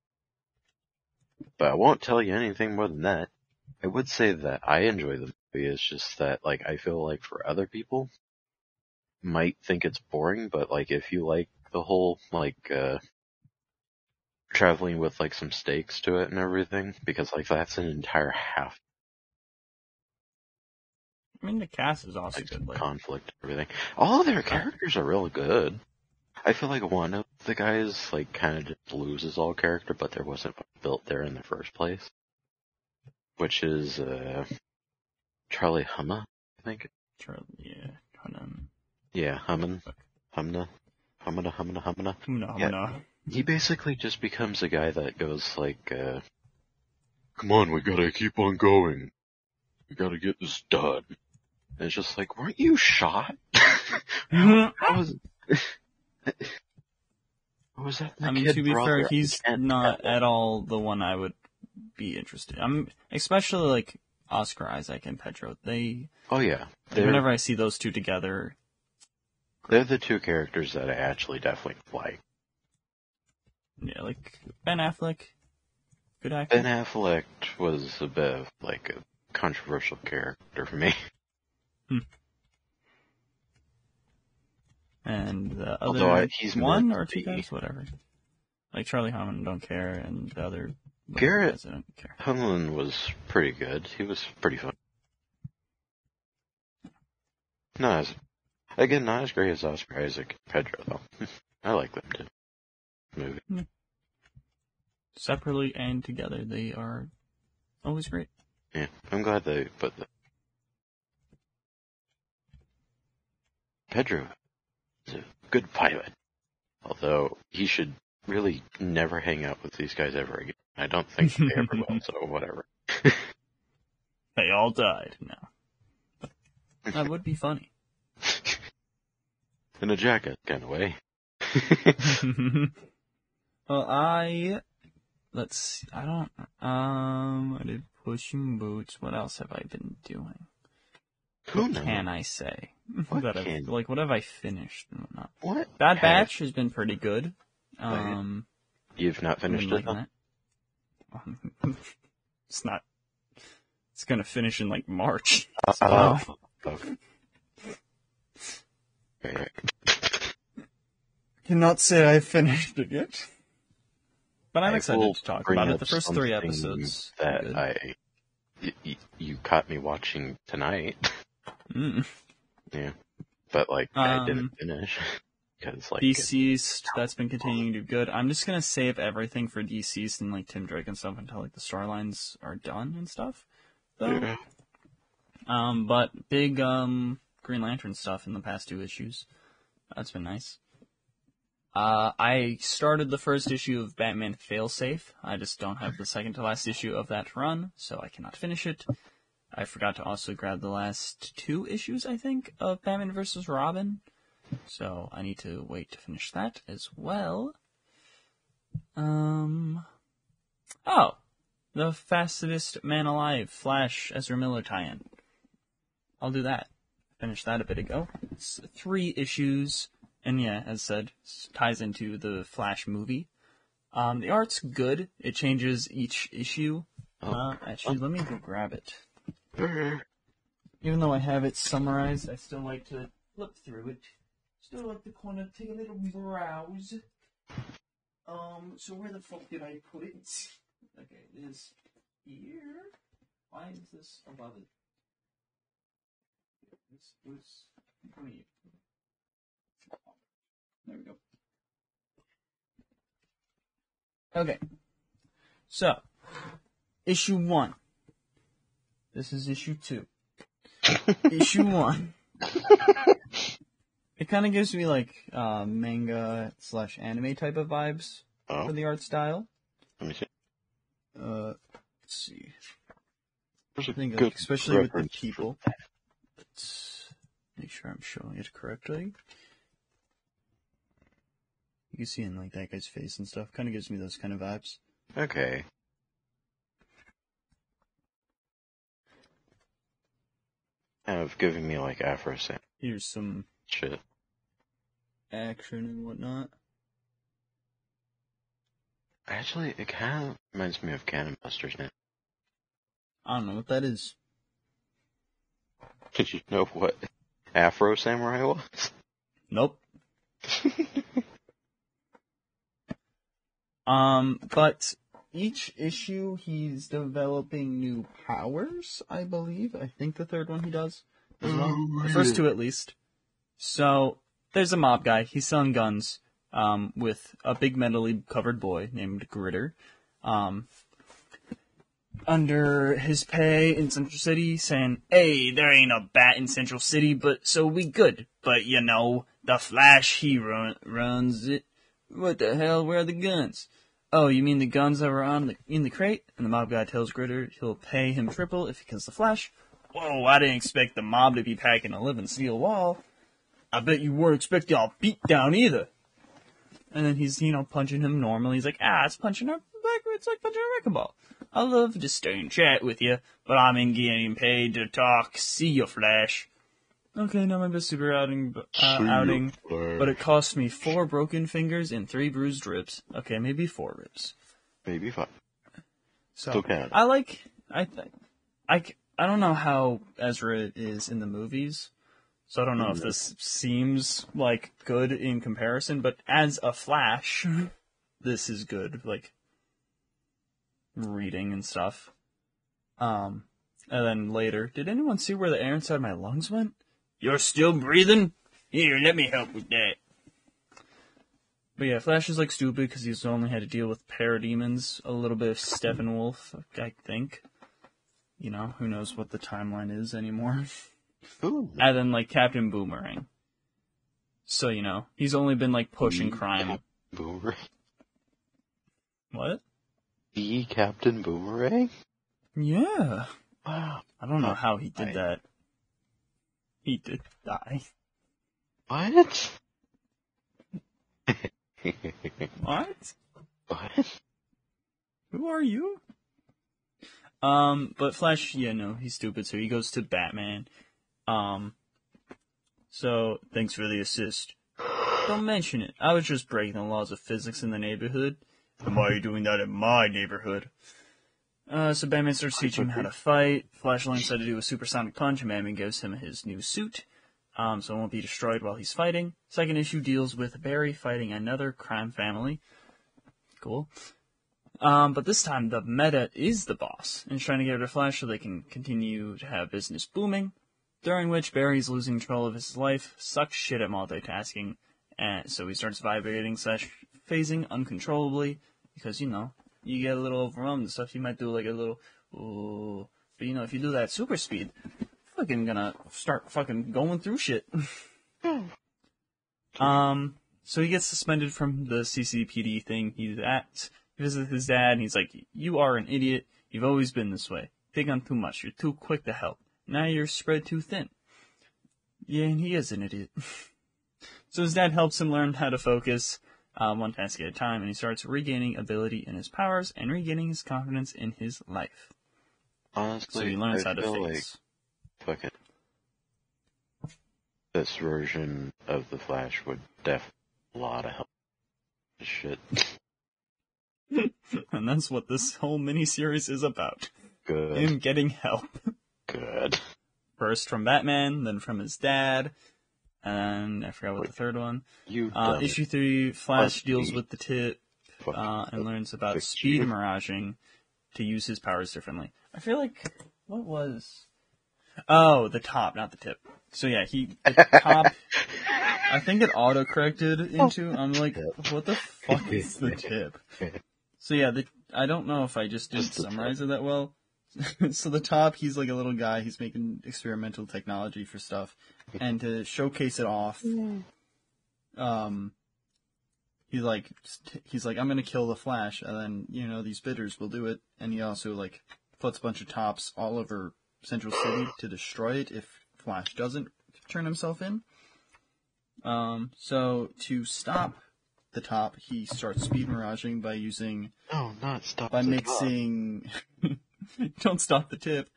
But I won't tell you anything more than that. I would say that I enjoy the movie. It's just that, like, I feel like for other people, might think it's boring, but like, if you like the whole, like, uh, traveling with like some stakes to it and everything, because like that's an entire half I mean, the cast is also like good. Like, conflict everything. All of their characters are real good. I feel like one of the guys like kind of just loses all character, but there wasn't built there in the first place. Which is uh Charlie Humma, I think. Charlie, yeah, Conan. Yeah, Hummin, Humna, Humna, Humna, Humna. No, Yeah. no. He basically just becomes a guy that goes like, uh, "Come on, we gotta keep on going. We gotta get this done." And it's just like, weren't you shot? [laughs] [laughs] How was, [laughs] how was that? I mean, to be fair, he's I not at all the one I would be interested. I'm especially like Oscar Isaac and Pedro. They Oh yeah, they're whenever I see those two together, they're the two characters that I actually definitely like. yeah, like Ben Affleck, good actor. Ben Affleck was a bit of like a controversial character for me. Hmm. and the other Although I- he's one or two guys, whatever. Like Charlie Hunnam, don't care, and the other Garrett- guys, I don't care. Hunlin was pretty good. He was pretty fun. Not as, again, not as great as Oscar Isaac and Pedro though. [laughs] I like them too. Movie. Hmm. Separately and together, they are always great. Yeah, I'm glad they put the Pedro is a good pilot. Although he should really never hang out with these guys ever again. I don't think they ever [laughs] will, so whatever. [laughs] They all died now. That would be funny. In a jacket kind of way. [laughs] well, I let's. See, I don't. Um, I did Puss in Boots. What else have I been doing? Who what knows? can I say? What that I've, can- like what have I finished and whatnot? What? Bad Batch has been pretty good. Um, You've not finished it? liking that. [laughs] it's not. It's gonna finish in like March. [laughs] Uh, okay. Right, right. cannot say I finished it yet. But I'm I excited to talk about it. The first three episodes. that good. I y- y- you caught me watching tonight. Mm. Yeah. but like I Um, didn't finish because like DCeased, that's been continuing to do good. I'm just gonna save everything for DCeased and like Tim Drake and stuff until like the storylines are done and stuff. Though. yeah. Um, but big um Green Lantern stuff in the past two issues. That's been nice. Uh, I started the first issue of Batman Failsafe. I just don't have the second to last issue of that run, so I cannot finish it. I forgot to also grab the last two issues, I think, of Batman vs. Robin. So I need to wait to finish that as well. Um. Oh, the fastest man alive, Flash, Ezra Miller tie-in. I'll do that. Finished that a bit ago. It's three issues, and yeah, as said, ties into the Flash movie. Um, the art's good. It changes each issue. Uh, actually, let me go grab it. [laughs] Even though I have it summarized, I still like to flip through it. Still like the kind of take a little browse. Um, so where the fuck did I put it? Okay, it is here. Why is this above it? This was. Me. There we go. Okay. So, issue one. This is issue two. [laughs] issue one. It kind of gives me like uh, manga slash anime type of vibes Oh, for the art style. let me see. Uh, let's see. I think, like, especially with the people. Let's make sure I'm showing it correctly. You can see in like that guy's face and stuff. Kind of gives me those kind of vibes. Okay. Kind of giving me like Afro Sam Here's some shit. action and whatnot. Actually, it kind of reminds me of Cannon Busters now. I don't know what that is. Did you know what Afro Samurai was? Nope. [laughs] Um, but each issue he's developing new powers, I believe. I think the third one he does as well. The first two at least. So there's a mob guy. He's selling guns um, with a big mentally covered boy named Gritter. Um, under his pay in Central City, saying, "Hey, there ain't a bat in Central City, but so we good. But you know, the Flash he run, runs it. What the hell? Where are the guns? Oh, you mean the guns that were on the in the crate?" And the mob guy tells Gritter he'll pay him triple if he kills the Flash. Whoa, I didn't expect the mob to be packing a living steel wall. I bet you weren't expecting a beat down either. And then he's, you know, punching him normally. He's like, ah, it's punching a back, it's like punching a wrecking ball. I love to stay and chat with you, but I'm in getting paid to talk. See you, Flash. Okay, now my best super outing, uh, outing, but it cost me four broken fingers and three bruised ribs. Okay, maybe four ribs. Maybe five. So Still can. I like I th- I don't know how Ezra is in the movies, so I don't know if this seems like good in comparison. But as a Flash, this is good. Like reading and stuff. Um, and then later, did anyone see where the air inside my lungs went? You're still breathing? Here, let me help with that. But yeah, Flash is like stupid because he's only had to deal with parademons, a little bit of Steppenwolf, I think. You know, who knows what the timeline is anymore. [laughs] Ooh. and then like Captain Boomerang. So, you know, he's only been like pushing The crime. Cap- Boomerang. What? The Captain Boomerang? Yeah. Wow. I don't know how he did I- that. He did die. What? [laughs] What? what? Who are you? Um, but Flash, yeah, no, he's stupid, so he goes to Batman. Um, so, thanks for the assist. Don't mention it. I was just breaking the laws of physics in the neighborhood. And why are you doing that in my neighborhood? Uh, so Batman starts teaching him how to fight. Flash learns how to do a supersonic punch, and Batman gives him his new suit. Um, so it won't be destroyed while he's fighting. Second issue deals with Barry fighting another crime family. Cool. Um, but this time the meta is the boss and is trying to get rid of Flash so they can continue to have business booming. During which Barry's losing control of his life, sucks shit at multitasking, and so he starts vibrating slash phasing uncontrollably because you know you get a little overwhelmed and stuff. You might do like a little, ooh, but you know if you do that super speed, fucking gonna start fucking going through shit. [laughs] um, so he gets suspended from the CCPD thing he's at. He visits his dad, and he's like, "You are an idiot. You've always been this way. Take on too much. You're too quick to help. Now you're spread too thin." Yeah, and he is an idiot. [laughs] so his dad helps him learn how to focus, uh, one task at a time, and he starts regaining ability in his powers and regaining his confidence in his life. Honestly, So he learns I how to feel like face. fucking this version of the Flash would def a lot of help. Shit, [laughs] and that's what this whole miniseries is about. good, Him getting help. [laughs] good. First from Batman, then from his dad, and I forgot what the third one. You Uh, issue three, Flash deals with the tip uh, and learns about speed miraging to use his powers differently. I feel like what was? Oh, the top, not the tip. So yeah, he the top. I think it auto corrected [laughs] into. I'm like, what the fuck is the tip? [laughs] So yeah, the I don't know if I just didn't summarize it that well. [laughs] so the top, he's like a little guy. He's making experimental technology for stuff, and to showcase it off, um, he's like, he's like, I'm gonna kill the Flash, and then you know these bidders will do it, and he also like puts a bunch of tops all over Central City to destroy it if Flash doesn't turn himself in. Um, so to stop the top, he starts speed miraging by using Oh, not stop. by mixing. [laughs] [laughs] don't stop the tip.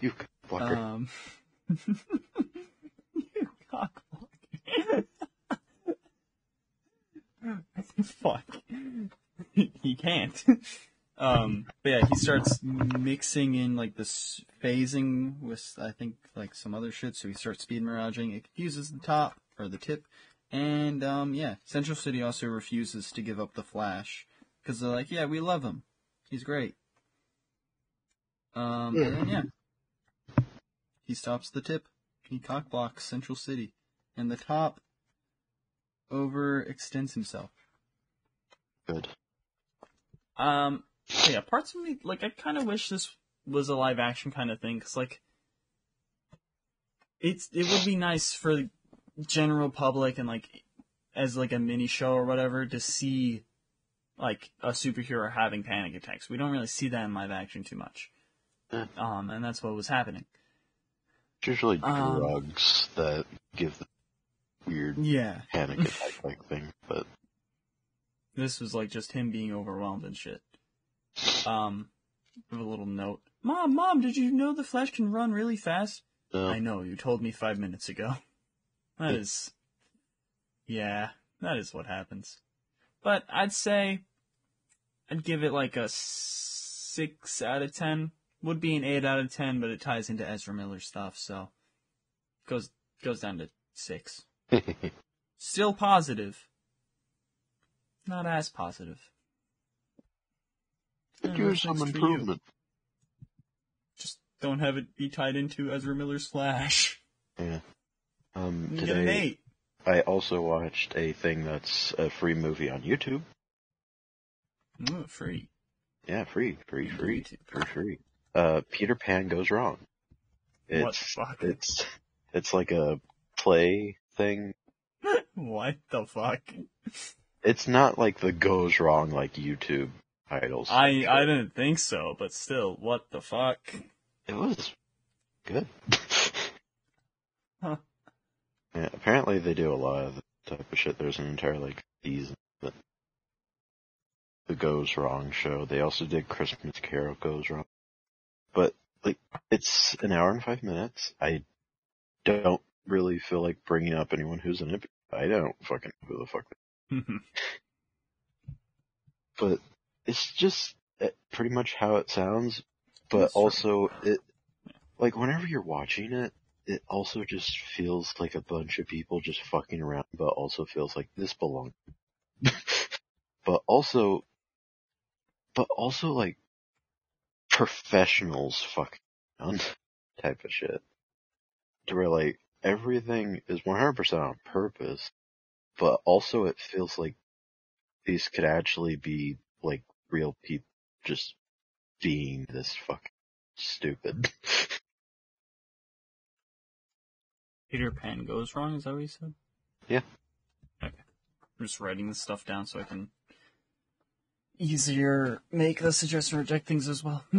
You fucker. Um, [laughs] you cockblock. [laughs] Fuck. he can't. Um, but yeah, he starts mixing in like this phasing with I think like some other shit. So he starts speed miraging. It confuses the top or the tip, and um, yeah, Central City also refuses to give up the Flash because they're like, yeah, we love him. He's great. Um, and then yeah, he stops the tip. He cockblocks Central City, and the top overextends himself. Good. Um, yeah, parts of me like I kind of wish this was a live action kind of thing because like it's it would be nice for the general public and like as like a mini show or whatever to see like a superhero having panic attacks. We don't really see that in live action too much. Yeah. Um, and that's what was happening. It's usually Um, drugs that give the weird Yeah, panic attack like thing, but this was like just him being overwhelmed and shit. Um, with a little note. Mom, mom, did you know the Flash can run really fast? no. I know, you told me five minutes ago. [laughs] That is. Yeah, that is what happens. But I'd say. I'd give it like a 6 out of 10. Would be an 8 out of 10, but it ties into Ezra Miller stuff, so. Goes, goes down to 6. [laughs] Still positive. Not as positive. Could use some next for you? improvement. Just don't have it be tied into Ezra Miller's Flash. Yeah. Um, You get an today I also watched a thing that's a free movie on YouTube. Ooh, free. Yeah, free, free, free, YouTube. free, free. Uh, Peter Pan goes wrong. It's What the fuck? it's it's like a play thing. [laughs] what the fuck? It's not like the goes wrong like YouTube titles. I I didn't think so, but still, what the fuck? It was good. Huh. Yeah, apparently they do a lot of the type of shit. There's an entire like season that the Goes Wrong show. They also did Christmas Carol Goes Wrong. But like it's an hour and five minutes. I don't really feel like bringing up anyone who's in it. I don't fucking know who the fuck. [laughs] But it's just uh, pretty much how it sounds. But That's true. also it like whenever you're watching it, it also just feels like a bunch of people just fucking around, but also feels like this belongs. [laughs] but also, but also like professionals fucking [laughs] type of shit. To where like everything is 100% on purpose, but also it feels like these could actually be like real people just being this fucking stupid. [laughs] Peter Pan goes wrong, is that what you said? Yeah. Okay. I'm just writing this stuff down so I can easier make the suggest and reject things as well. [laughs]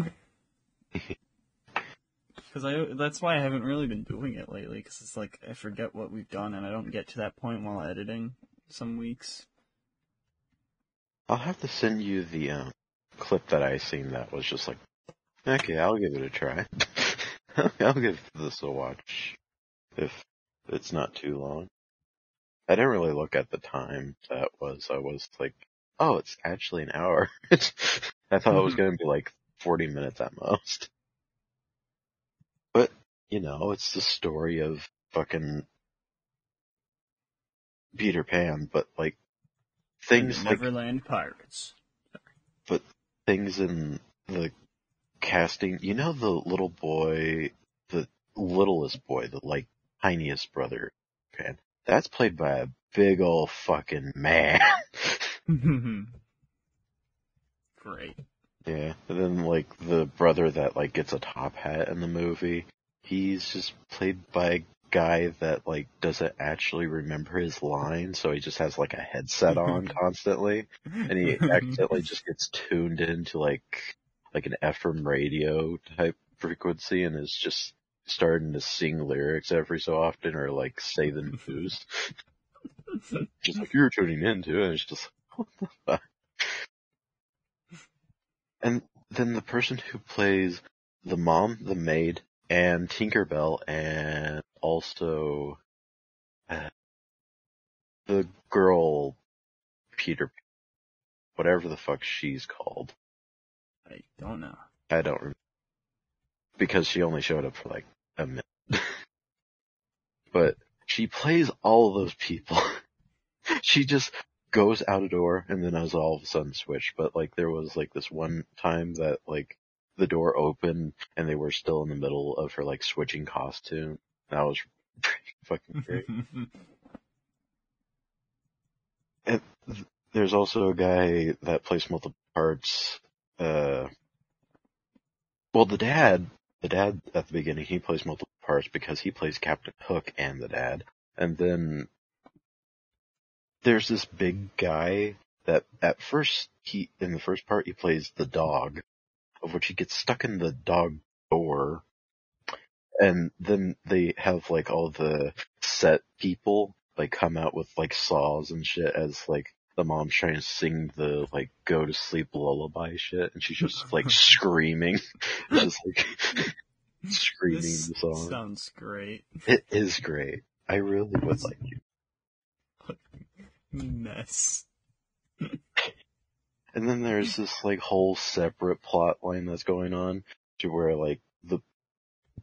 Because I that's why I haven't really been doing it lately. Because it's like I forget what we've done and I don't get to that point while editing some weeks. I'll have to send you the um, clip that I seen that was just like, okay, I'll give it a try. [laughs] I'll give this a watch if it's not too long. I didn't really look at the time that was. I was like, oh, it's actually an hour. [laughs] I thought it was mm-hmm. going to be like 40 minutes at most. But, you know, it's the story of fucking Peter Pan, but like things like Neverland Pirates. But things in the casting. You know the little boy, the littlest boy, the like tiniest brother. Pan. that's played by a big old fucking man. [laughs] [laughs] Great. yeah, and then like the brother that like gets a top hat in the movie, he's just played by a guy that like doesn't actually remember his lines, so he just has like a headset on [laughs] constantly. and he accidentally just gets tuned into like like an FM radio type frequency and is just starting to sing lyrics every so often or like say the news. Just like you're tuning into it, and it's just what the fuck. And then the person who plays the mom, the maid, and Tinkerbell, and also uh, the girl Peter whatever the fuck she's called. I don't know. I don't remember. Because she only showed up for like a minute. [laughs] but she plays all of those people. [laughs] [laughs] she just goes out a door and then has all of a sudden switch. But like there was like this one time that like the door opened and they were still in the middle of her like switching costume. That was pretty [laughs] fucking great. [laughs] And th- there's also a guy that plays multiple parts. Uh, well, the dad, the dad at the beginning, he plays multiple parts because he plays Captain Hook and the dad. And then there's this big guy that at first he, in the first part, he plays the dog, of which he gets stuck in the dog door. And then they have like all the set people like come out with like saws and shit as like the mom's trying to sing the like go to sleep lullaby shit. And she's just like [laughs] screaming. [laughs] Just like screaming This the song. sounds great. it is great. I really would like you [laughs] Mess. and then there's this like whole separate plot line that's going on to where like the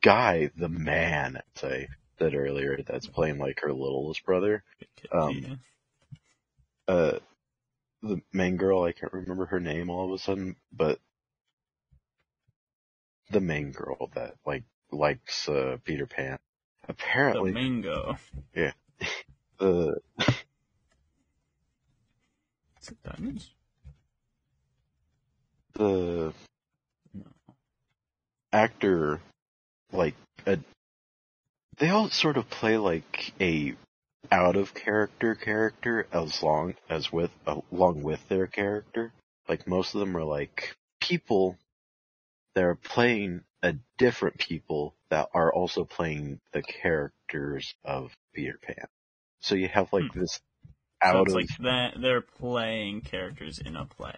guy the man say said earlier that's playing like her littlest brother Um, Yeah. uh the main girl, I can't remember her name all of a sudden, but the main girl that like likes uh Peter Pan. the Apparently mango. Yeah. [laughs] The Is it diamonds? the actor like a they all sort of play like a out of character character as long as with along with their character. Like most of them are like people that are playing a different people that are also playing the characters of Peter Pan. So you have like this So it's of like that they're playing characters in a play.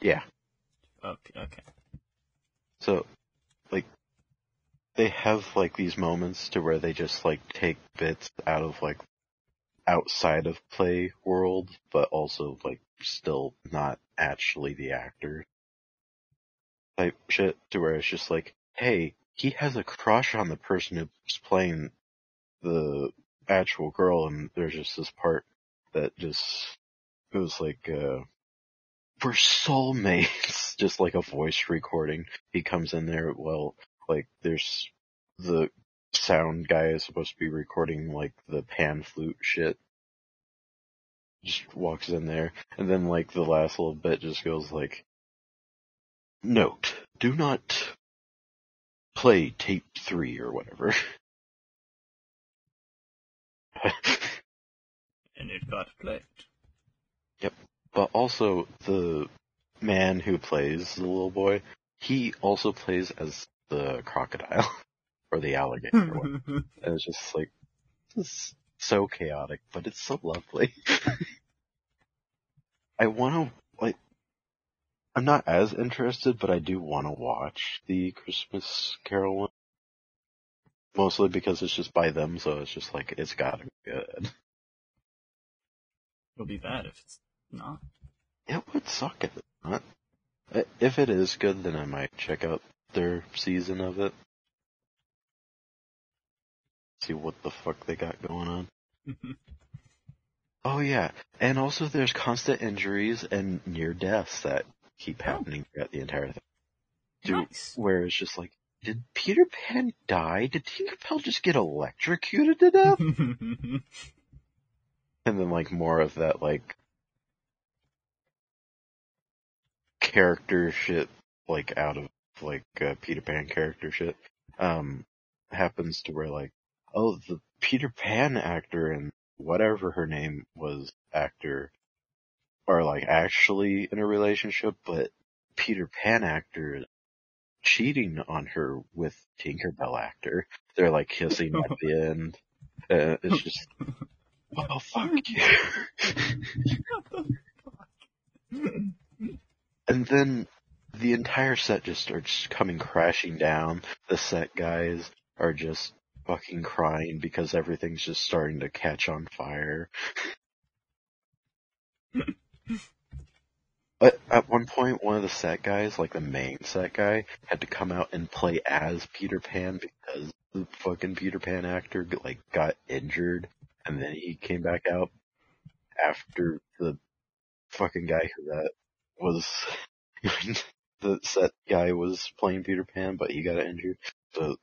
yeah. Okay. okay. So, like, they have like these moments to where they just like take bits out of like outside of play world, but also like still not actually the actor type shit to where it's just like, hey, he has a crush on the person who's playing the actual girl and there's just this part that just goes like, uh, we're soulmates, [laughs] just like a voice recording. He comes in there, well, like there's the sound guy is supposed to be recording like the pan flute shit. Just walks in there, and then like the last little bit just goes like, "Note: Do not play tape three or whatever." [laughs] And it got played. Yep. But also the man who plays the little boy, he also plays as the crocodile [laughs] or the alligator. [laughs] and it's just like it's so chaotic, but it's so lovely. [laughs] I want to like. I'm not as interested, but I do want to watch the Christmas Carol one. Mostly because it's just by them, so it's just like it's gotta be good. It'll be bad if it's not. It would suck if it's not. If it is good, then I might check out their season of it. See what the fuck they got going on. [laughs] Oh yeah, and also there's constant injuries and near deaths that keep oh. happening throughout the entire thing. Dude, nice. where it's just like, did Peter Pan die? Did Tinkerbell just get electrocuted to death? [laughs] [laughs] and then like more of that like character shit, like out of like uh, Peter Pan character shit, um, happens to where like, oh, the Peter Pan actor and whatever her name was actor are like actually in a relationship, but Peter Pan actor cheating on her with Tinkerbell actor. They're like kissing at the end. Uh, it's just, [laughs] oh fuck you. [laughs] And then the entire set just starts coming crashing down. The set guys are just fucking crying because everything's just starting to catch on fire. [laughs] But at one point, one of the set guys, like the main set guy, had to come out and play as Peter Pan because the fucking Peter Pan actor like got injured, and then he came back out after the fucking guy who that was [laughs] the set guy was playing Peter Pan, but he got injured. So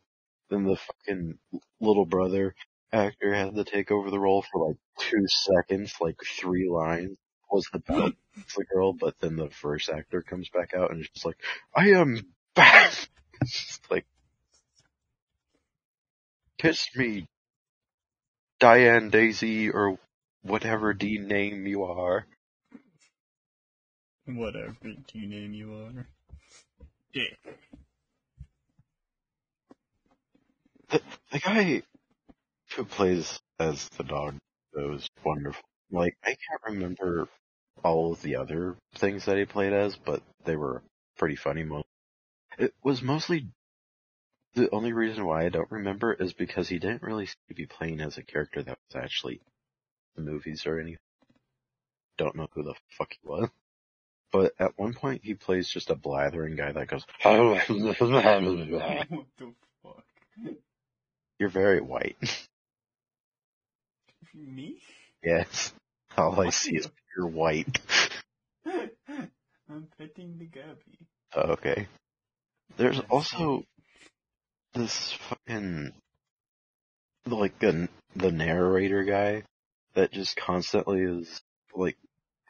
then the fucking little brother actor had to take over the role for like two seconds, like three lines. Was about the girl, but then the first actor comes back out and is just like, I am back. [laughs] It's just like, kiss me, Diane Daisy or whatever D name you are. Whatever do you name you are. Dick. The guy who plays as the dog was wonderful. Like, I can't remember all of the other things that he played as, but they were pretty funny. Most it was mostly the only reason why I don't remember is because he didn't really seem to be playing as a character that was actually in the movies or anything. Don't know who the fuck he was. But at one point he plays just a blathering guy that goes, oh, [laughs] what the fuck? You're very white. [laughs] Me? yes. All I see is you're [laughs] white. I'm petting the Gabby. Okay. There's also this fucking like the the narrator guy that just constantly is like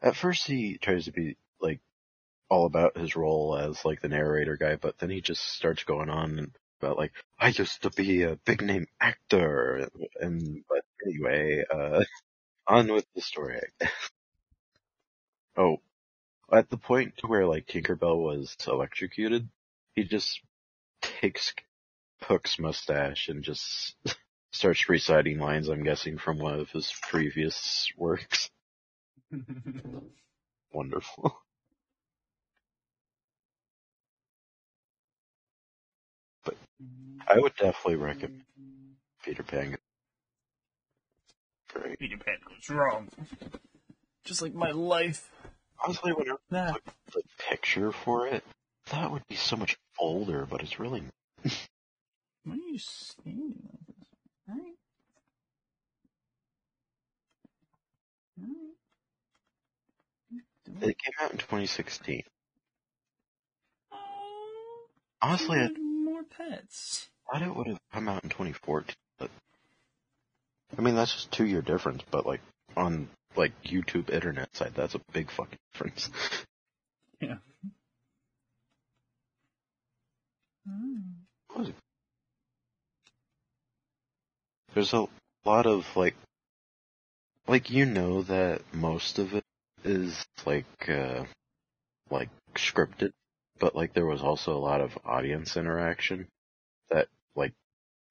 at first he tries to be like all about his role as like the narrator guy, but then he just starts going on about like I used to be a big name actor and but anyway, uh [laughs] on with the story. [laughs] Oh, at the point to where like Tinkerbell was electrocuted, he just takes Hook's mustache and just [laughs] starts reciting lines, I'm guessing, from one of his previous works. [laughs] Wonderful. But I would definitely recommend Peter Pan. Great. Peter Pan goes wrong. Just like my life. Honestly, whenever I Nah. look the picture for it, that would be so much older, but it's really [laughs] Why are you standing like this? Alright. Alright. It came out in 2016. Oh, Honestly, I, more pets. thought it would have come out in 2014, but I mean that's just two year difference. But like on like YouTube internet side, that's a big fucking difference. Yeah. What was it? There's a lot of like, like you know that most of it is like, uh, like scripted, but like there was also a lot of audience interaction that like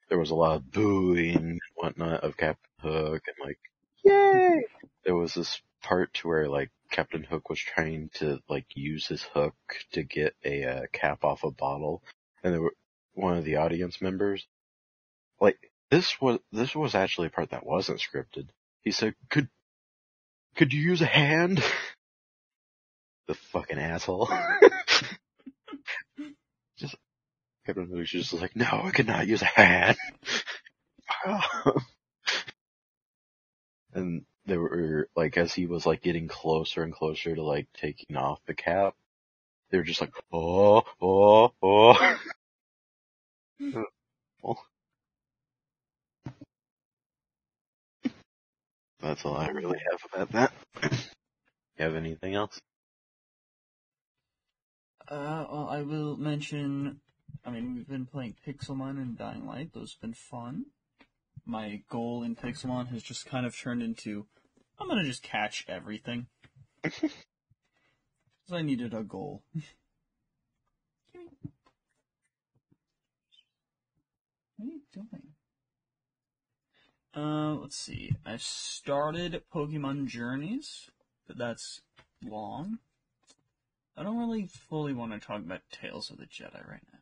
there was a lot of booing and whatnot of Captain Hook and like, yay! There was this part to where like Captain Hook was trying to like use his hook to get a uh, cap off a bottle, and there were one of the audience members like this was this was actually a part that wasn't scripted. He said, "Could could you use a hand?" [laughs] the fucking asshole. [laughs] just Captain Hook's just like, "No, I could not use a hand." [laughs] and they were like, as he was like getting closer and closer to like taking off the cap, they were just like, "Oh, oh, oh." That's all I really have about that. you have anything else? Uh, well, I will mention. I mean, we've been playing Pixelmon and Dying Light. Those have been fun. My goal in Pixelmon has just kind of turned into, I'm gonna just catch everything. [laughs] Because I needed a goal. [laughs] what are you doing? Uh, let's see. I started Pokemon Journeys, but that's long. I don't really fully want to talk about Tales of the Jedi right now.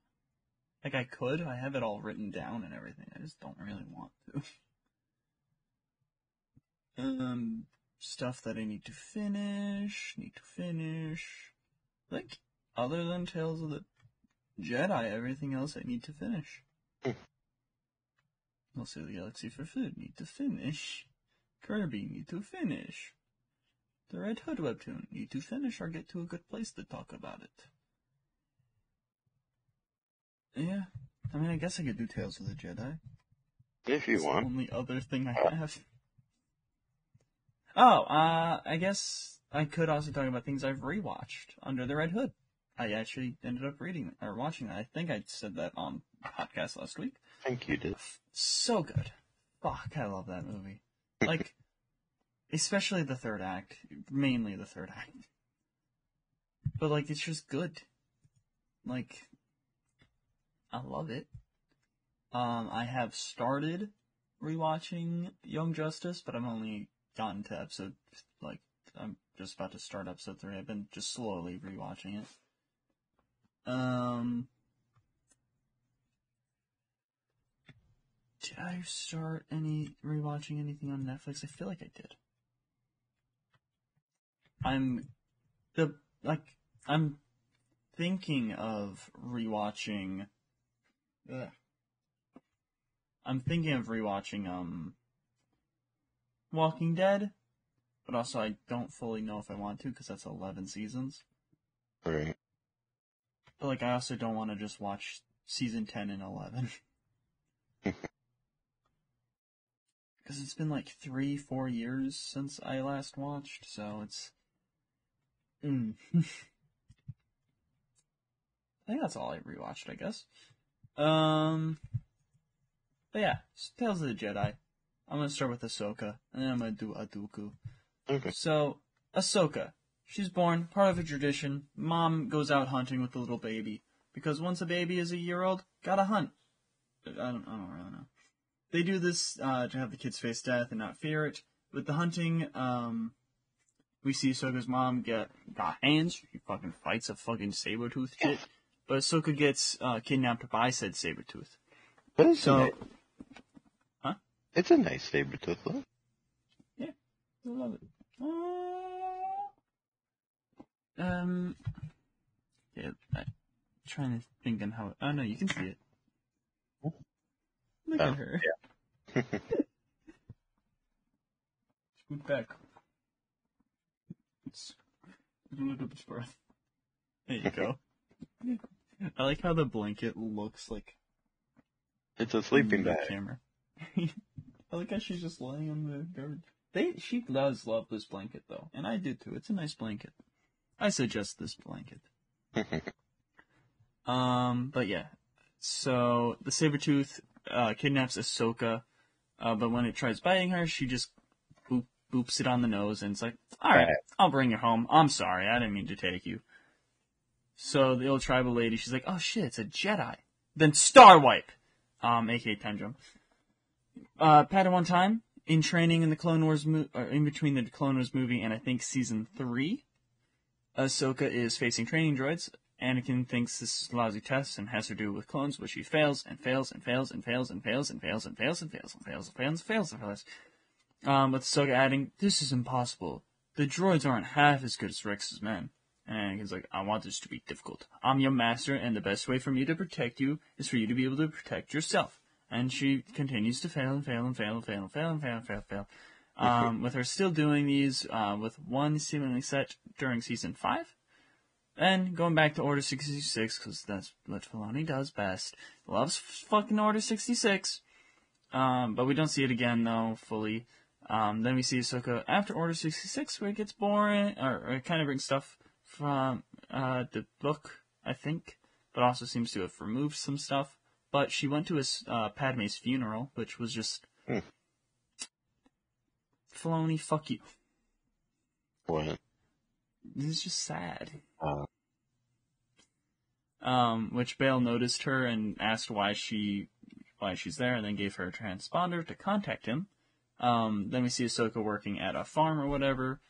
Like I could, I have it all written down and everything. I just don't really want to. [laughs] um, stuff that I need to finish, need to finish. Like, other than Tales of the Jedi, everything else I need to finish. Also, the Galaxy for Food, need to finish. Kirby, need to finish. The Red Hood webtoon, need to finish or get to a good place to talk about it. Yeah, I mean, I guess I could do Tales of the Jedi. If you It's the want. only other thing I have. Oh, uh, I guess I could also talk about things I've rewatched under the Red Hood. I actually ended up reading or watching that. I think I said that on podcast last week. I think you did. So good. Fuck, I love that movie. [laughs] Like, especially the third act. Mainly the third act. But, like, it's just good. Like, I love it. Um, I have started rewatching Young Justice, but I've only gotten to episode, like, I'm just about to start episode three. I've been just slowly rewatching it. Um, did I start any rewatching anything on Netflix? I feel like I did. I'm the like I'm thinking of rewatching. Ugh. I'm thinking of rewatching um Walking Dead, but also I don't fully know if I want to because that's 11 seasons. Alright. But like I also don't want to just watch season 10 and 11. [laughs] Because it's been like three, four years since I last watched, so it's. Mm. [laughs] I think that's all I rewatched, I guess. Um. But yeah, Tales of the Jedi. I'm gonna start with Ahsoka, and then I'm gonna do Dooku. Okay. So, Ahsoka. She's born, part of a tradition. Mom goes out hunting with the little baby. Because once a baby is a year old, gotta hunt. I don't, I don't really know. They do this uh, to have the kids face death and not fear it. With the hunting, um, we see Ahsoka's mom get got hands. She fucking fights a fucking saber tooth shit. [laughs] But Ahsoka gets uh, kidnapped by said saber tooth. But it's, So, a, ni- huh? it's a nice saber tooth though. Yeah, I love it. Uh, um, yeah, I'm trying to think on how. Oh no, you can see it. Look Oh, at her. Scoot back. It's Elizabeth's breath. There you go. [laughs] I like how the blanket looks like It's a sleeping bag. Camera. [laughs] I like how she's just laying on the guard. They she does love this blanket though, and I do too. It's a nice blanket. I suggest this blanket. [laughs] Um, but yeah. So the saber tooth uh, kidnaps Ahsoka, uh, but when it tries biting her, she just boop, boops it on the nose, and it's like, "All right, Right. I'll bring you home. I'm sorry, I didn't mean to take you." So the old tribal lady, she's like, "Oh shit, it's a Jedi." Then Star Wipe, um, aka Time Jump. Uh, Padawan time in training in the Clone Wars, mo- or in between the Clone Wars movie and I think season three. Ahsoka is facing training droids. Anakin thinks this is a lousy test and has to do with clones, but she fails and fails and fails and fails and fails and fails and fails and fails and fails and fails and fails and fails. Um, with Ahsoka adding, "This is impossible. The droids aren't half as good as Rex's men." And Anakin's like, "I want this to be difficult. I'm your master, and the best way for me to protect you is for you to be able to protect yourself." And she continues to fail and fail and fail and fail and fail and fail and fail and fail. Um, with her still doing these, uh, with one seemingly set during season five. And going back to Order 66, because that's what Filoni does best. Loves fucking Order 66. Um, but we don't see it again, though, fully. Um, then we see Ahsoka after Order 66, where it gets boring, or, or it kind of brings stuff from uh, the book, I think, but also seems to have removed some stuff. But she went to his uh, Padme's funeral, which was just. Hmm. Filoni, fuck you. What? It's just sad. Uh, um, which Bale noticed her and asked why she why she's there, and then gave her a transponder to contact him. Um, then we see Ahsoka working at a farm or whatever,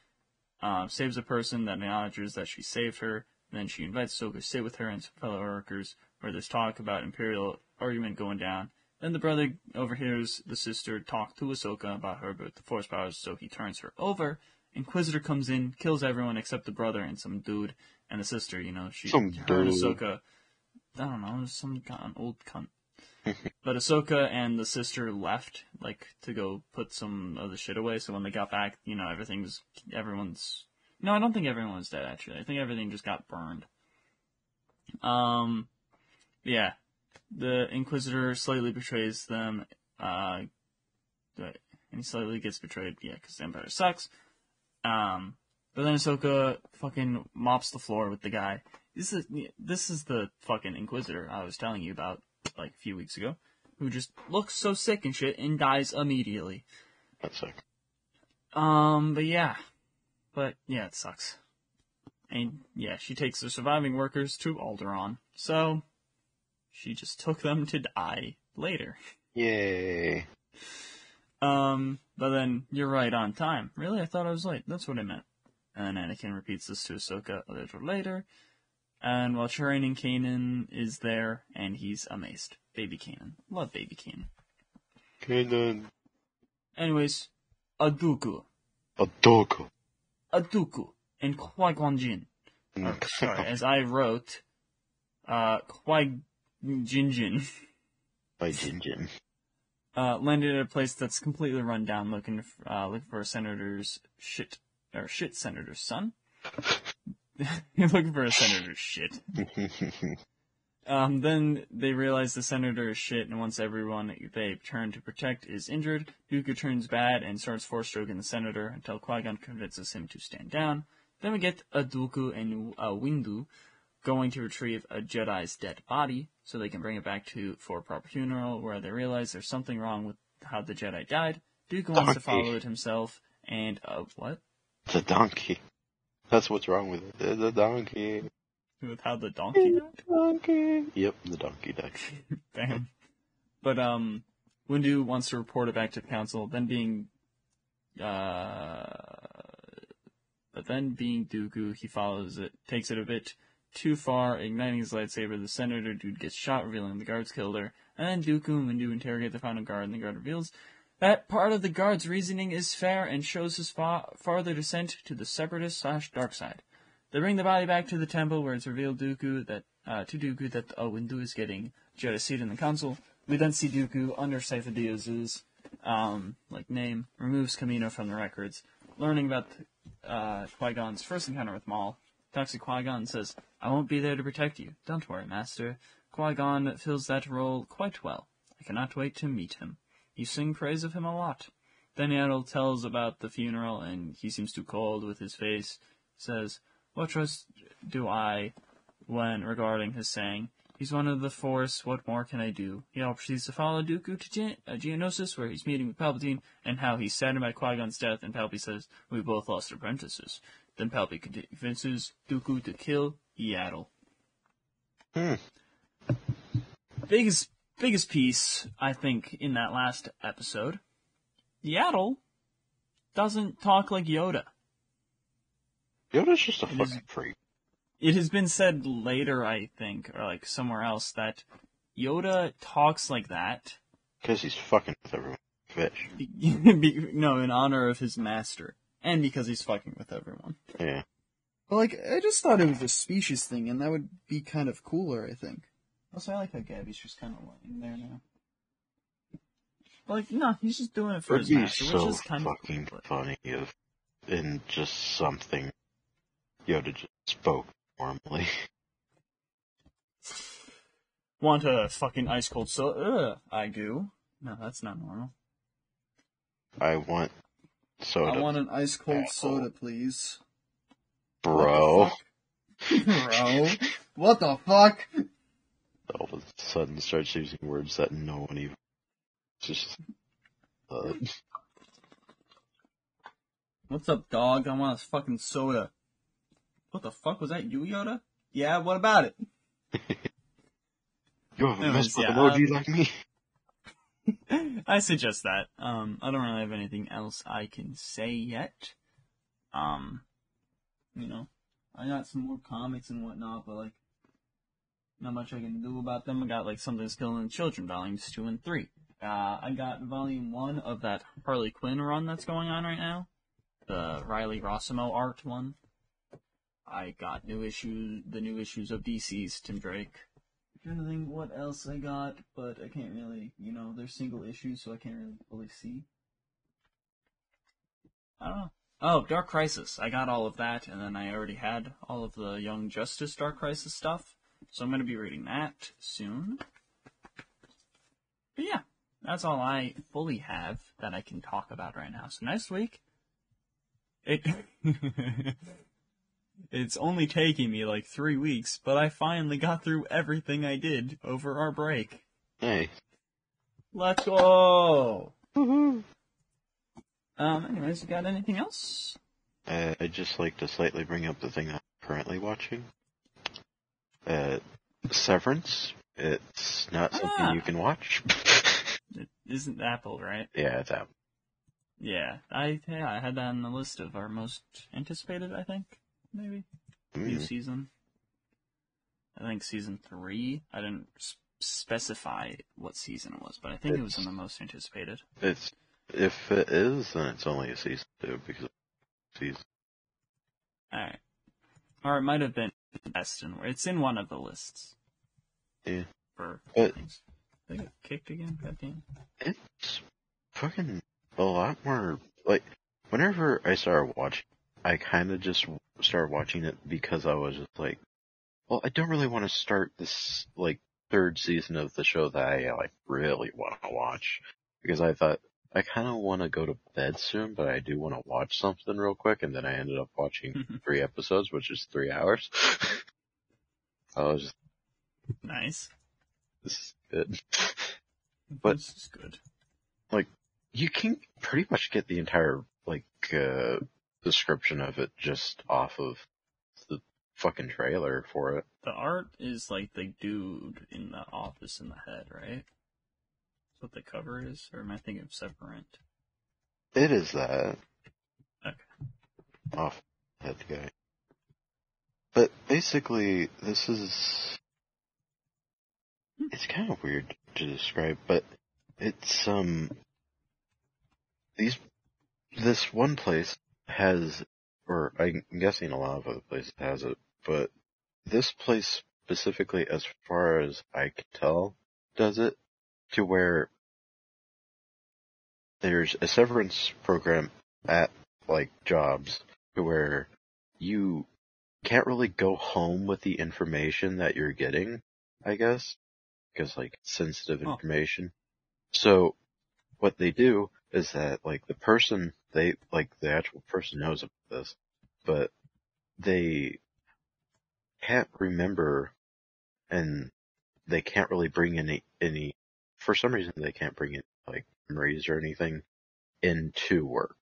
uh, saves a person that acknowledges that she saved her. Then she invites Ahsoka to stay with her and some fellow workers, where there's talk about Imperial argument going down. Then the brother overhears the sister talk to Ahsoka about her with the Force powers, so he turns her over. Inquisitor comes in, kills everyone except the brother and some dude and the sister. You know, she Some her and. Ahsoka. I don't know, some con- old cunt. [laughs] but Ahsoka and the sister left, like, to go put some of the shit away. So when they got back, you know, everything's everyone's. No, I don't think everyone's dead. Actually, I think everything just got burned. Um, yeah, the Inquisitor slightly betrays them. Uh, and he slightly gets betrayed. Yeah, because the Empire sucks. Um, but then Ahsoka fucking mops the floor with the guy. This is this is the fucking Inquisitor I was telling you about like a few weeks ago, who just looks so sick and shit and dies immediately. that sucks. Um, but yeah, but yeah, it sucks. And yeah, she takes the surviving workers to Alderaan, so she just took them to die later. Yay. Um, but then you're right on time. Really, I thought I was late. That's what I meant. And then Anakin repeats this to Ahsoka a little later. And while training, Kanan is there, and he's amazed. Baby Kanan. Love Baby Kanan. Kanan. Anyways, Aduku. Adoku. Aduku. And Qui-Gon Jinn. Or, sorry, as I wrote, uh, Qui-Jin Jin. By Jin uh, landed at a place that's completely run down, looking uh, looking for a senator's shit or shit senator's [laughs] son. You're looking for a senator's shit. [laughs] Um, then they realize the senator is shit, and once everyone they turn to protect is injured, Dooku turns bad and starts force stroking the senator until Qui Gon convinces him to stand down. Then we get a Dooku and uh, Windu going to retrieve a Jedi's dead body so they can bring it back to for a proper funeral, where they realize there's something wrong with how the Jedi died. Dooku wants to follow it himself, and uh, what It's a donkey. That's what's wrong with it. It's a donkey. with how the donkey died? Donkey. Yep, the donkey died. [laughs] Bam. But um, Windu wants to report it back to the council. Then being, uh, but then being Dooku, he follows it, takes it a bit too far, igniting his lightsaber. The senator dude gets shot, revealing the guards killed her. And then Dooku and Windu interrogate the final guard, and the guard reveals that part of the guard's reasoning is fair and shows his fa- farther descent to the separatist slash dark side. They bring the body back to the temple where it's revealed Dooku that uh, to Dooku that uh, Windu is getting Jedi seat in the council. We then see Dooku under Sifo Dyas's um, like name removes Kamino from the records, learning about uh, Qui Gon's first encounter with Maul. Talks to Qui Gon says, "I won't be there to protect you. Don't worry, Master." Qui Gon fills that role quite well, I cannot wait to meet him. You sing praise of him a lot. Then Yaddle tells about the funeral, and he seems too cold with his face. Says, What trust do I when regarding his saying, He's one of the Force, what more can I do? He all proceeds to follow Dooku to Ge- uh, Geonosis, where he's meeting with Palpatine, and how he's saddened by Qui-Gon's death, and Palpatine says, We both lost apprentices. Then Palpatine convinces Dooku to kill Yaddle. Hmm. Biggest, biggest piece, I think, in that last episode, Yaddle doesn't talk like Yoda. Yoda's just a It is- fucking freak. It has been said later, I think, or like somewhere else, that Yoda talks like that. Because he's fucking with everyone. Fish. [laughs] no, in honor of his master, and because he's fucking with everyone. Yeah. But, like, I just thought it was a species thing, and that would be kind of cooler, I think. Also, I like how Gabby's just kind of laying there now. Like, no, he's just doing it for It'd his be master, so which is kind fucking of cool. Funny if, in just something, Yoda just spoke normally. [laughs] want a fucking ice cold soda? Ugh, I do. No, that's not normal. I want soda. I want an ice cold Asshole. soda, please. Bro. What? [laughs] Bro. What the fuck? All of a sudden starts using words that no one even. Just. Uh, What's up, dog? I want a fucking soda. What the fuck was that? You, Yoda? Yeah. What about it? [laughs] you have a mess with yeah, emoji um, like me? [laughs] I suggest that. Um, I don't really have anything else I can say yet. Um, you know, I got some more comics and whatnot, but like, not much I can do about them. I got like Something's Killing the Children, volumes two and three. Uh, I got volume one of that Harley Quinn run that's going on right now, the Riley Rossimo art one. I got new issues, the new issues of DC's Tim Drake. I'm trying to think what else I got, but I can't really, you know, they're single issues, so I can't really fully see. I don't know. Oh, Dark Crisis. I got all of that, and then I already had all of the Young Justice Dark Crisis stuff, so I'm going to be reading that soon. But yeah, that's all I fully have that I can talk about right now. So next week, it [laughs] it's only taking me like three weeks, but I finally got through everything I did over our break. Hey. Let's go. Woohoo. Um. Anyways, you got anything else? Uh, I'd just like to slightly bring up the thing I'm currently watching. Uh, Severance. It's not something Ah. you can watch. It isn't Apple, right? yeah, it's out. Yeah. I yeah I had that on the list of our most anticipated. I think maybe new Mm. season. I think season three. I didn't s- specify what season it was, but I think it was in the most anticipated. It's if it is, then it's only a season two because it's season. All right. Or it might have been Destin, where it's in one of the lists. Yeah. For But- things. They got kicked again. Goddamn. It's fucking a lot more like whenever I started watching, I kind of just started watching it because I was just like, well, I don't really want to start this like third season of the show that I like really want to watch because I thought I kind of want to go to bed soon, but I do want to watch something real quick, and then I ended up watching three episodes, which is three hours. [laughs] I was just, nice. this is good. [laughs] But- this is good. Like you can pretty much get the entire like uh description of it just off of the fucking trailer for it. The art is like the dude in the office in the head, right? What the cover is, or am I thinking of separate? It is that Okay. off head guy. But basically this is it's kind of weird to describe, but it's um these this one place has or I'm guessing a lot of other places has it, but this place specifically as far as I can tell does it to where there's a severance program at like jobs to where you can't really go home with the information that you're getting, I guess, because like sensitive Huh. information. So what they do is that like the person they like the actual person knows about this, but they can't remember and they can't really bring any any for some reason they can't bring in like memories or anything into work.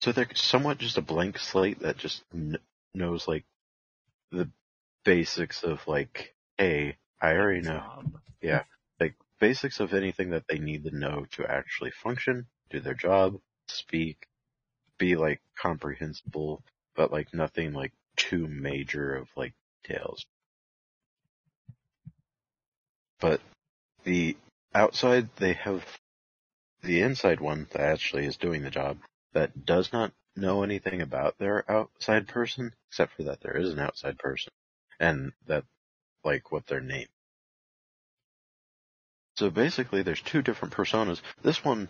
So they're somewhat just a blank slate that just kn- knows like the basics of like, hey, I already know Job. like basics of anything that they need to know to actually function, do their job, speak, be like comprehensible, but like nothing like too major of like details. But the outside, they have the inside one that actually is doing the job that does not know anything about their outside person, except for that there is an outside person and that like what their name. So basically there's two different personas. This one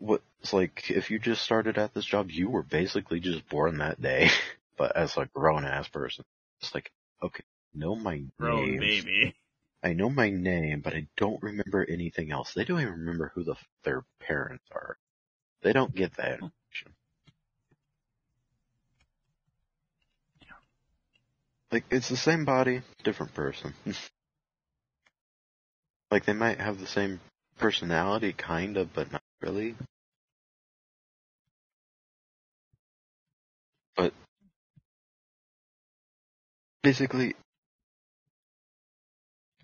was like if you just started at this job, you were basically just born that day, [laughs] but as a grown ass person. It's like, okay, know my Grown name. baby. [laughs] I know my name, but I don't remember anything else. They don't even remember who the their parents are. They don't get that hmm. information. Like it's the same body, different person. [laughs] like they might have the same personality, kind of, but not really. But basically,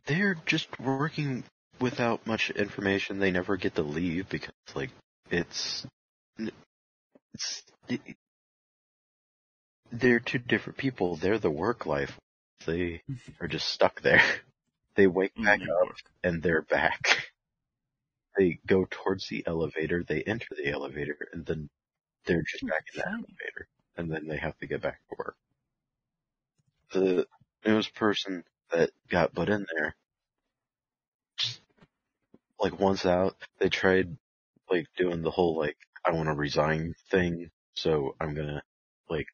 they're just working without much information. They never get to leave because, like, it's, it's, they're two different people. They're the work life. They are just stuck there. [laughs] They wake back Mm, up and they're back. [laughs] They go towards the elevator, they enter the elevator, and then they're just back in the elevator. And then they have to get back to work. The newest person that got put in there, just, like once out, they tried like doing the whole like, I want to resign thing, so I'm gonna like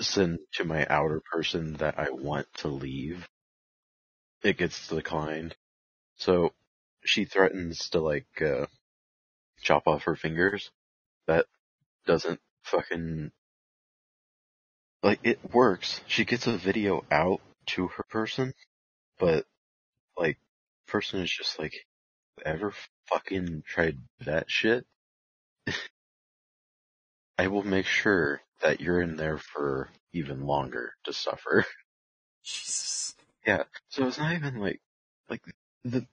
send to my outer person that I want to leave. It gets declined. So she threatens to like uh chop off her fingers. That doesn't fucking like it works. She gets a video out to her person, but like person is just like ever fucking tried that shit. [laughs] I will make sure that you're in there for even longer to suffer. [laughs] Jesus. Yeah, so it's not even like, like, the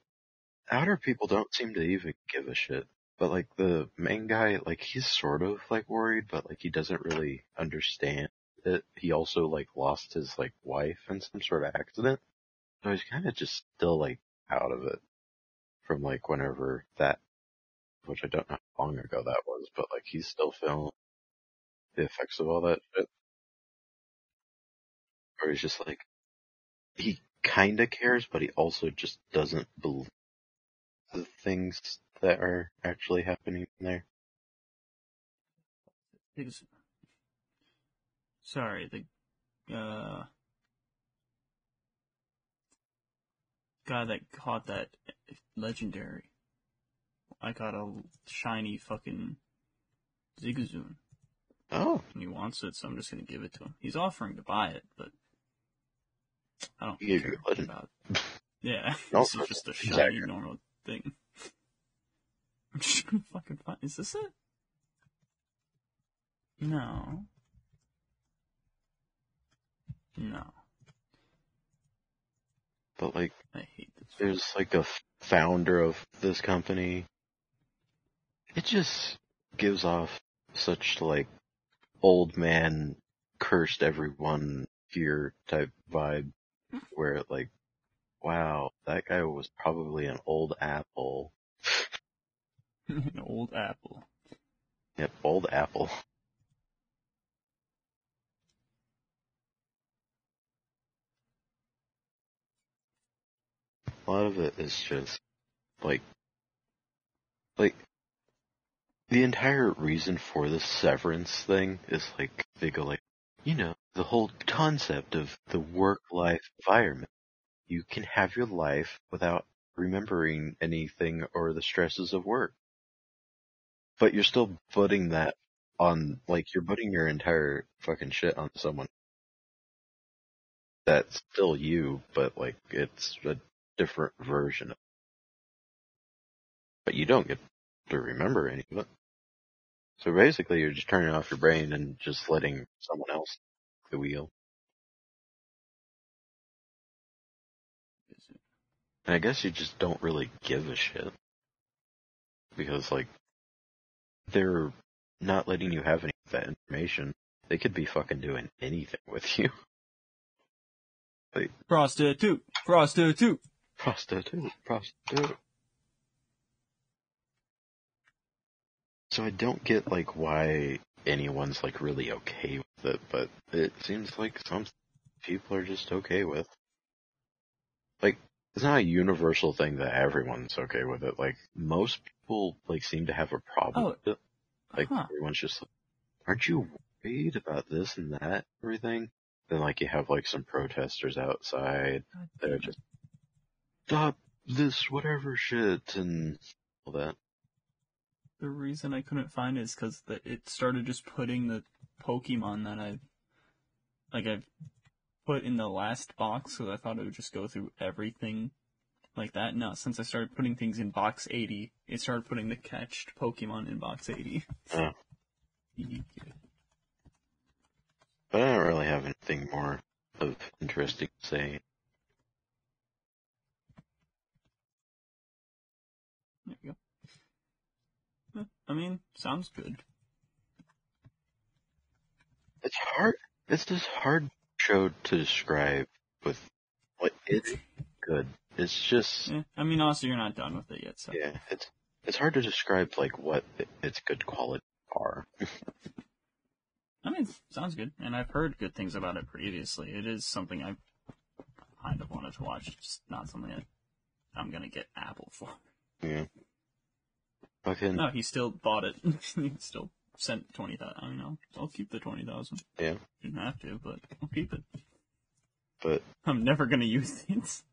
outer people don't seem to even give a shit. But like the main guy, like he's sort of like worried, but like he doesn't really understand it. He also like lost his like wife in some sort of accident. So he's kind of just still like out of it from like whenever that, which I don't know how long ago that was, but like he's still feeling the effects of all that shit. Or he's just like, he kinda cares, but he also just doesn't believe the things that are actually happening there. Sorry, the uh guy that caught that legendary. I got a shiny fucking Zigzagoon, Oh, and he wants it, so I'm just gonna give it to him. He's offering to buy it, but I don't care legend. about. It. Yeah, No, this is just a exactly. shiny normal thing. [laughs] I'm just gonna fucking find. Is this it? No. No. but like, I hate this. there's like a founder of this company. It just gives off such like old man cursed everyone here type vibe mm-hmm. where like, wow, that guy was probably an old apple. [laughs] An old apple. Yep, old apple. A lot of it is just like, like the entire reason for the severance thing is like they go like, you know, the whole concept of the work-life environment. You can have your life without remembering anything or the stresses of work. But you're still putting that on, like, you're putting your entire fucking shit on someone. That's still you, but like, it's a different version of But you don't get to remember any of it. So basically you're just turning off your brain and just letting someone else the wheel. And I guess you just don't really give a shit. Because like, they're not letting you have any of that information. They could be fucking doing anything with you. [laughs] Prostitute, prostitute. Prostitute, prostitute. So I don't get like why anyone's like really okay with it, but it seems like some people are just okay with. Like, it's not a universal thing that everyone's okay with it. Like, most people like seem to have a problem Oh, with it. Like, Huh. everyone's just like, aren't you worried about this and that, everything? Then like you have like some protesters outside that are just, stop this whatever shit and all that. The reason I couldn't find it is because it started just putting the Pokemon that I, like I've put in the last box, so I thought it would just go through everything like that. No, since I started putting things in box 80, it started putting the catched Pokemon in box 80. Oh. Eek. But I don't really have anything more of interesting to say. There you go. Yeah, I mean, sounds good. It's hard. It's this hard show to describe with what it's good. It's just Yeah, I mean, also you're not done with it yet, so. yeah. It's it's hard to describe like what its good quality are. [laughs] I mean, sounds good, and I've heard good things about it previously. It is something I kind of wanted to watch, just not something that I'm gonna get Apple for. Yeah. Fucking No, he still bought it. [laughs] he still sent twenty thousand. I don't know. I'll keep the twenty thousand. Yeah. Didn't have to, but I'll keep it. but I'm never gonna use [laughs] these.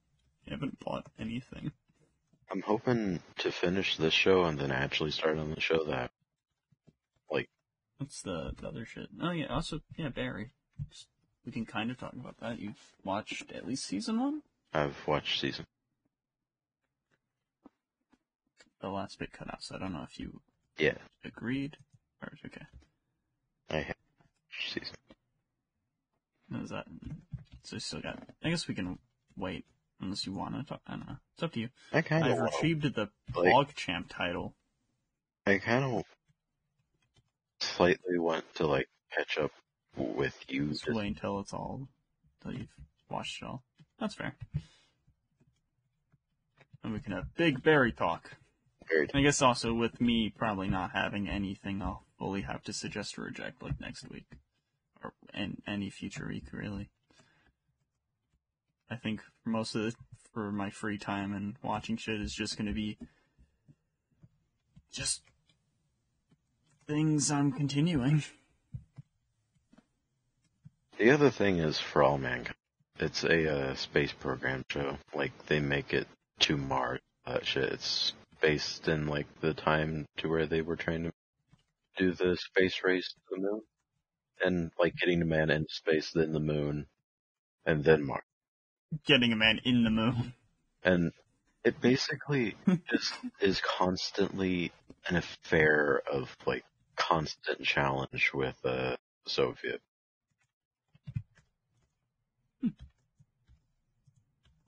I haven't bought anything. I'm hoping to finish this show and then actually start on the show that like, What's the, the other shit? Oh yeah, also yeah, Barry. We can kind of talk about that. You've watched at least season one. I've watched season. The last bit cut out, so I don't know if you Yeah, agreed or okay. I have season. Is that so? Still got. I guess we can wait unless you want to talk. I don't know. It's up to you. I kind I've of retrieved the like- Blog Champ title. I kind of slightly want to like catch up with you. Just just- wait until it's all until you've watched it all. That's fair. And we can have big Barry talk. I guess also with me probably not having anything, I'll fully have to suggest or reject like next week, or and any future week really. I think for most of the for my free time and watching shit is just gonna be just things I'm continuing. The other thing is for all mankind. It's a uh, space program show. Like they make it to Mars. That shit. It's based in like the time to where they were trying to do the space race to the moon, and like getting a man into space, then the moon, and then Mars. Getting a man in the moon. And it basically [laughs] just is constantly an affair of like constant challenge with uh Soviet.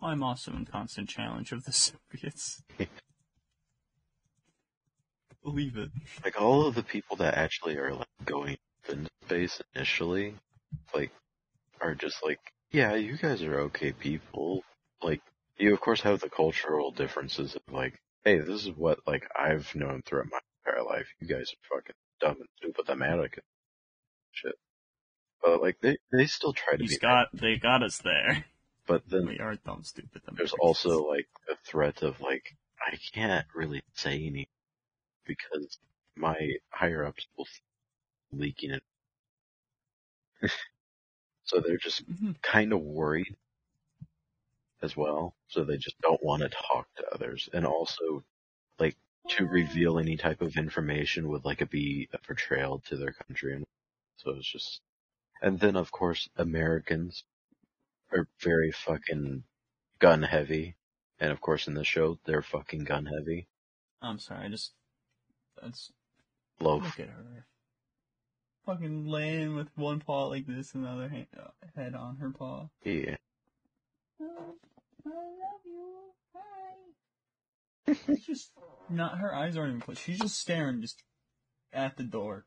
I'm also in constant challenge of the [laughs] Soviets. [laughs] Believe it. like all of the people that actually are like going into space initially, like, are just like, yeah, you guys are okay people. Like, you of course have the cultural differences of like, hey, this is what like I've known throughout my entire life. You guys are fucking dumb and stupid, American shit. But like they they still try to He's be, got, they got us there. but then We are dumb, stupid. there's also like a threat of like I can't really say anything because my higher ups will leaking it. [laughs] so they're just Mhm. kind of worried as well, so they just don't want to talk to others. And also, like, to reveal any type of information would like be a portrayal to their country. And so it's just, and then of course Americans are very fucking gun heavy. And of course in the show, they're fucking gun heavy. I'm sorry, I just that's Loaf. look at her. Fucking laying with one paw like this and the other hand, uh, head on her paw. Yeah. I love you. Hi. She's just [laughs] not. Her eyes aren't even closed. She's just staring just at the door.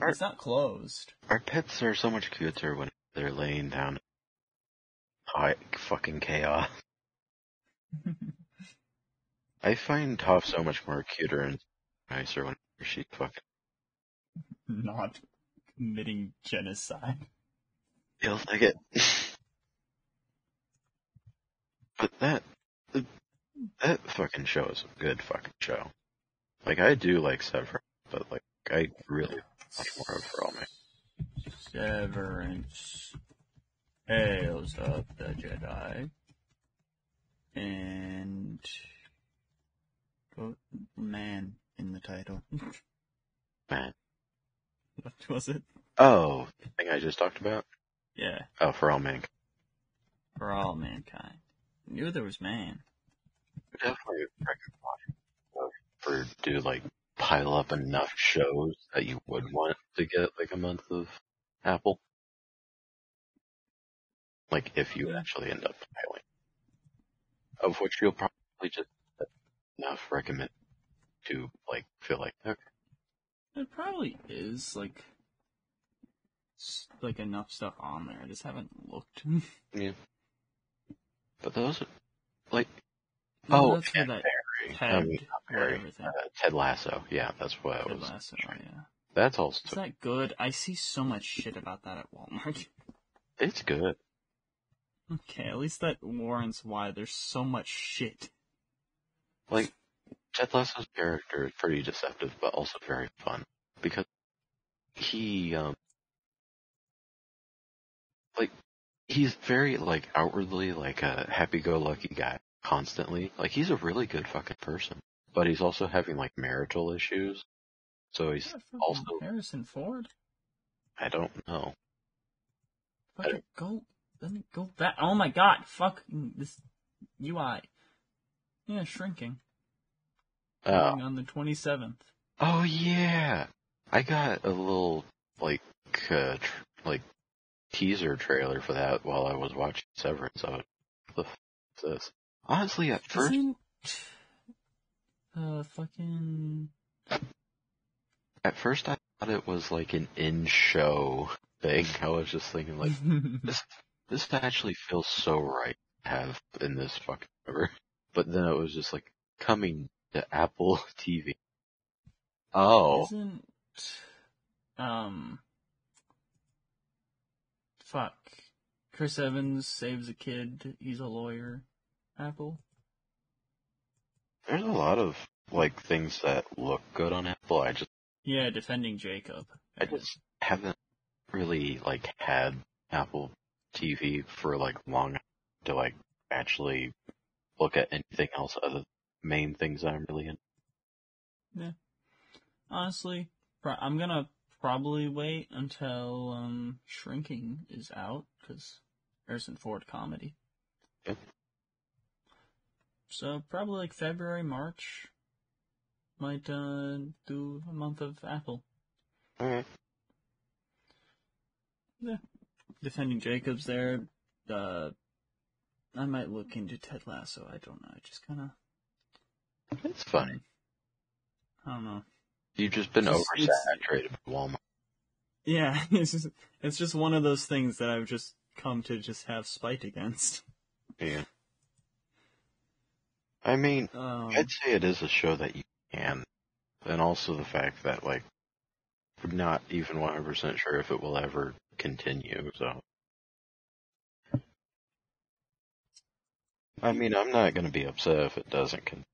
Are- It's not closed. Our pets are so much cuter when they're laying down. High fucking chaos. [laughs] I find Toph so much more cuter and nicer when she's fucking not committing genocide. feels like it. but that, that fucking show is a good fucking show. Like I do like Severance, but like I really like more of For All Man. Severance. Tales of the Jedi. And. Put man in the title. [laughs] Man. what was it? Oh, the thing I just talked about? Yeah. Oh, For All Mankind. For all mankind. Knew there was man. definitely recommend for do like pile up enough shows that you would want to get like a month of Apple. Like if you actually end up piling, of which you'll probably just enough recommend to like feel like okay, It probably is like like enough stuff on there. I just haven't looked. [laughs] yeah. But those are like Oh, oh, Ted that Perry. Ted, I mean, Perry. Uh, Ted Lasso. Yeah, that's what I Ted was. Lasso, yeah. That's also Is that good? I see so much shit about that at Walmart. [laughs] it's good. okay, at least that warrants why there's so much shit. Like, Ted Lasso's character is pretty deceptive, but also very fun because he, um, like, he's very like outwardly like a happy-go-lucky guy constantly. Like, he's a really good fucking person, but he's also having like marital issues. So he's also, Harrison Ford. I don't know. Fucking go. Let me go back. Oh my god! Fuck this UI. Yeah, shrinking. Oh, on the 27th. oh yeah, I got a little like uh, tr- like teaser trailer for that while I was watching Severance. I was, what the f- is this? Honestly, at first, Isn't uh fucking at first I thought it was like an in-show thing. I was just thinking like, [laughs] this, this actually feels so right to have in this fucking cover. But then it was just like coming to Apple [laughs] TV. Oh, Isn't um fuck Chris Evans saves a kid. He's a lawyer. Apple. there's a lot of like things that look good on Apple. I just, Yeah, defending Jacob. I just haven't really like had Apple TV for like long enough to like actually look at anything else other than main things I'm really in. Yeah. Honestly, I'm gonna probably wait until um Shrinking is out because Harrison Ford comedy. Yep. So probably like February, March. Might uh do a month of Apple. Alright. Yeah. Defending Jacobs there. Uh, I might look into Ted Lasso. I don't know. I just kind of. It's funny. I don't know. You've just been It's- oversaturated with Walmart. Yeah, [laughs] it's just it's just one of those things that I've just come to just have spite against. Yeah. I mean, Um, I'd say it is a show that you can, and also the fact that like, we're not even 100% sure if it will ever continue. So, I mean, I'm not gonna be upset if it doesn't. Con-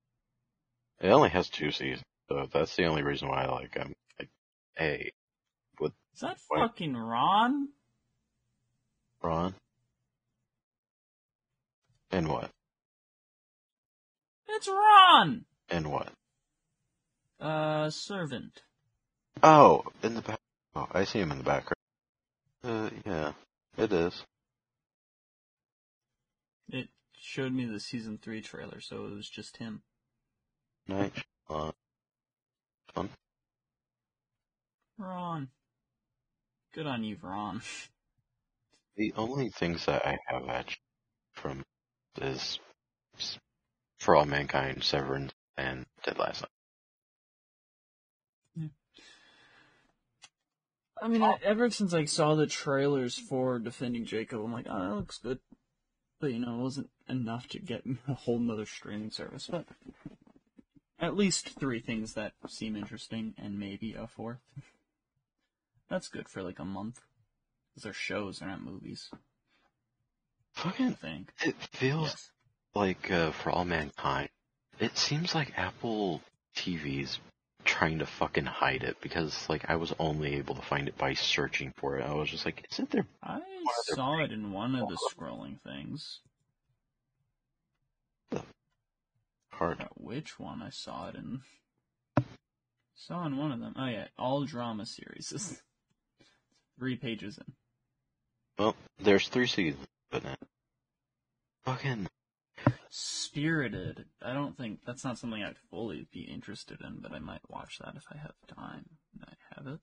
it only has two seasons, so that's the only reason why. Like, I'm like, hey, is that fucking Ron? Ron. And what? It's Ron! And what? Uh, servant. Oh, in the back. Oh, I see him in the background. Uh, yeah, it is. It showed me the season 3 trailer, so it was just him. Night. Uh, fun. Ron. Good on you, Ron. [laughs] The only things that I have actually from is For All Mankind, Severance, and Dead Last Night. I mean, I, ever since I saw the trailers for Defending Jacob, I'm like, oh, that looks good. But, you know, it wasn't enough to get me [laughs] a whole nother streaming service. But at least three things that seem interesting, and maybe a fourth. That's good for like a month. Because they're shows, they're not movies, Fucking, think. it feels Yes. like uh, For All Mankind. It seems like Apple TV's trying to fucking hide it because like I was only able to find it by searching for it. I was just like, isn't there? I saw it in one of the scrolling things. Forgot which one I saw it in. Saw in one of them. Oh yeah, all drama series. [laughs] Three pages in. Well, there's three seasons, but now. Fucking Spirited. I don't think that's not something I'd fully be interested in, but I might watch that if I have time. And I have it.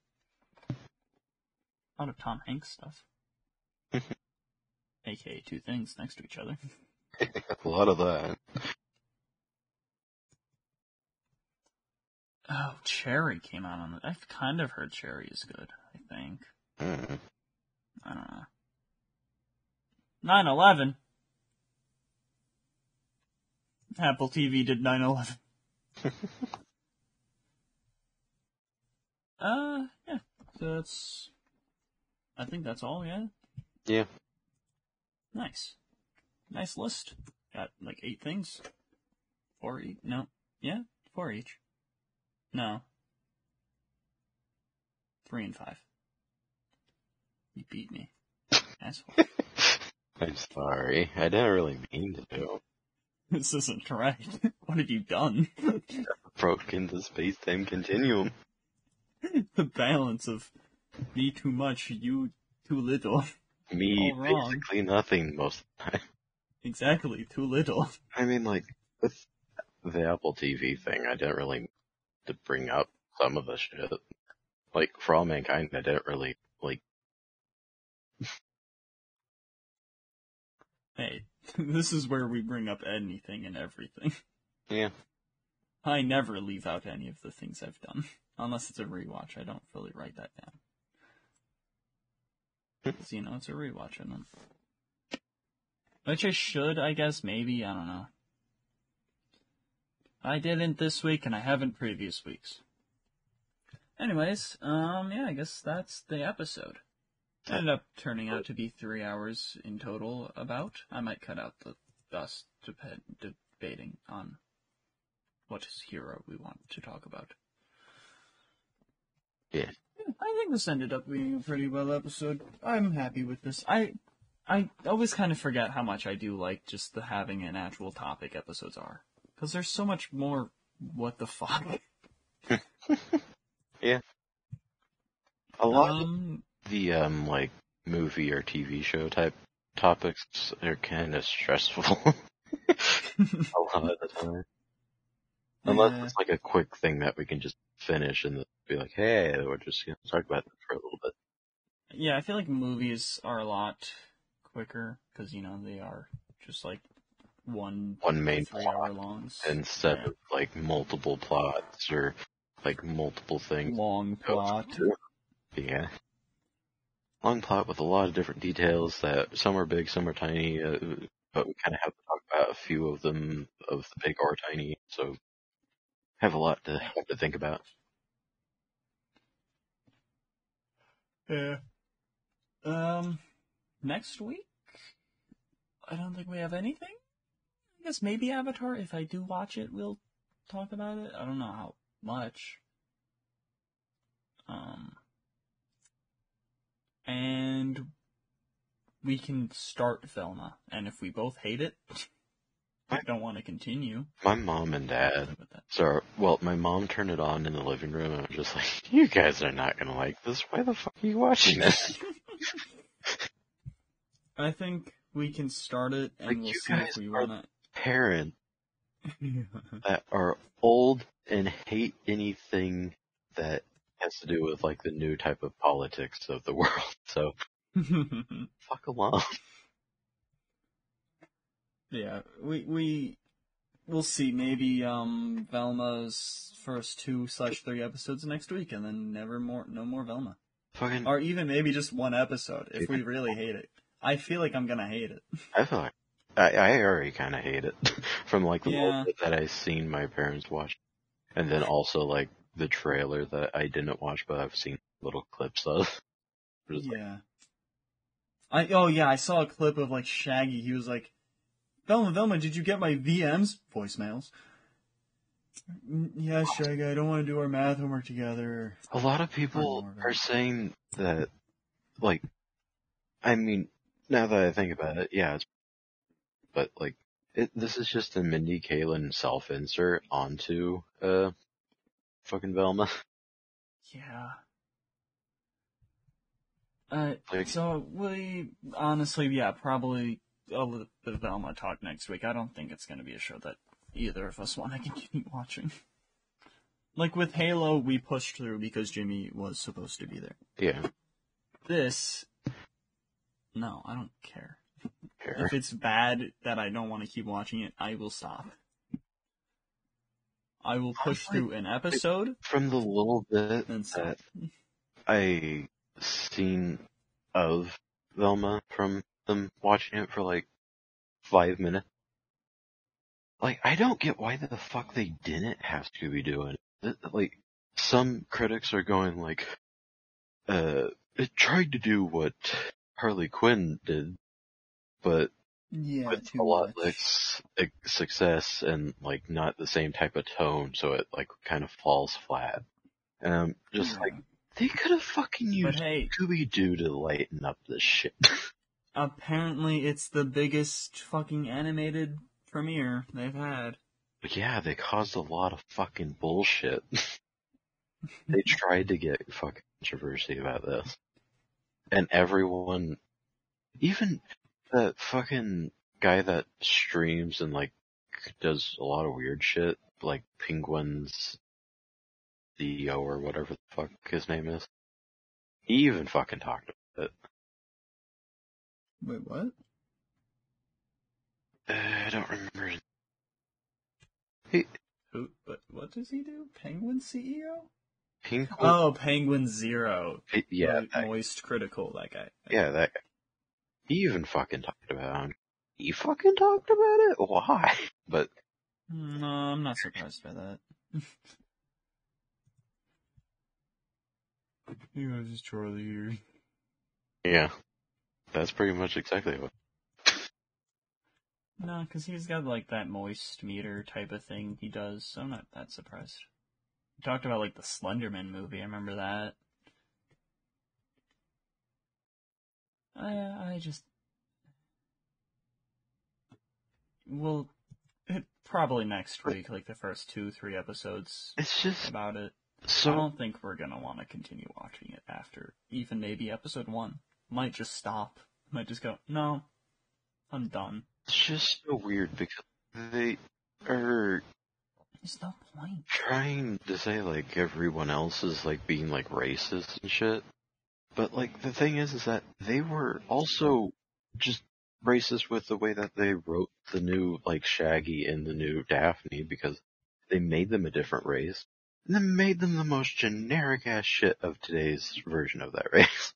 A lot of Tom Hanks stuff. [laughs] AKA two things next to each other. [laughs] a lot of that. Oh, Cherry came out on the. I've kind of heard Cherry is good. I think. Mm. I don't know. 9 11. Apple TV did 9 11. [laughs] uh, yeah. So that's. I think that's all, yeah? Yeah. Nice. Nice list. Got like eight things. Four each. No. Yeah, four each. No. Three and five. You beat me. [laughs] Asshole. [laughs] I'm sorry. I didn't really mean to do. [laughs] This isn't right. What have you done? Broken the space-time continuum. the balance of me too much, you too little. Me, basically nothing most of the time. Exactly, too little. I mean, like, with the Apple TV thing, I didn't really to bring up some of the shit. Like, For All Mankind, I didn't really, like, [laughs] Hey, [laughs] this is where we bring up anything and everything. [laughs] yeah. I never leave out any of the things I've done. Unless it's a rewatch, I don't really write that down. Hmm. Because, you know, it's a rewatch, and then... Which I should, I guess, maybe, I don't know. I didn't this week, and I haven't previous weeks. Anyways, um, yeah, I guess that's the episode. Ended up turning out to be three hours in total, about. I might cut out the us debating on what hero we want to talk about. Yeah. I think this ended up being a pretty well episode. I'm happy with this. I I always kind of forget how much I do like just the having an actual topic episodes are. Because there's so much more what the fuck. [laughs] Yeah. A lot of Um, the, um, like, movie or TV show type topics are kind of stressful. [laughs] a lot of the time. Unless Yeah. it's like a quick thing that we can just finish and be like, hey, we're just gonna talk about it for a little bit. yeah, I feel like movies are a lot quicker because you know they are just like one One main three plot hour longs instead Yeah. of like multiple plots or like multiple things. long plot. Yeah. Long plot with a lot of different details that some are big, some are tiny, uh, but we kind of have to talk about a few of them of the big or tiny, so have a lot to have to think about. Yeah. Um, next week, I don't think we have anything. I guess maybe Avatar. If I do watch it, we'll talk about it. I don't know how much. Um, and we can start Velma, and if we both hate it, I don't want to continue. My mom and dad. So, well, my mom turned it on in the living room and I'm just like, you guys are not gonna like this. Why the fuck are you watching this? [laughs] I think we can start it and Like, we'll see if we are- want Parents [laughs] that are old and hate anything that has to do with like the new type of politics of the [laughs] world. So, [laughs] fuck along. yeah, we we we'll see. Maybe um Velma's first two slash three episodes next week, and then never more, no more Velma, Fucking, or even maybe just one episode if we really hate it. I feel like I'm gonna hate it. I feel like, I, I already kinda hate it. [laughs] From like the Yeah. that I seen my parents watch. And then also like the trailer that I didn't watch but I've seen little clips of. [laughs] Just like, Yeah. I oh yeah, I saw a clip of like Shaggy. He was like, "Velma, Velma, did you get my VMs voicemails?" "Mm, Yeah, Shaggy. I don't want to do our math homework together. A lot of people are saying that, like, I mean, now that I think about it, yeah, it's, but like, it, this is just a Mindy Kaling self-insert onto, uh, fucking Velma. [laughs] Yeah. Uh, Like- so we honestly, yeah, probably a little bit of Velma talk next week. I don't think it's going to be a show that either of us [laughs] want to continue watching. Like with Halo, we pushed through because Jimmy was supposed to be there. Yeah, This, no, I don't care. [laughs] If it's bad that I don't want to keep watching it, I will stop. I will push through an episode From the little bit and stop. that I seen of Velma from them watching it for like five minutes. Like, I don't get why the fuck they didn't have Scooby Doo in it. Like, some critics are going like, uh, it tried to do what Harley Quinn did, but Yeah, with a lot much. less like, success and like not the same type of tone, so it like kind of falls flat. And I'm just Yeah. like, they could have fucking But used hey, Scooby Doo to lighten up this shit. [laughs] apparently it's the biggest fucking animated premiere they've had. But yeah, they caused a lot of fucking bullshit. [laughs] [laughs] they tried to get fucking controversy about this. And everyone, even that fucking guy that streams and like does a lot of weird shit, like Penguins CEO or whatever the fuck his name is. He even fucking talked about it. Wait, what? Uh, I don't remember. He. Who? But what does he do? Penguin CEO? Penguin? Oh, Penguin Zero. yeah, Like, that moist critical. That guy. Yeah, that guy. He even fucking talked about it. He fucking talked about it? Why? [laughs] But, No, I'm not surprised by that. [laughs] you guys is Charlie here. yeah. That's pretty much exactly what. No, because he's got like that moist meter type of thing he does, so I'm not that surprised. He talked about like the Slenderman movie, I remember that. I, I just. Well, it, probably next week, like the first two, three episodes It's just about it. So I don't think we're gonna want to continue watching it after even maybe episode one. Might just stop. Might just go, no, I'm done. it's just so weird because they are There's no point. trying to say like everyone else is like being like racist and shit. But like the thing is is that they were also just racist with the way that they wrote the new like Shaggy and the new Daphne because they made them a different race and then made them the most generic ass shit of today's version of that [laughs] race.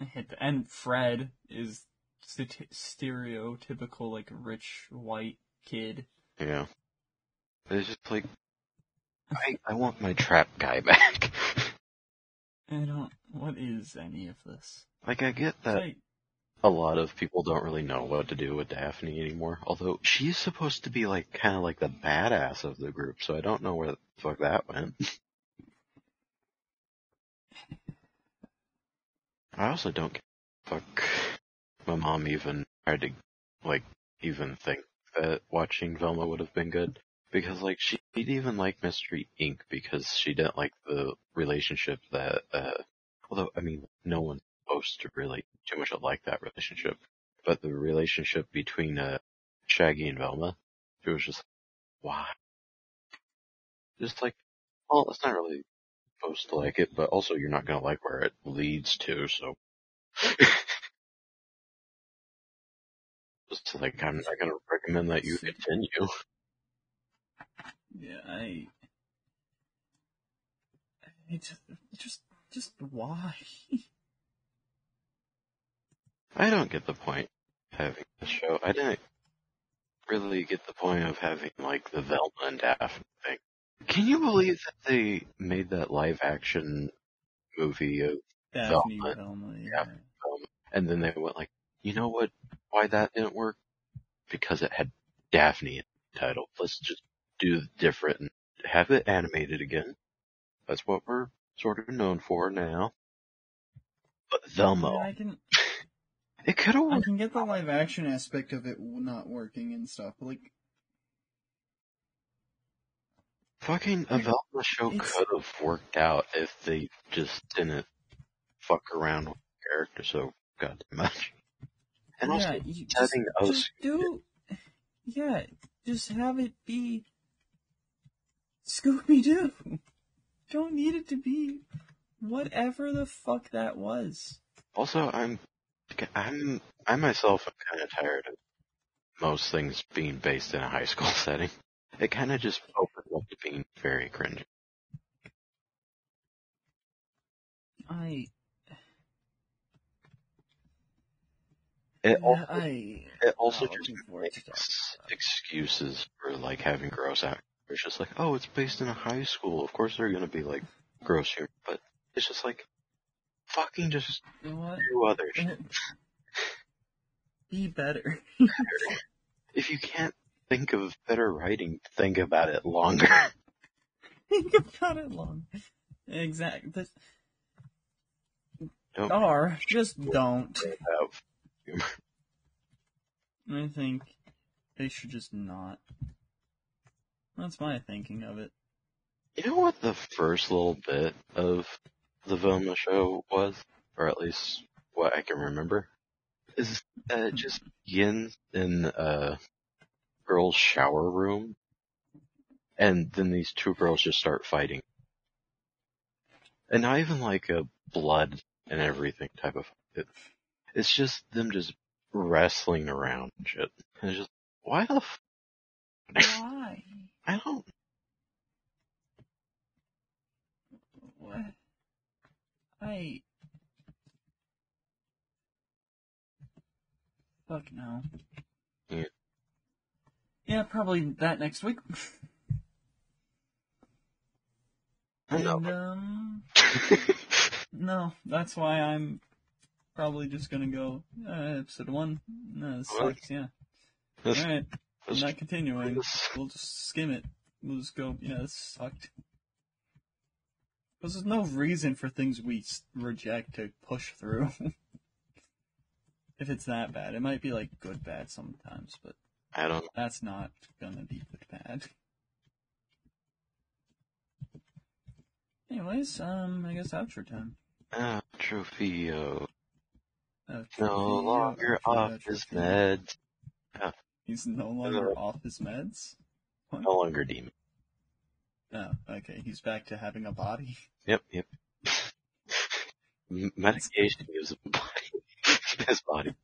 [laughs] And Fred is st- stereotypical, like, rich white kid. Yeah. It's just like I I want my trap guy [laughs] back. I don't. What is any of this? like I get that like, a lot of people don't really know what to do with Daphne anymore. Although she's supposed to be like kind of like the badass of the group, so I don't know where the fuck that went. I also don't get fuck. My mom even tried to like even think that watching Velma would have been good because like she would even like Mystery Inc. because she didn't like the relationship that uh although I mean no one's supposed to really too much like that relationship. But the relationship between uh Shaggy and Velma, it was just why? Just like well, it's not really supposed to like it, but also you're not gonna like where it leads to, so [laughs] just like I'm not gonna recommend that you continue. Yeah, I. I just, just, just why? I don't get the point of having the show. I didn't really get the point of having like the Velma and Daphne thing. Can you believe that they made that live action movie of Daphne Velma. Velma, yeah. Yeah. Velma, and then they went like, you know what? Why that didn't work? Because it had Daphne in the title. Let's just do different and have it animated again. That's what we're sort of known for now. But Velma, I can, it could have I can get the live action aspect of it not working and stuff, but like, Fucking a Velma show could have worked out if they just didn't fuck around with the character so goddamn much. And also, yeah, you just, just do, yeah, just have it be Scooby Doo. Don't need it to be whatever the fuck that was. Also, I'm, I'm, I myself am kind of tired of most things being based in a high school [laughs] setting. It kind of just opened up to being very cringy. I, It also, I, it also just looking forward to makes excuses for like having gross actors. It's just like, oh, it's based in a high school. Of course they're gonna be like gross humor, but it's just like, fucking just You know what? do other shit. [laughs] Be better. If you can't think of better writing, think about it longer. [laughs] Think about it long. Exactly. This- Don't Or just don't. have humor. I think they should just not. That's my thinking of it. You know what the first little bit of the Velma show was? Or at least what I can remember? Is uh, it just begins in a girl's shower room and then these two girls just start fighting. And not even like a blood and everything type of it. It's just them just wrestling around and shit. And it's just, why the f- Why? I don't, What? I. Fuck no. Yeah. Yeah, probably that next week. I know. And, um, [laughs] no, that's why I'm probably just gonna go, uh, episode one. No, this What? sucks, yeah. Alright, I'm not continuing. [laughs] We'll just skim it. We'll just go, yeah, this sucked. Because there's no reason for things we reject to push through. [laughs] if it's that bad. It might be like good bad sometimes, but I don't that's not gonna be good bad. Anyways, um, I guess outro time. Outro No longer off his meds. He's no longer off his meds? What? No longer demon. Oh, okay. He's back to having a body. Yep, yep. [laughs] Medication gives him a body. [laughs] his body.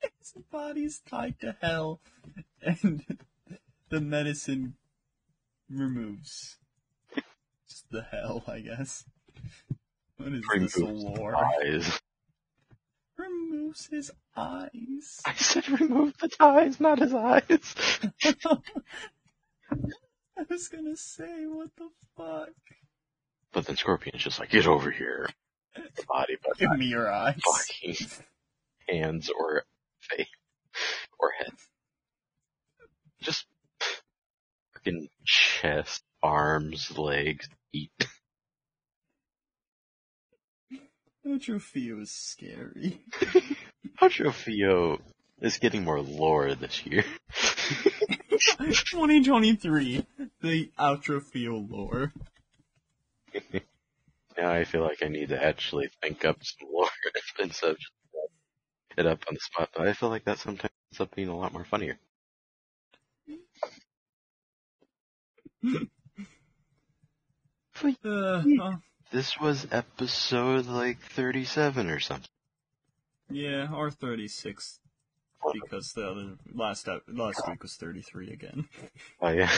His body's tied to hell, and [laughs] the medicine removes just the hell, I guess. What is this Removes lore? Eyes. Removes his eyes. I said remove the ties, not his eyes. [laughs] I was gonna say, what the fuck? But then Scorpion's just like, get over here. The body, but Give not me your eyes. fucking hands or face or head. Just fucking chest, arms, legs, feet. Atrophy was scary. [laughs] Atrophio is getting more lore this year. [laughs] 2023, the Outrofio lore. Now I feel like I need to actually think up some lore [laughs] instead of just it up on the spot. But I feel like that sometimes ends up being a lot more funnier. [laughs] Uh, This was episode like 37 or something. Yeah, or 36, because the other, last, ep- last week was 33 again. [laughs] Oh yeah.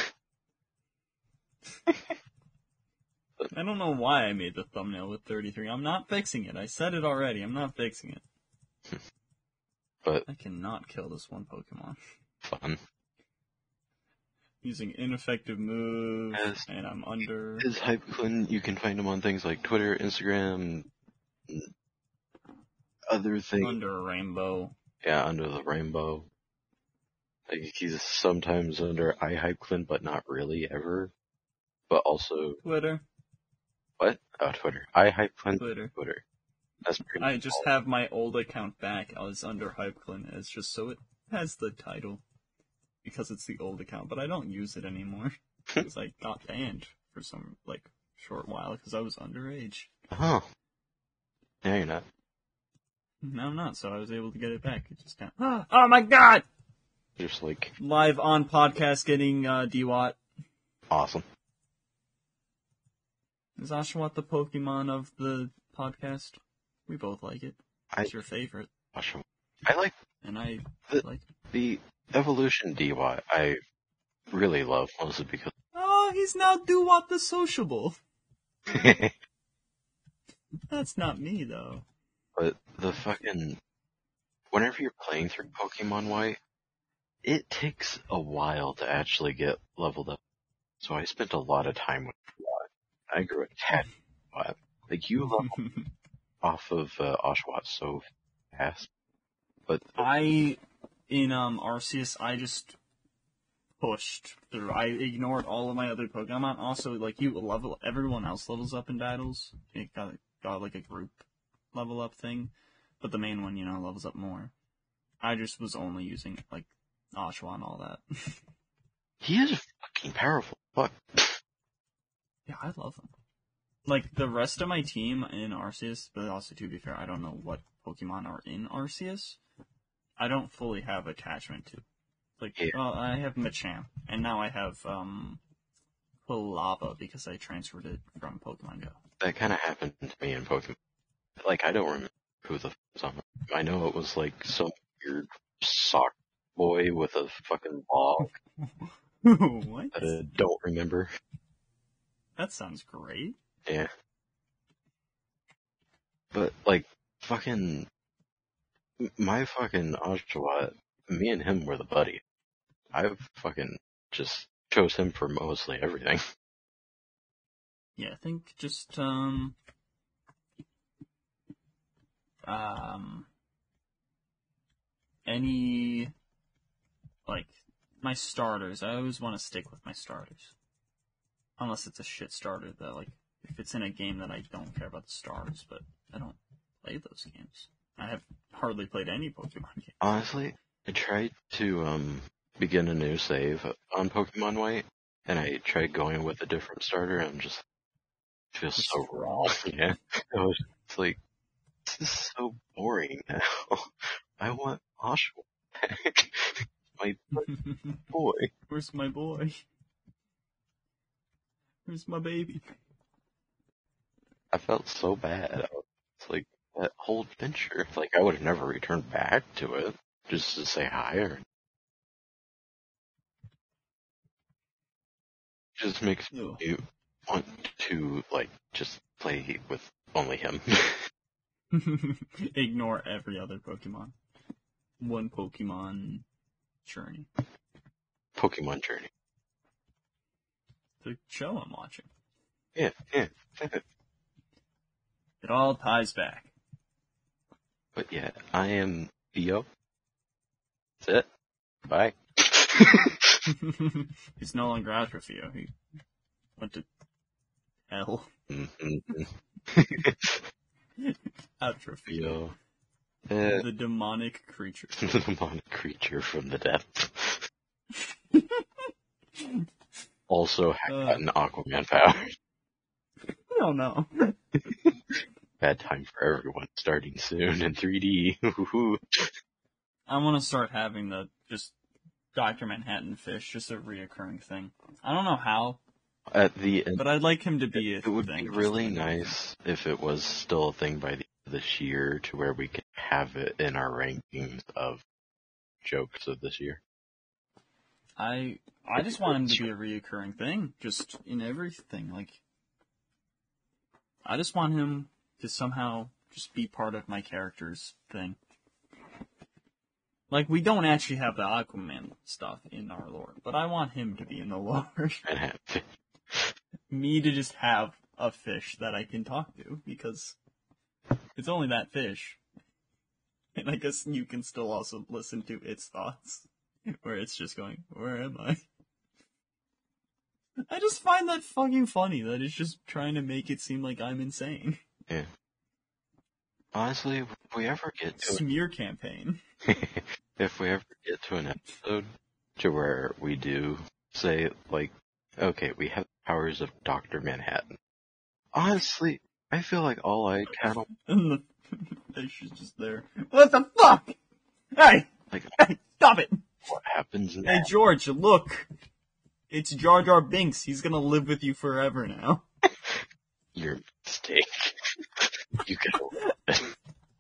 I don't know why I made the thumbnail with 33. I'm not fixing it. I said it already. I'm not fixing it. [laughs] But I cannot kill this one Pokemon. fun. Using ineffective moves, Yes. and I'm under. His hype Quinn, you can find him on things like Twitter, Instagram, other thing. Under a rainbow. Yeah, under the rainbow. Like he's sometimes under I Hypclen, but not really ever. But also Twitter. what? Oh, Twitter. I Hypclen Twitter. Twitter. That's pretty. I just have my old account back. I was under Hypclen. It's just so it has the title. Because it's the old account, but I don't use it anymore. [laughs] Because I got banned for some, like, short while because I was underage. Oh. Yeah, you're not. Now I'm not, so I was able to get it back. It just got. [gasps] Oh my god! Just like Live on podcast getting uh, Dewott. awesome. Is Oshawott the Pokemon of the podcast? We both like it. I It's your favorite. Awesome. I like And I The- like the evolution DY. I really love mostly because Oh, he's now Dewott the Sociable. [laughs] That's not me, though. But the fucking whenever you're playing through Pokemon White, it takes a while to actually get leveled up. So I spent a lot of time with Oshawott. I grew attached to Oshawott. Like you level [laughs] off of uh, Oshawott so fast. But I, in um Arceus, I just pushed through. I ignored all of my other Pokemon. Also, like you level, everyone else levels up in battles. It got got like a group level up thing, but the main one, you know, levels up more. I just was only using like Oshawott and all that. [laughs] he is fucking powerful. Fuck. yeah, I love him. Like the rest of my team in Arceus, but also to be fair, I don't know what Pokemon are in Arceus. I don't fully have attachment to. Like, Yeah. well, I have Machamp, and now I have um, Quilava because I transferred it from Pokemon Go. That kind of happened to me in Pokemon. Like I don't remember who the was on. I know it was like some weird sock boy with a fucking ball [laughs] what? that I don't remember. That sounds great. Yeah. But like fucking my fucking Oshawott, me and him were the buddy. I fucking just chose him for mostly everything. Yeah, I think just um um any like my starters. I always want to stick with my starters. Unless it's a shit starter that like if it's in a game that I don't care about the stars, but I don't play those games. I have hardly played any Pokemon games. Honestly, I tried to um begin a new save on Pokemon White, and I tried going with a different starter, and just feels so wrong. [laughs] Yeah, it was like, this is so boring now. [laughs] I want Oshawott back, [laughs] my [laughs] boy. Where's my boy? Where's my baby? I felt so bad. It's like that whole adventure. Like I would have never returned back to it just to say hi or. Just makes Ew. me want to like just play with only him. [laughs] Ignore every other Pokemon. One Pokemon journey. Pokemon Journey. The show I'm watching. Yeah, yeah. It all ties back. But yeah, I am Theo. That's it. Bye. [laughs] He's no longer out for Atrophio. He went to hell. Mhm. [laughs] [laughs] Atrophio. Theo. Uh, The demonic creature. [laughs] the demonic creature from the depths. [laughs] also had Uh. gotten Aquaman power. I don't know. Bad time for everyone starting soon in 3D. I want to start having the just Dr. Manhattan fish, just a reoccurring thing. I don't know how, At the end, but I'd like him to be a it would thing. be really nice if it was still a thing by the end of this year to where we can have it in our rankings of jokes of this year. I I just want him to be a reoccurring thing, just in everything. Like, I just want him to somehow just be part of my character's thing. Like, we don't actually have the Aquaman stuff in our lore, but I want him to be in the lore. [laughs] [laughs] [laughs] Me to just have a fish that I can talk to, because it's only that fish. And I guess you can still also listen to its thoughts, [laughs] where it's just going, where am I? [laughs] I just find that fucking funny that it's just trying to make it seem like I'm insane. Yeah. Honestly, if we ever get to Smear campaign. if we ever get to an episode to where we do say like, okay, we have powers of Doctor Manhattan. Honestly, I feel like all I [laughs] kind of And the [laughs] fish is just there. What the fuck? Hey! Like- [laughs] hey, stop it! what happens Hey. George, look! It's Jar Jar Binks. He's gonna live with you forever now. Your mistake. you can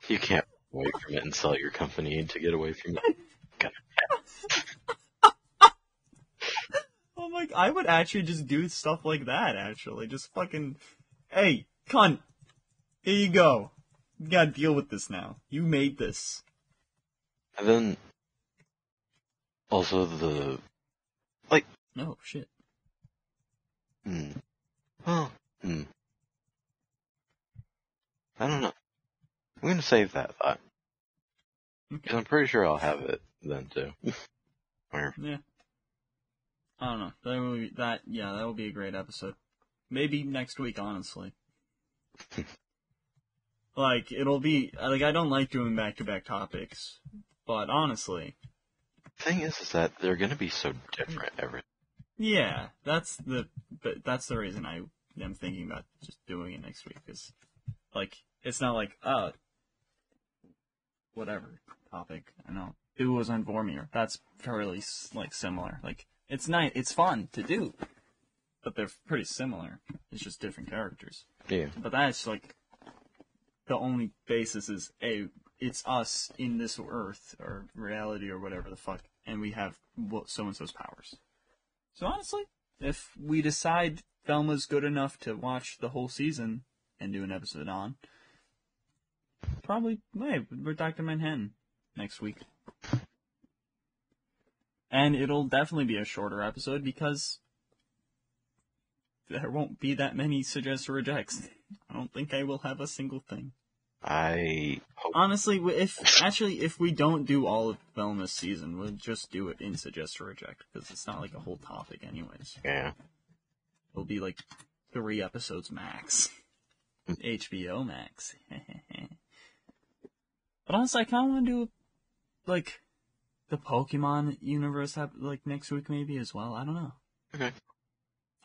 you can't away from it and sell your company to get away from it. My, I would actually just do stuff like that, actually. Just fucking, hey, cunt, here you go. You gotta deal with this now. You made this. And then also the like. Oh, shit. hmm. Well, hmm. I don't know. I'm gonna save that thought. Because I'm pretty sure I'll have it then too. [laughs] Yeah. I don't know. That will be, that, yeah, that will be a great episode. Maybe next week, honestly. [laughs] like, it'll be, like, I don't like doing back-to-back topics, but honestly, thing is, is that they're gonna be so different every. Yeah, that's the but that's the reason I am thinking about just doing it next week is like it's not like uh whatever topic I know it was on Vormir that's fairly like similar like it's nice it's fun to do but they're pretty similar it's just different characters Yeah. but that's like the only basis is a it's us in this earth or reality or whatever the fuck and we have so and so's powers so honestly if we decide Velma's good enough to watch the whole season and do an episode on probably hey we're Dr. Manhattan next week and it'll definitely be a shorter episode because there won't be that many suggest or rejects. I don't think I will have a single thing. I hope. Honestly, if actually if we don't do all of Velma's season, we'll just do it in suggest or reject because it's not like a whole topic, anyways. Yeah. It'll be like three episodes max. [laughs] HBO Max. [laughs] but honestly, I kind of want to do like the Pokemon universe ep- like next week maybe as well. I don't know. Okay.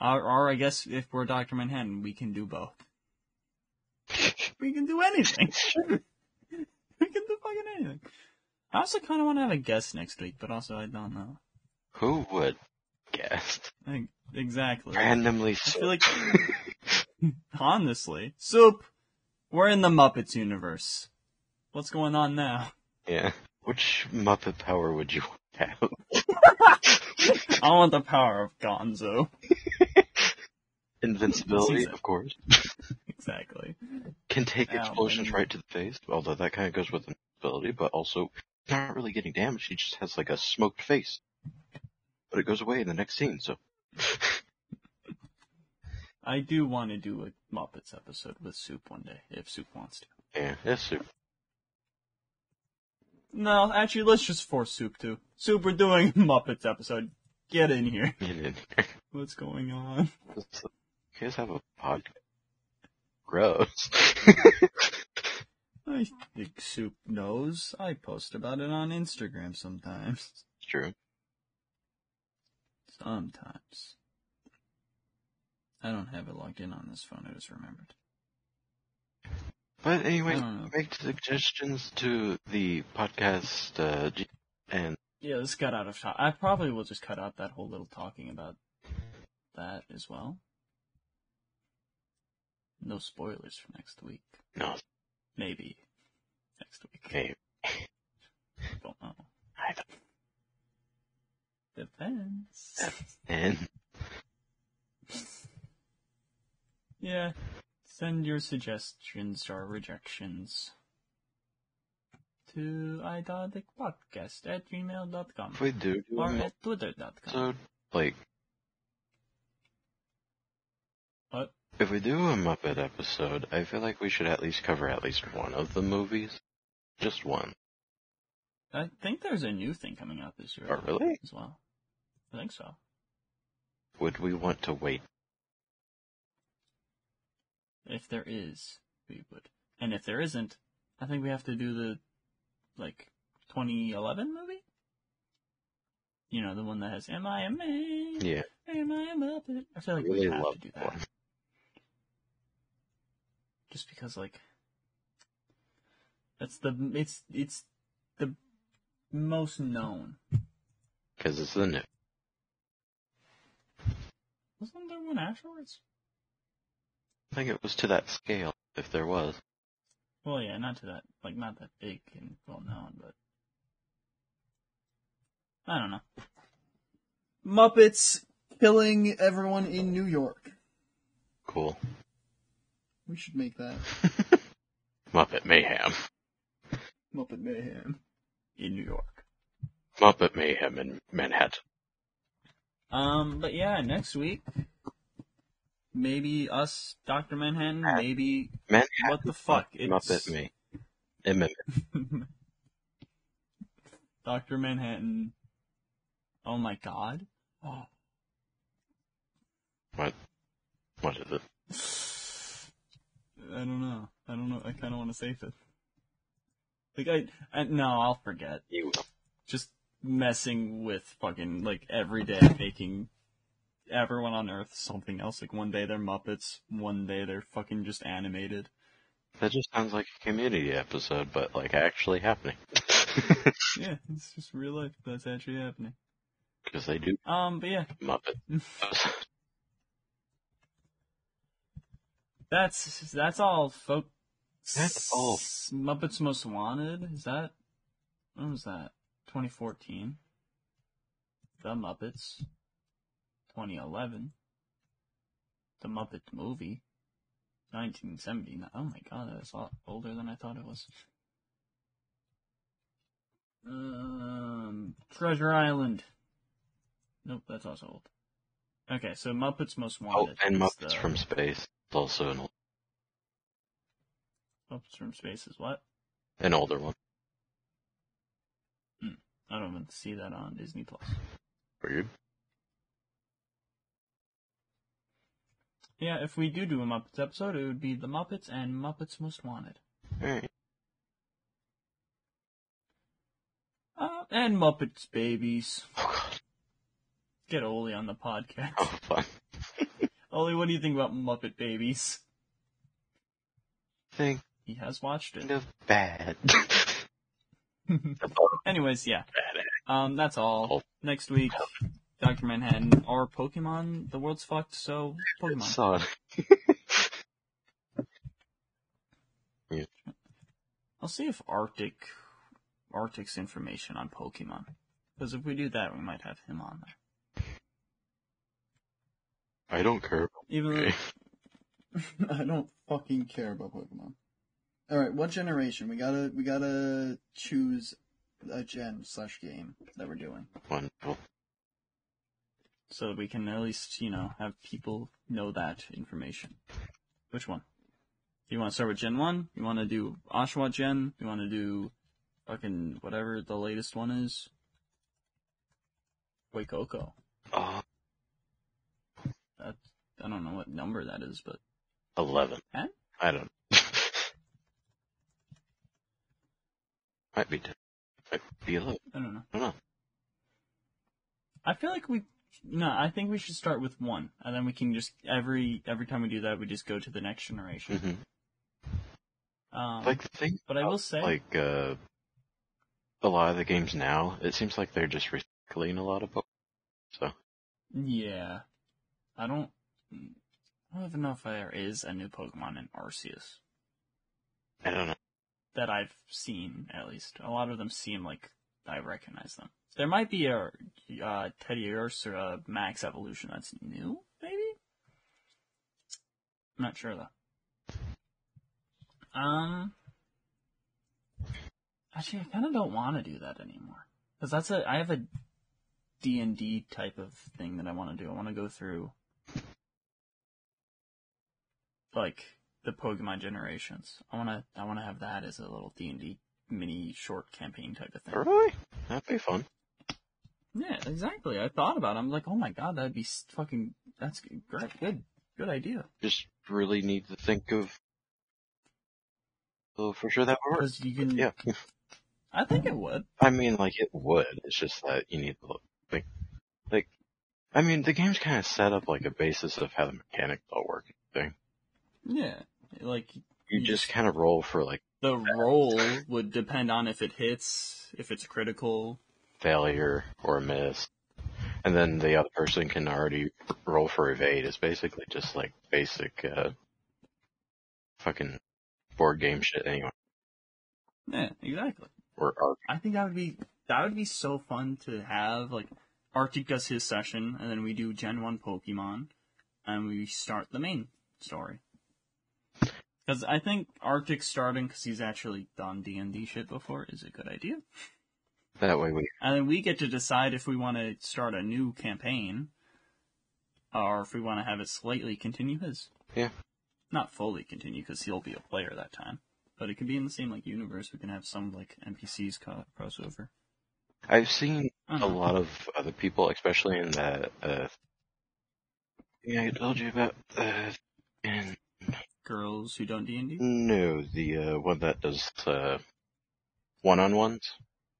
Or, or I guess if we're Doctor Manhattan, we can do both. [laughs] We can do anything. [laughs] we can do fucking anything. I also kind of want to have a guest next week, but also I don't know. Who would guess? Like, exactly. Randomly. I feel like, [laughs] honestly, Soup, we're in the Muppets universe. What's going on now? yeah. Which Muppet power would you have? I want the power of Gonzo. Invincibility, of course. Exactly. Can take Ow, explosions right to the face, although that kind of goes with invincibility, but also not really getting damaged. He just has like a smoked face. But it goes away in the next scene, so. I do want to do a Muppets episode with Soup one day, if Soup wants to. Yeah, it's super. No, actually, let's just force Soup to. Soup, we're doing Muppets episode. Get in here. Get in here. What's going on? You guys have a podcast. Gross. [laughs] I think Soup knows. I post about it on Instagram sometimes. It's true. Sometimes. I don't have it logged in on this phone, I just remembered. But anyway, I don't know. make suggestions to the podcast, uh, and Yeah, this got out of shot. I probably will just cut out that whole little talking about that as well. No spoilers for next week. no, Maybe. Next week. okay, Don't know. I don't- Depends. and [laughs] Yeah. Send your suggestions or rejections to idoticpodcast at gmail.com if we do do or at twitter.com. episode, like, What? if we do a Muppet episode, I feel like we should at least cover at least one of the movies. Just one. I think there's a new thing coming out this year Oh, really? as well. I think so. Would we want to wait? If there is, we would. And if there isn't, I think we have to do the, like, 2011 movie? You know, the one that has Am I a Man? Yeah, Am I a Muppet? I feel like really we have love to do that that. one. Just because, like, that's the, it's, it's the most known. Because it's the new. Wasn't there one afterwards? I think it was to that scale, if there was. Well, yeah, not to that, like, not that big and well known, but. I don't know. Muppets killing everyone in New York. Cool. We should make that. [laughs] Muppet Mayhem. Muppet Mayhem. In New York. Muppet Mayhem in Manhattan. Um, but yeah, next week, maybe us, Dr. Manhattan, maybe, Manhattan. what the fuck? It's... Muppet Me. MM. [laughs] Dr. Manhattan. Oh my god. Oh. [gasps] What? What is it? [sighs] I don't know. I don't know. I kind of want to save it. Like I, I, no, I'll forget. You will. Just messing with fucking like every day making everyone on Earth something else. Like one day they're Muppets, one day they're fucking just animated. That just sounds like a community episode, but like actually happening. [laughs] [laughs] Yeah, it's just real life. That's actually happening. Because they do Um, but yeah, Muppet. [laughs] that's that's all, folks. That's all. Muppets Most Wanted. Is that when was that? 2014. The Muppets. 2011. The Muppet Movie. 1970. Oh my god, that's a lot older than I thought it was. Um, Treasure Island. Nope, that's also old. Okay, so Muppets Most Wanted. oh, and Muppets the- from Space. It's also an, old. Muppets from Space is what? an older one. I don't even see that on Disney Plus. Weird. Yeah, if we do do a Muppets episode, it would be The Muppets and Muppets Most Wanted. Alright. Uh, and Muppets Babies. Oh god. Get Oli on the podcast. Oh fun. [laughs] Oli, what do you think about Muppet Babies? Think He has watched it. of bad. [laughs] [laughs] Anyways, yeah. Um, that's all. Next week, Dr. Manhattan or Pokemon. The world's fucked, so Pokemon. Sonic. [laughs] I'll see if Arctic, Arctic's information on Pokemon. Because if we do that, we might have him on there. I don't care. Even though, [laughs] I don't fucking care about Pokemon. Alright, what generation? We gotta we gotta choose a gen slash game that we're doing. Wonderful. So that we can at least, you know, have people know that information. Which one? You want to start with Gen 1? You want to do Oshawott Gen? You want to do fucking whatever the latest one is? Waikoko. Uh-huh. Oh, That, I don't know what number that is, but 11. Huh? I don't [laughs] Might be. Ten. Might be eleven. I don't know. I don't know. I feel like we no, I think we should start with one, and then we can just every every time we do that, we just go to the next generation. hmm Um, Like the thing. but I will say, like uh, a lot of the games now, it seems like they're just recycling a lot of. Pokemon. So yeah, I don't, I don't even know if there is a new Pokemon in Arceus I don't know. that I've seen. At least a lot of them seem like I recognize them. There might be a uh, Teddiursa or a Max Evolution that's new, maybe. I'm not sure though. Um, actually, I kind of don't want to do that anymore because that's a I have a D and D type of thing that I want to do. I want to go through like the Pokemon generations. I want to I want to have that as a little D and D mini short campaign type of thing. Really? That'd be fun. Yeah, exactly. I thought about it. I'm like, oh my god, that'd be fucking. That's great. Good, good idea. Just really need to think of. Well, for sure that would work. You can. Yeah. [laughs] I think it would. I mean, like it would. It's just that you need to look, like, like. I mean, the game's kind of set up like a basis of how the mechanics all work. Thing. Yeah, like You You just kind of roll for like the roll would depend on if it hits, if it's critical. failure or a miss, and then the other person can already roll for evade. It's basically just like basic, uh, fucking board game shit anyway. Yeah, exactly. Or art. I think that would be that would be so fun to have. Like Arctic does his session, and then we do Gen One Pokemon, and we start the main story. Because I think Arctic starting because he's actually done D and D shit before is a good idea. That way we And then we get to decide if we want to start a new campaign, or if we want to have it slightly continue his. Yeah. Not fully continue because he'll be a player that time, but it could be in the same like universe. We can have some like NPCs co- crossover. I've seen a lot of other people, especially in that uh yeah, I told you about uh and girls who don't D and D. no, the uh one that does uh one on ones.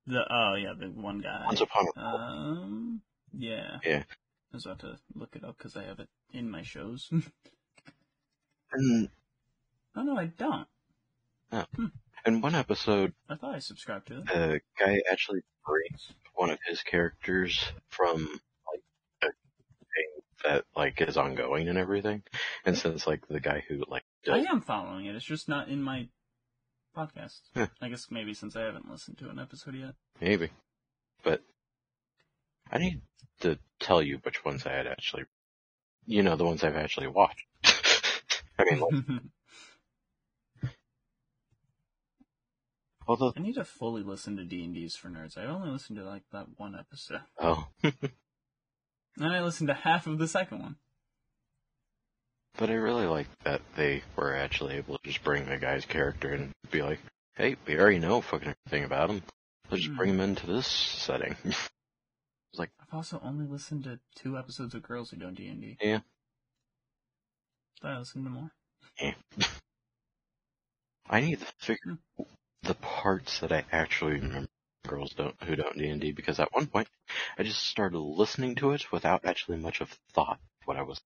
The oh yeah, the one guy. Once upon a Um, yeah. Yeah. I was about to look it up because I have it in my shows. and [laughs] oh no, I don't. in one episode I thought I subscribed to it. the guy actually brings one of his characters from like a thing that like is ongoing and everything. And since like the guy who like I am following it. It's just not in my podcast. Huh. I guess maybe since I haven't listened to an episode yet. maybe. But I need to tell you which ones I had actually you know, the ones I've actually watched. [laughs] I mean like although I need to fully listen to D and D's for nerds. I only listened to like that one episode, oh [laughs] and I listened to half of the second one. But I really like that they were actually able to just bring the guy's character and be like, hey, we already know fucking everything about him. Let's just Hmm. bring him into this setting. [laughs] It's like I've also only listened to two episodes of Girls Who Don't D and D. Yeah. Thought I listened to more. Yeah. I need to figure the parts that I actually remember girls don't who don't D and D because at one point I just started listening to it without actually much of thought of what I was.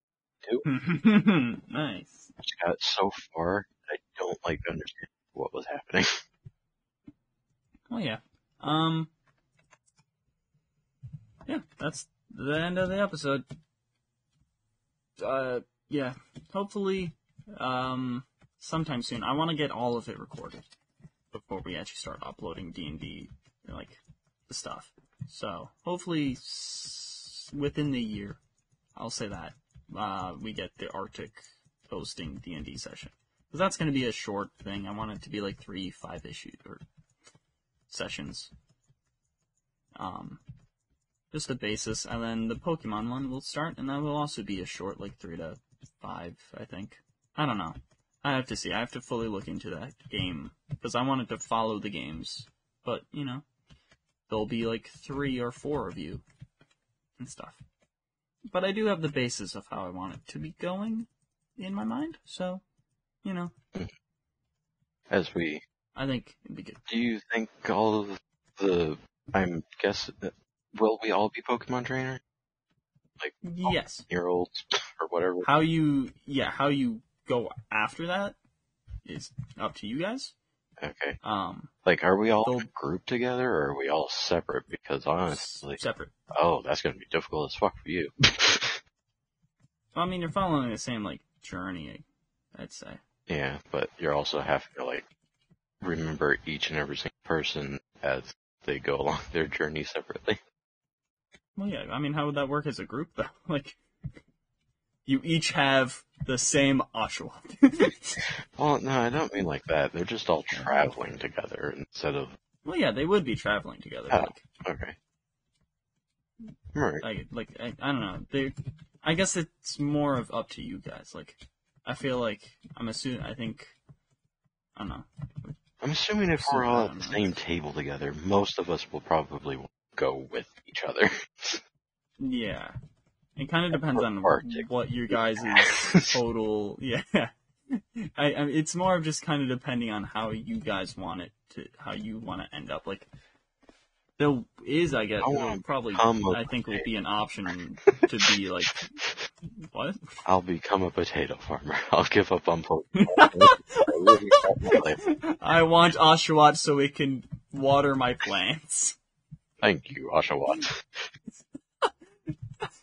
[laughs] nice. I just got so far I don't like understand what was happening. [laughs] Oh yeah. Um. Yeah, that's the end of the episode. Uh, yeah. Hopefully, um, sometime soon. I want to get all of it recorded before we actually start uploading D and D, like the stuff. So hopefully, s- within the year, I'll say that uh, we get the Arctic hosting D and D session because that's going to be a short thing. I want it to be like three, five issues or sessions. Um, just a basis, and then the Pokemon one will start, and that will also be a short, like three to five, I think. I don't know. I have to see. I have to fully look into that game because I wanted to follow the games, but you know, there'll be like three or four of you and stuff. But I do have the basis of how I want it to be going in my mind, so you know, mm-hmm. As we I think it'd be good. Do you think all of the, I'm guess, will we all be Pokemon trainer? Like, Yes. Year olds [laughs] or whatever? How you, yeah, how you go after that is up to you guys. Okay. Um, Like, are we all grouped together or are we all separate? Because honestly, separate. oh, that's gonna be difficult as fuck for you. [laughs] Well, I mean, you're following the same like journey. I'd say. yeah, but you're also having to like remember each and every single person as they go along their journey separately. Well, yeah. I mean, how would that work as a group though? [laughs] Like, you each have the same Oshawa. [laughs] Well, no, I don't mean like that. They're just all traveling together instead of well, yeah, they would be traveling together. Oh. Like, okay. Alright. like, like I, I don't know. They, I guess it's more of up to you guys. Like, I feel like I'm assuming. I think. I don't know. I'm assuming if we're all at the same table together, most of us will probably go with each other. [laughs] Yeah. It kind of depends on Arctic. what your guys' [laughs] total. Yeah. [laughs] I, I it's more of just kind of depending on how you guys want it to, how you want to end up. Like, there is, I guess, I there wanna will probably, I think, will be an option to be like, [laughs] what? I'll become a potato farmer. I'll give up on Pokemon. I really got my life. I want Oshawott so it can water my plants. Thank you, Oshawott.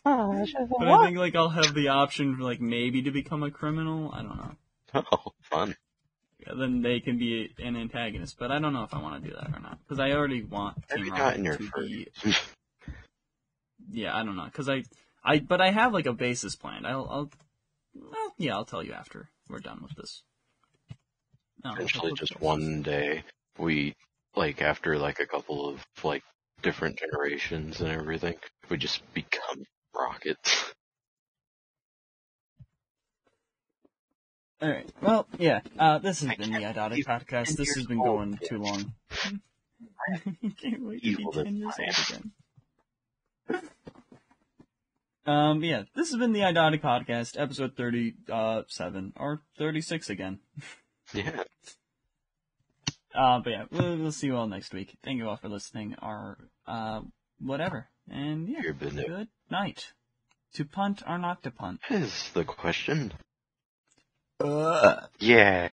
But I think like I'll have the option for like maybe to become a criminal. I don't know. [laughs] Oh, fun. Yeah, then they can be an antagonist. But I don't know if I want to do that or not because I already want Have Team you Rocket gotten your to be. Yeah, I don't know because I, I, but I have like a basis planned. I'll, I'll, well, yeah, I'll tell you after we're done with this. No, Eventually, just one day, we, like, after, like, a couple of, like, different generations and everything, we just become rockets. All right. Well, yeah. Uh, this has I been the Idotic podcast. This has been going too long. [laughs] I Can't wait to be Evil ten years old again. Um, yeah, this has been the Idotic podcast, episode thirty-seven or thirty-six again. Yeah. Uh, but yeah, we'll, we'll see you all next week. Thank you all for listening, or uh, whatever. And yeah, You've been good night. To punt or not to punt? is the question. Uh. Yeah.